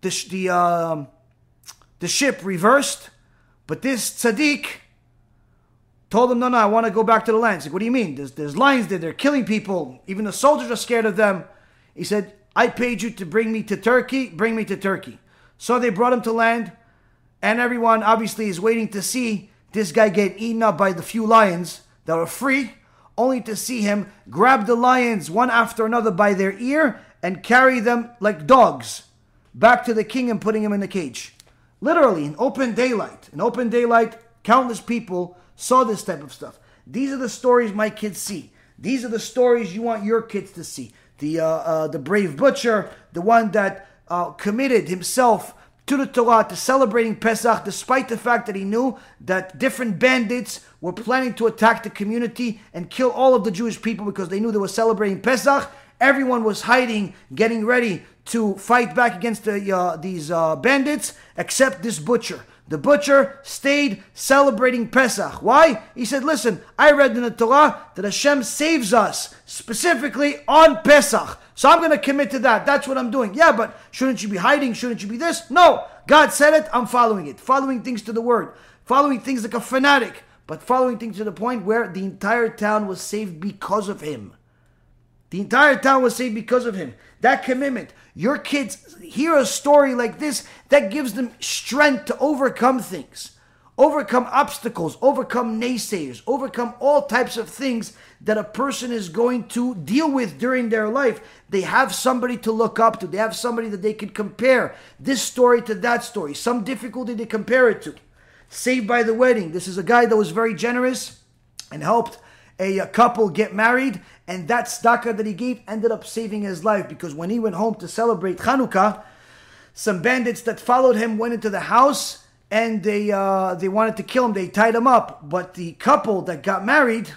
The the um, the ship reversed, but this tzaddik told them, no, no, I want to go back to the land. He's like, what do you mean? There's, there's lions there. They're killing people. Even the soldiers are scared of them. He said, I paid you to bring me to Turkey. Bring me to Turkey. So they brought him to land. And everyone obviously is waiting to see this guy get eaten up by the few lions that were free, only to see him grab the lions one after another by their ear and carry them like dogs back to the king and putting him in the cage. Literally, in open daylight. In open daylight, countless people saw this type of stuff. These are the stories my kids see. These are the stories you want your kids to see. The uh, uh, the brave butcher, the one that uh, committed himself to the Torah, to celebrating Pesach, despite the fact that he knew that different bandits were planning to attack the community and kill all of the Jewish people because they knew they were celebrating Pesach. Everyone was hiding, getting ready to fight back against the, uh, these uh, bandits, except this butcher. The butcher stayed celebrating Pesach. Why? He said, Listen, I read in the Torah that Hashem saves us specifically on Pesach. So I'm going to commit to that. That's what I'm doing. Yeah, but shouldn't you be hiding? Shouldn't you be this? No. God said it. I'm following it. Following things to the word. Following things like a fanatic. But following things to the point where the entire town was saved because of him. The entire town was saved because of him. That commitment. Your kids hear a story like this that gives them strength to overcome things, overcome obstacles, overcome naysayers, overcome all types of things that a person is going to deal with during their life. They have somebody to look up to, they have somebody that they could compare this story to that story, some difficulty to compare it to. Saved by the wedding. This is a guy that was very generous and helped a, couple get married, and that tzedakah that he gave ended up saving his life because when he went home to celebrate Hanukkah, some bandits that followed him went into the house and they uh, they wanted to kill him. They tied him up, but the couple that got married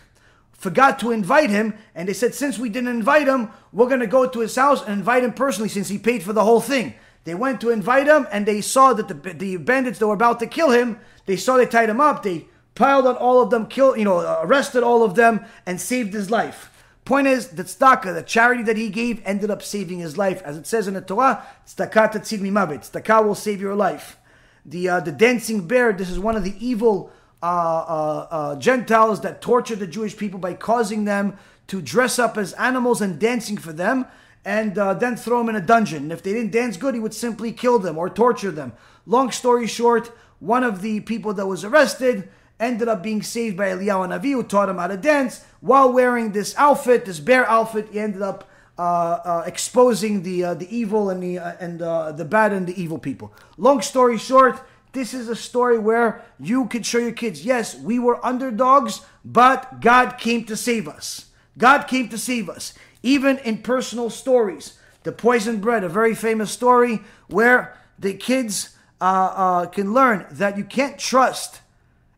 forgot to invite him, and they said since we didn't invite him, we're gonna go to his house and invite him personally since he paid for the whole thing. They went to invite him, and they saw that the the bandits that were about to kill him, they saw they tied him up. They piled on all of them, killed, you know, arrested all of them, and saved his life. Point is, the tzedakah, the charity that he gave, ended up saving his life. As it says in the Torah, tzedakah tatzil mimavit. Tzedakah will save your life. The, uh, the dancing bear, this is one of the evil uh, uh, uh, Gentiles that tortured the Jewish people by causing them to dress up as animals and dancing for them, and uh, then throw them in a dungeon. And if they didn't dance good, he would simply kill them or torture them. Long story short, one of the people that was arrested ended up being saved by Eliyahu Navi, who taught him how to dance. While wearing this outfit, this bear outfit, he ended up uh, uh, exposing the uh, the evil and the uh, and uh, the bad and the evil people. Long story short, this is a story where you could show your kids, yes, we were underdogs, but God came to save us. God came to save us, even in personal stories. The poisoned bread, a very famous story where the kids uh, can learn that you can't trust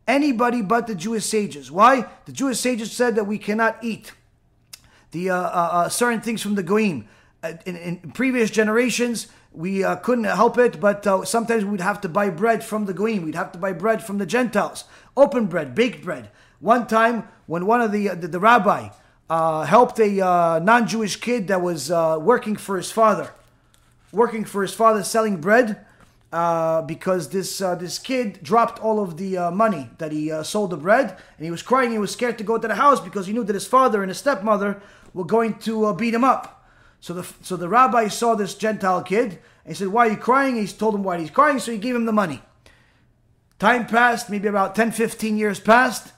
anybody but the Jewish sages. Why? The Jewish sages said that we cannot eat the uh, uh, uh certain things from the goyim. Uh, in, in, previous generations, we uh, couldn't help it, but uh, sometimes we'd have to buy bread from the goyim. We'd have to buy bread from the Gentiles, open bread, baked bread. One time, when one of the the, the rabbi helped a non-Jewish kid that was working for his father, working for his father selling bread, uh, because this uh, this kid dropped all of the uh, money that he uh, sold the bread, and he was crying. He was scared to go to the house because he knew that his father and his stepmother were going to uh, beat him up. So the so the rabbi saw this Gentile kid and he said, "Why are you crying?" He told him why he's crying, so he gave him the money. Time passed, maybe about 10, 15 years passed.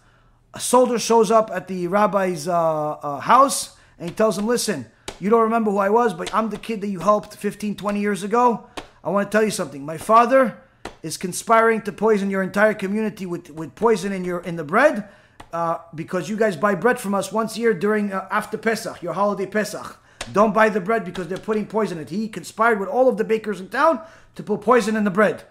A soldier shows up at the rabbi's house and he tells him, "Listen, you don't remember who I was, but I'm the kid that you helped 15, 20 years ago." I want to tell you something. My father is conspiring to poison your entire community with, with poison in your in the bread uh, because you guys buy bread from us once a year during uh, after Pesach, your holiday Pesach. Don't buy the bread because they're putting poison in it. He conspired with all of the bakers in town to put poison in the bread.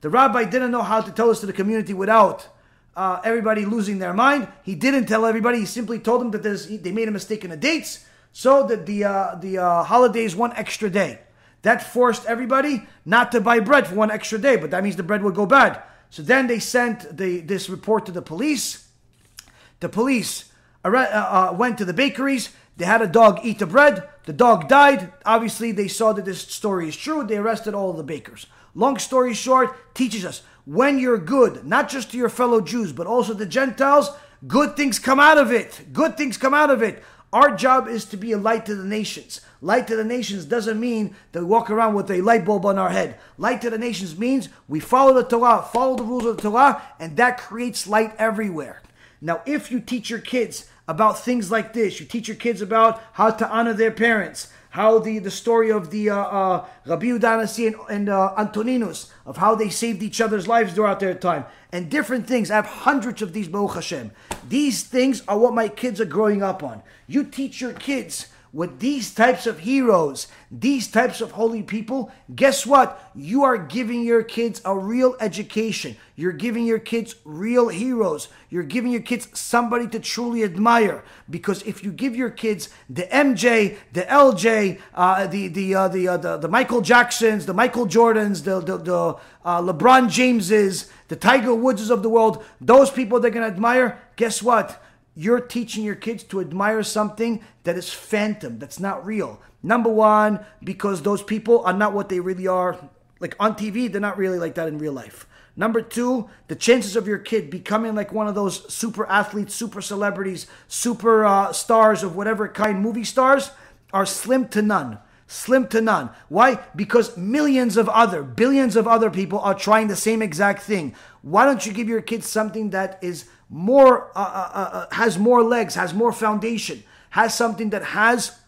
The rabbi didn't know how to tell us to the community without uh, everybody losing their mind. He didn't tell everybody. He simply told them that they made a mistake in the dates, so that the uh, the uh, holiday is one extra day. That forced everybody not to buy bread for one extra day, but that means the bread would go bad. So then they sent the, this report to the police. The police uh, uh, went to the bakeries. They had a dog eat the bread. The dog died. Obviously, they saw that this story is true. They arrested all the bakers. Long story short, teaches us when you're good, not just to your fellow Jews, but also the Gentiles, good things come out of it. Good things come out of it. Our job is to be a light to the nations. Light to the nations doesn't mean that we walk around with a light bulb on our head. Light to the nations means we follow the Torah, follow the rules of the Torah, and that creates light everywhere. Now, if you teach your kids about things like this, you teach your kids about how to honor their parents, how the, the story of the uh, uh, Rabbi Udanasi and, and uh, Antoninus, of how they saved each other's lives throughout their time, and different things. I have hundreds of these, Baruch Hashem. These things are what my kids are growing up on. You teach your kids with these types of heroes, these types of holy people, guess what? You are giving your kids a real education. You're giving your kids real heroes. You're giving your kids somebody to truly admire. Because if you give your kids the MJ, the LJ, uh, the the uh, the, uh, the the Michael Jacksons, the Michael Jordans, the the, the uh, LeBron Jameses, the Tiger Woodses of the world, those people they're gonna admire. Guess what? You're teaching your kids to admire something that is phantom, that's not real. Number one, because those people are not what they really are. Like on TV, they're not really like that in real life. Number two, the chances of your kid becoming like one of those super athletes, super celebrities, super uh, stars of whatever kind, movie stars, are slim to none. Slim to none. Why? Because millions of other, billions of other people are trying the same exact thing. Why don't you give your kids something that is more uh, uh, uh, uh, has more legs, has more foundation, has something that has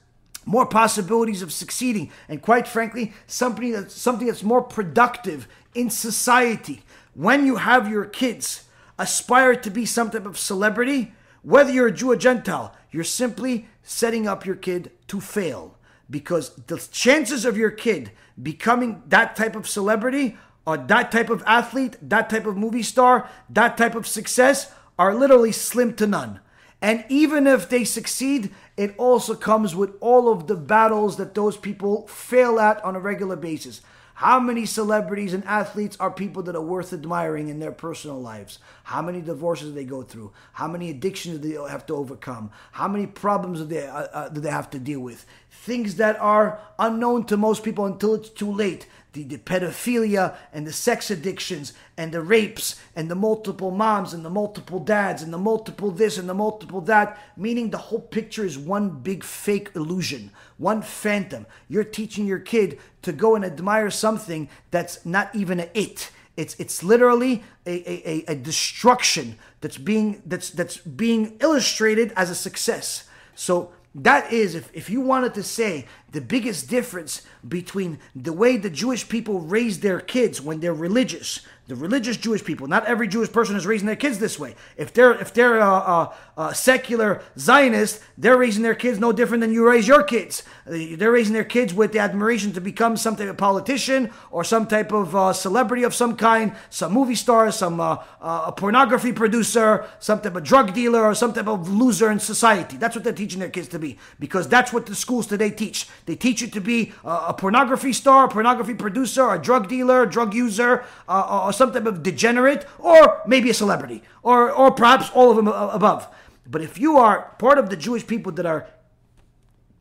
more possibilities of succeeding, and quite frankly, something that's something that's more productive in society. When you have your kids aspire to be some type of celebrity, whether you're a Jew or Gentile, you're simply setting up your kid to fail because the chances of your kid becoming that type of celebrity or that type of athlete, that type of movie star, that type of success are literally slim to none. And even if they succeed, it also comes with all of the battles that those people fail at on a regular basis. How many celebrities and athletes are people that are worth admiring in their personal lives? How many divorces do they go through? How many addictions do they have to overcome? How many problems do they, uh, uh, do they have to deal with? Things that are unknown to most people until it's too late the, the pedophilia and the sex addictions and the rapes and the multiple moms and the multiple dads and the multiple this and the multiple that, meaning the whole picture is one big fake illusion, one phantom. You're teaching your kid to go and admire something that's not even a it. It's it's literally a, a, a destruction that's being that's that's being illustrated as a success. So that is, if, if you wanted to say the biggest difference between the way the Jewish people raise their kids when they're religious the religious Jewish people. Not every Jewish person is raising their kids this way. If they're if they're a, a, a, secular Zionist, they're raising their kids no different than you raise your kids. They're raising their kids with the admiration to become some type of politician or some type of uh, celebrity of some kind, some movie star, some uh, uh, a pornography producer, some type of drug dealer, or some type of loser in society. That's what they're teaching their kids to be because that's what the schools today teach. They teach you to be a pornography star, a pornography producer, a drug dealer, a drug user, uh, or some type of degenerate, or maybe a celebrity, or, or perhaps all of them above. But if you are part of the Jewish people that are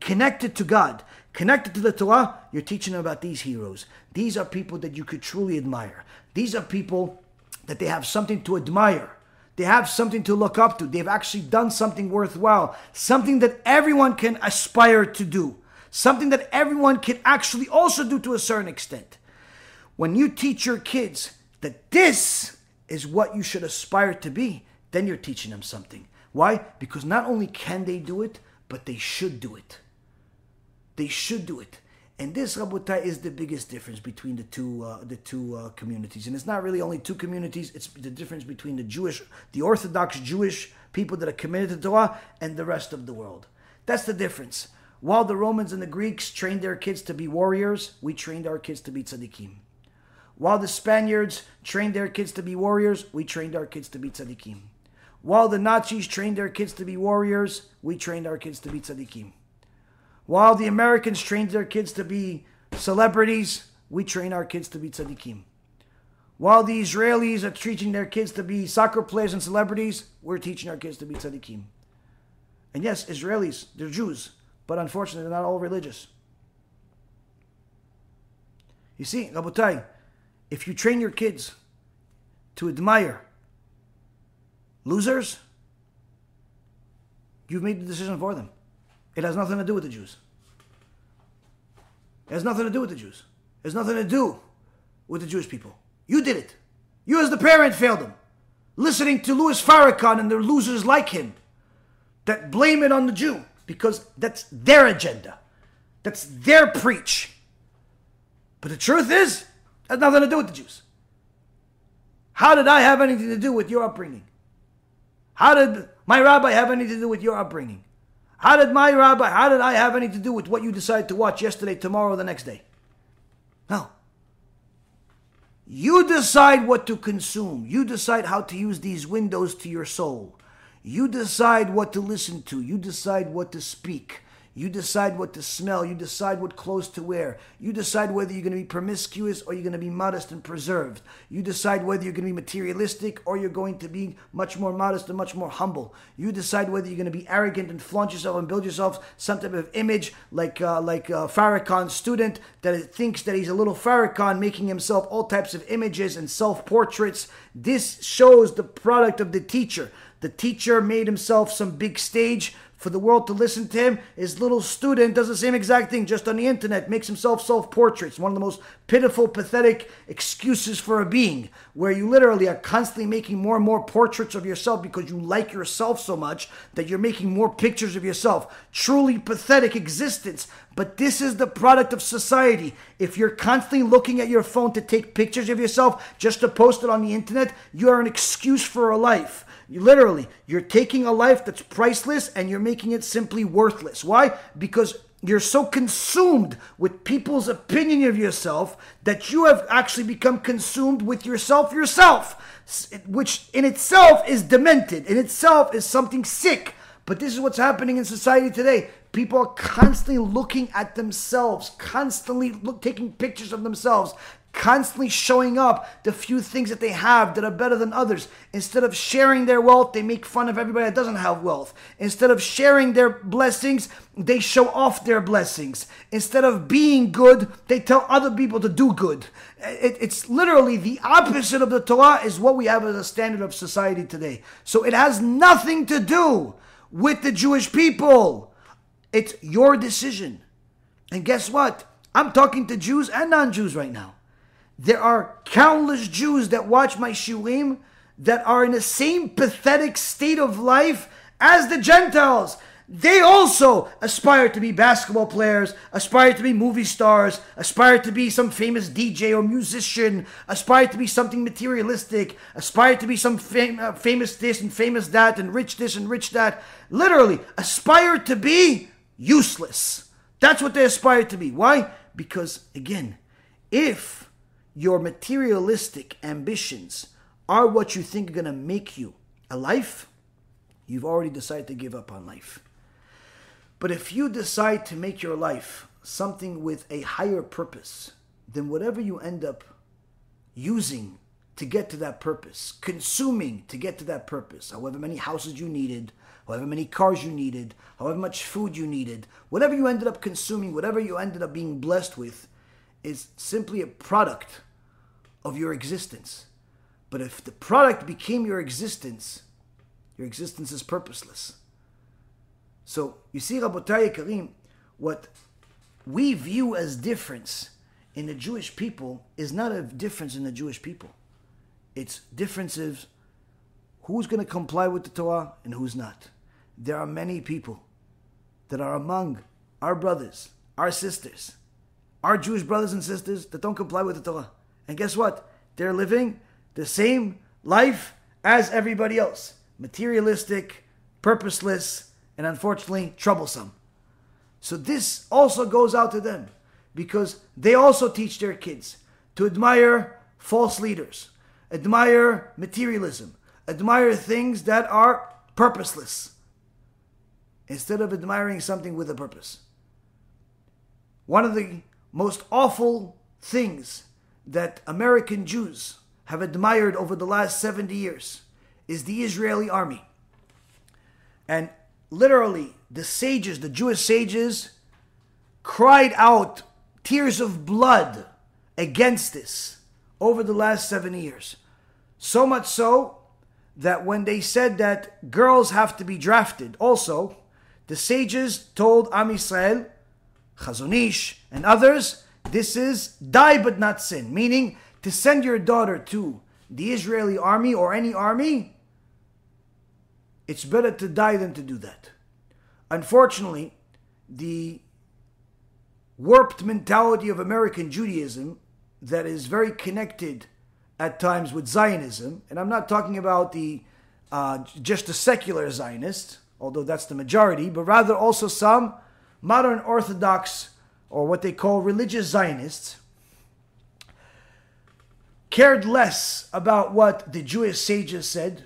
connected to God, connected to the Torah, you're teaching them about these heroes. These are people that you could truly admire. These are people that they have something to admire. They have something to look up to. They've actually done something worthwhile, something that everyone can aspire to do, something that everyone can actually also do to a certain extent. When you teach your kids that this is what you should aspire to be, then you're teaching them something. Why? Because not only can they do it, but they should do it. They should do it. And this, Rabotai, is the biggest difference between the two uh, the two uh, communities. And it's not really only two communities; it's the difference between the Jewish, the Orthodox Jewish people that are committed to Torah, and the rest of the world. That's the difference. While the Romans and the Greeks trained their kids to be warriors, we trained our kids to be tzaddikim. While the Spaniards trained their kids to be warriors, we trained our kids to be tzaddikim. While the Nazis trained their kids to be warriors, we trained our kids to be tzaddikim. While the Americans trained their kids to be celebrities, we train our kids to be tzaddikim. While the Israelis are teaching their kids to be soccer players and celebrities, we're teaching our kids to be tzaddikim. And yes, Israelis, they're Jews, but unfortunately, they're not all religious. You see, Rabotai, if you train your kids to admire losers, you've made the decision for them. It has nothing to do with the Jews. It has nothing to do with the Jews. It has nothing to do with the Jewish people. You did it. You, as the parent, failed them. Listening to Louis Farrakhan and the losers like him that blame it on the Jew because that's their agenda. That's their preach. But the truth is, it has nothing to do with the Jews. How did I have anything to do with your upbringing? How did my rabbi have anything to do with your upbringing? How did my rabbi, how did I have anything to do with what you decided to watch yesterday, tomorrow, the next day? No. You decide what to consume. You decide how to use these windows to your soul. You decide what to listen to. You decide what to speak. You decide what to smell. You decide what clothes to wear. You decide whether you're going to be promiscuous or you're going to be modest and preserved. You decide whether you're going to be materialistic or you're going to be much more modest and much more humble. You decide whether you're going to be arrogant and flaunt yourself and build yourself some type of image like uh, like a Farrakhan student that thinks that he's a little Farrakhan, making himself all types of images and self portraits. This shows the product of the teacher. The teacher made himself some big stage for the world to listen to him. His little student does the same exact thing just on the internet, makes himself self portraits. One of the most pitiful, pathetic excuses for a being, where you literally are constantly making more and more portraits of yourself because you like yourself so much that you're making more pictures of yourself. Truly pathetic existence. But this is the product of society. If you're constantly looking at your phone to take pictures of yourself just to post it on the internet, you are an excuse for a life. Literally, you're taking a life that's priceless and you're making it simply worthless. Why? Because you're so consumed with people's opinion of yourself that you have actually become consumed with yourself yourself, which in itself is demented, in itself is something sick. But this is what's happening in society today. People are constantly looking at themselves, constantly look, taking pictures of themselves, constantly showing up the few things that they have that are better than others. Instead of sharing their wealth, they make fun of everybody that doesn't have wealth. Instead of sharing their blessings, they show off their blessings. Instead of being good, they tell other people to do good. It, it's literally the opposite of the Torah is what we have as a standard of society today. So it has nothing to do with the Jewish people. It's your decision. And guess what? I'm talking to Jews and non-Jews right now. There are countless Jews that watch my shiurim that are in the same pathetic state of life as the Gentiles. They also aspire to be basketball players, aspire to be movie stars, aspire to be some famous DJ or musician, aspire to be something materialistic, aspire to be some fam- uh, famous this and famous that and rich this and rich that. Literally, aspire to be useless. That's what they aspire to be. Why? Because, again, if your materialistic ambitions are what you think are going to make you a life, you've already decided to give up on life. But if you decide to make your life something with a higher purpose, then whatever you end up using to get to that purpose, consuming to get to that purpose, however many houses you needed, however many cars you needed, however much food you needed, whatever you ended up consuming, whatever you ended up being blessed with, is simply a product of your existence. But if the product became your existence, your existence is purposeless. So you see, Rabotai Karim, what we view as difference in the Jewish people is not a difference in the Jewish people. It's differences who's going to comply with the Torah and who's not. There are many people that are among our brothers, our sisters, our Jewish brothers and sisters that don't comply with the Torah. And guess what? They're living the same life as everybody else materialistic, purposeless, and unfortunately troublesome. So this also goes out to them because they also teach their kids to admire false leaders, admire materialism, admire things that are purposeless instead of admiring something with a purpose. One of the most awful things that American Jews have admired over the last 70 years is the Israeli army. And literally, the sages, the Jewish sages, cried out tears of blood against this over the last 70 years. So much so that when they said that girls have to be drafted, also, the sages told Am Yisrael Chazon Ish, and others, this is die but not sin, meaning to send your daughter to the Israeli army or any army, it's better to die than to do that. Unfortunately, the warped mentality of American Judaism that is very connected at times with Zionism, and I'm not talking about the uh, just the secular Zionist, although that's the majority, but rather also some modern Orthodox or what they call religious Zionists cared less about what the Jewish sages said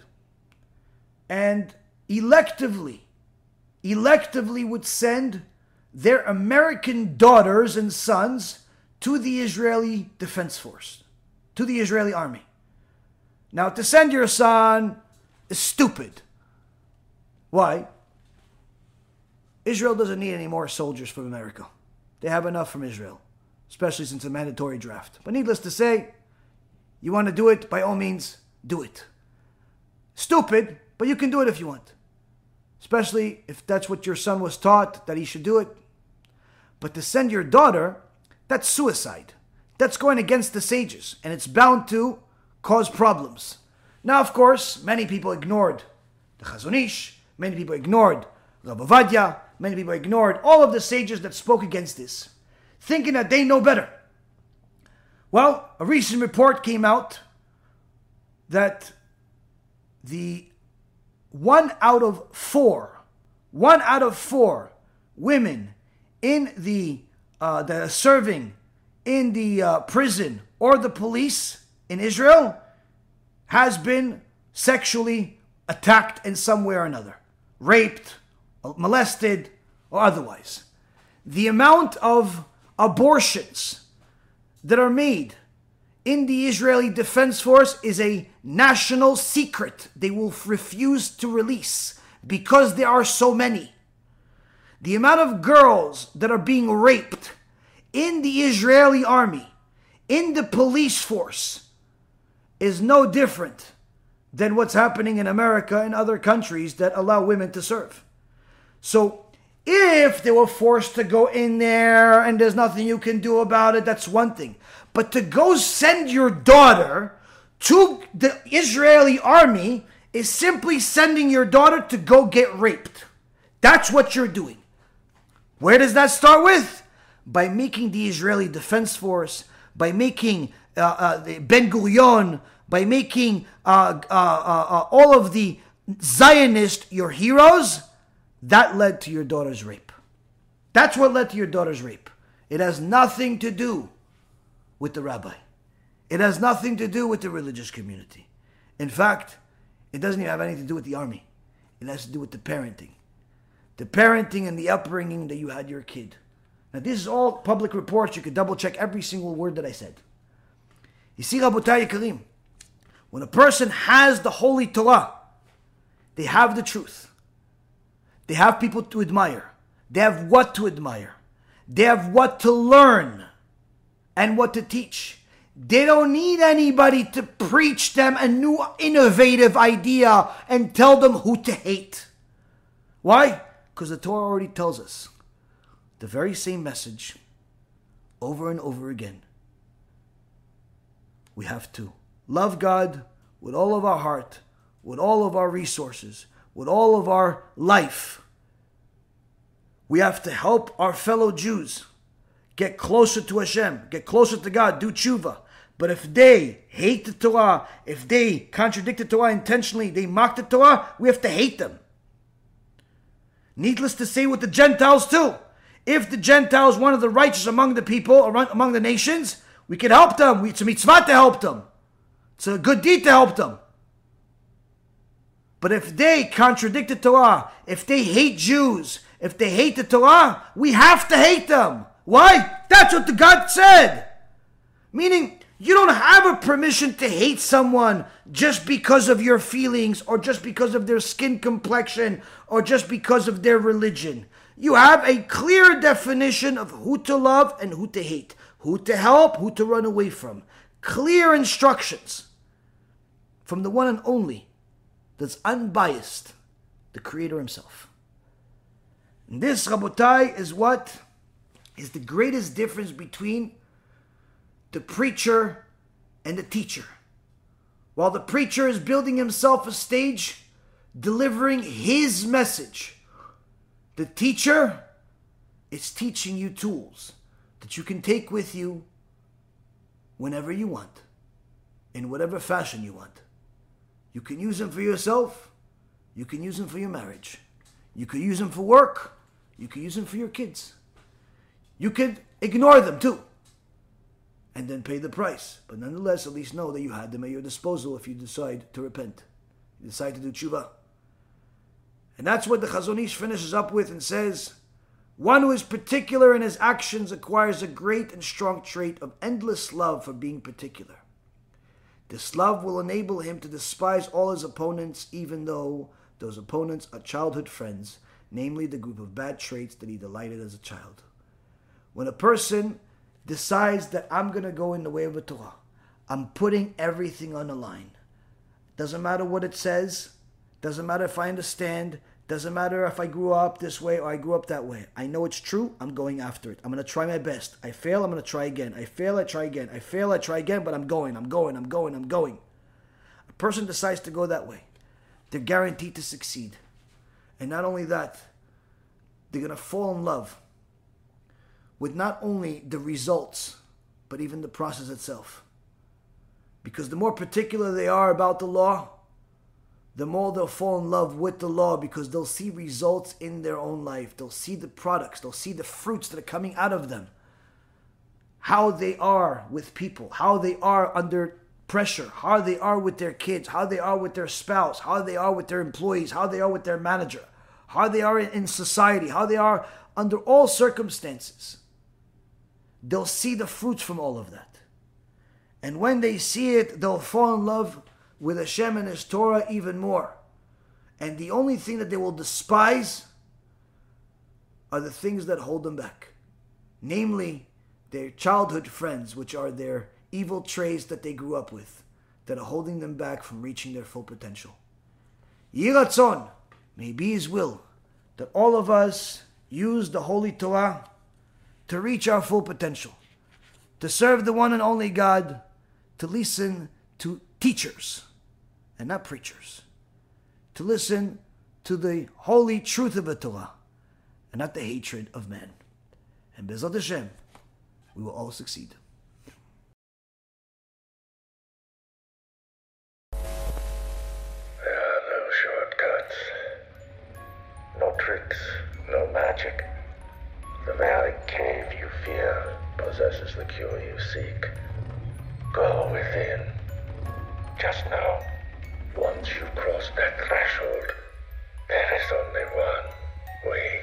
and electively, electively would send their American daughters and sons to the Israeli Defense Force, to the Israeli army. Now, to send your son is stupid. Why? Israel doesn't need any more soldiers from America. They have enough from Israel, especially since a mandatory draft. But needless to say, you want to do it, by all means, do it. Stupid, but you can do it if you want. Especially if that's what your son was taught that he should do it. But to send your daughter, that's suicide. That's going against the sages, and it's bound to cause problems. Now, of course, many people ignored the Chazon Ish, many people ignored Rav Ovadia, many people ignored all of the sages that spoke against this, thinking that they know better. Well, a recent report came out that the one out of four, one out of four women in the uh, that are serving in the uh, prison or the police in Israel has been sexually attacked in some way or another, raped, molested, or otherwise. The amount of abortions that are made in the Israeli Defense Force is a national secret they will refuse to release because there are so many. The amount of girls that are being raped in the Israeli army, in the police force, is no different than what's happening in America and other countries that allow women to serve. So, if they were forced to go in there and there's nothing you can do about it, that's one thing. But to go send your daughter to the Israeli army is simply sending your daughter to go get raped. That's what you're doing. Where does that start with? By making the Israeli Defense Force, by making uh, uh, Ben Gurion, by making uh, uh, uh, uh all of the Zionists your heroes that led to your daughter's rape. That's what led to your daughter's rape. It has nothing to do with the rabbi. It has nothing to do with the religious community. In fact, it doesn't even have anything to do with the army. It has to do with the parenting. The parenting and the upbringing that you had your kid. Now, this is all public reports. You can double check every single word that I said. You see, Rabotai Karim, when a person has the Holy Torah, they have the truth. They have people to admire. They have what to admire. They have what to learn and what to teach. They don't need anybody to preach them a new innovative idea and tell them who to hate. Why? Because the Torah already tells us the very same message over and over again. We have to love God with all of our heart, with all of our resources, with all of our life. We have to help our fellow Jews get closer to Hashem, get closer to God, do tshuva. But if they hate the Torah, if they contradict the Torah intentionally, they mock the Torah, we have to hate them. Needless to say, with the Gentiles too. If the Gentiles, one of the righteous among the people, among the nations, we can help them. It's a mitzvah to help them. It's a good deed to help them. But if they contradict the Torah, if they hate Jews, if they hate the Torah, we have to hate them. Why? That's what the God said. Meaning, you don't have a permission to hate someone just because of your feelings or just because of their skin complexion or just because of their religion. You have a clear definition of who to love and who to hate, who to help, who to run away from. Clear instructions from the one and only that's unbiased, the Creator Himself. And this, Rabotai, is what is the greatest difference between the preacher and the teacher. While the preacher is building himself a stage, delivering his message, the teacher is teaching you tools that you can take with you whenever you want, in whatever fashion you want. You can use them for yourself. You can use them for your marriage. You could use them for work. You could use them for your kids. You could ignore them too. And then pay the price. But nonetheless, at least know that you had them at your disposal if you decide to repent. You decide to do tshuva. And that's what the Chazon Ish finishes up with and says, one who is particular in his actions acquires a great and strong trait of endless love for being particular. This love will enable him to despise all his opponents, even though those opponents are childhood friends, namely the group of bad traits that he delighted as a child. When a person decides that I'm going to go in the way of the Torah, I'm putting everything on the line. Doesn't matter what it says, doesn't matter if I understand, doesn't matter if I grew up this way or I grew up that way. I know it's true. I'm going after it. I'm going to try my best. I fail. I'm going to try again. I fail. I try again. I fail. I try again, but I'm going. I'm going. I'm going. I'm going. A person decides to go that way. They're guaranteed to succeed. And not only that, they're going to fall in love with not only the results, but even the process itself. Because the more particular they are about the law, the more they'll fall in love with the law because they'll see results in their own life. They'll see the products, they'll see the fruits that are coming out of them. How they are with people, how they are under pressure, how they are with their kids, how they are with their spouse, how they are with their employees, how they are with their manager, how they are in society, how they are under all circumstances. They'll see the fruits from all of that. And when they see it, they'll fall in love with Hashem and His Torah even more. And the only thing that they will despise are the things that hold them back. Namely, their childhood friends, which are their evil traits that they grew up with, that are holding them back from reaching their full potential. Yiratzon, may be His will, that all of us use the Holy Torah to reach our full potential, to serve the one and only God, to listen to teachers and not preachers, to listen to the holy truth of the Torah and not the hatred of men. And Bezat Hashem, we will all succeed. There are no shortcuts, no tricks, no magic. The very cave you fear possesses the cure you seek. Go within. Just know, once you cross that threshold, there is only one way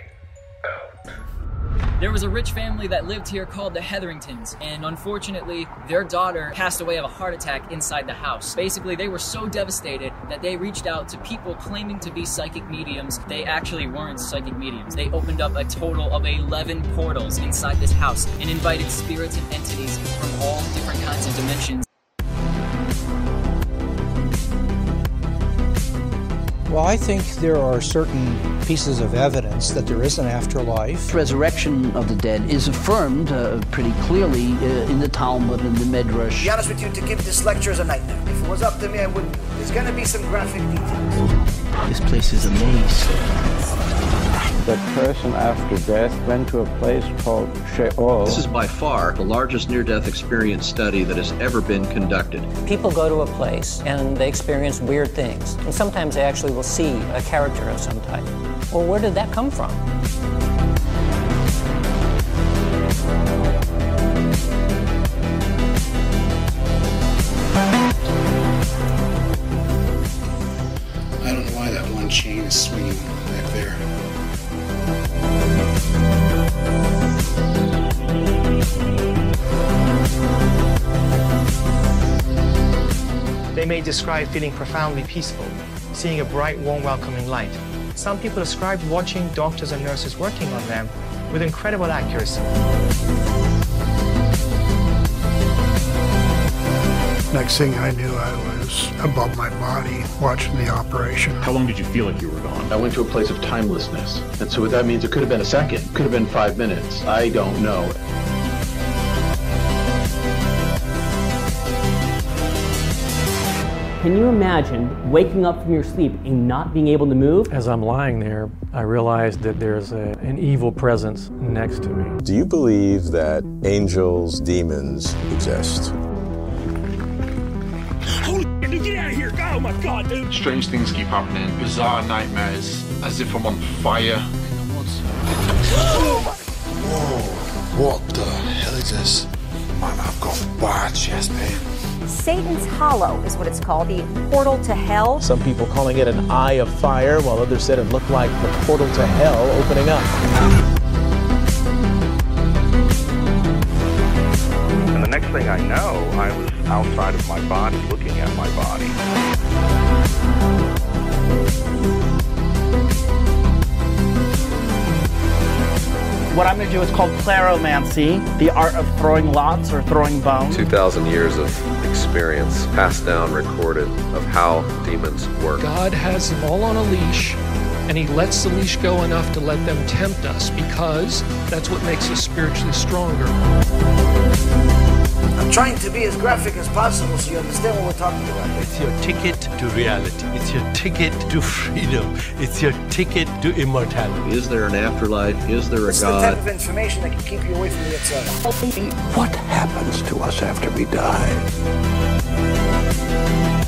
out. There was a rich family that lived here called the Hetheringtons, and unfortunately, their daughter passed away of a heart attack inside the house. Basically, they were so devastated that they reached out to people claiming to be psychic mediums. They actually weren't psychic mediums. They opened up a total of 11 portals inside this house and invited spirits and entities from all different kinds of dimensions. Well, I think there are certain pieces of evidence that there is an afterlife. Resurrection of the dead is affirmed uh, pretty clearly uh, in the Talmud and the Midrash. To be honest with you, to give this lecture is a nightmare. If it was up to me, I wouldn't. There's going to be some graphic details. This place is a maze. The person after death went to a place called Sheol. This is by far the largest near death experience study that has ever been conducted. People go to a place and they experience weird things. And sometimes they actually will see a character of some type. Well, where did that come from? I don't know why that one chain is swinging back there. They may describe feeling profoundly peaceful, seeing a bright, warm, welcoming light. Some people describe watching doctors and nurses working on them with incredible accuracy. Next thing I knew, I was above my body watching the operation. How long did you feel like you were gone? I went to a place of timelessness. And so what that means, it could have been a second, could have been five minutes. I don't know. Can you imagine waking up from your sleep and not being able to move? As I'm lying there, I realized that there's a, an evil presence next to me. Do you believe that angels, demons exist? Holy get out of here! Go, my my god, dude! Strange things keep happening. Bizarre nightmares. As if I'm on fire. Whoa, what the hell is this? Man, I've got bad chest pain. Satan's Hollow is what it's called, the portal to hell. Some people calling it an eye of fire, while others said it looked like the portal to hell opening up. And the next thing I know, I was outside of my body looking at my body. What I'm going to do is called cleromancy, the art of throwing lots or throwing bones. 2,000 years of experience passed down, recorded of how demons work. God has them all on a leash, and He lets the leash go enough to let them tempt us because that's what makes us spiritually stronger. I'm trying to be as graphic as possible so you understand what we're talking about. It's your ticket to reality. It's your ticket to freedom. It's your ticket to immortality. Is there an afterlife? Is there a This is the God? type of information that can keep you away from the outside. What happens to us after we die? Bye.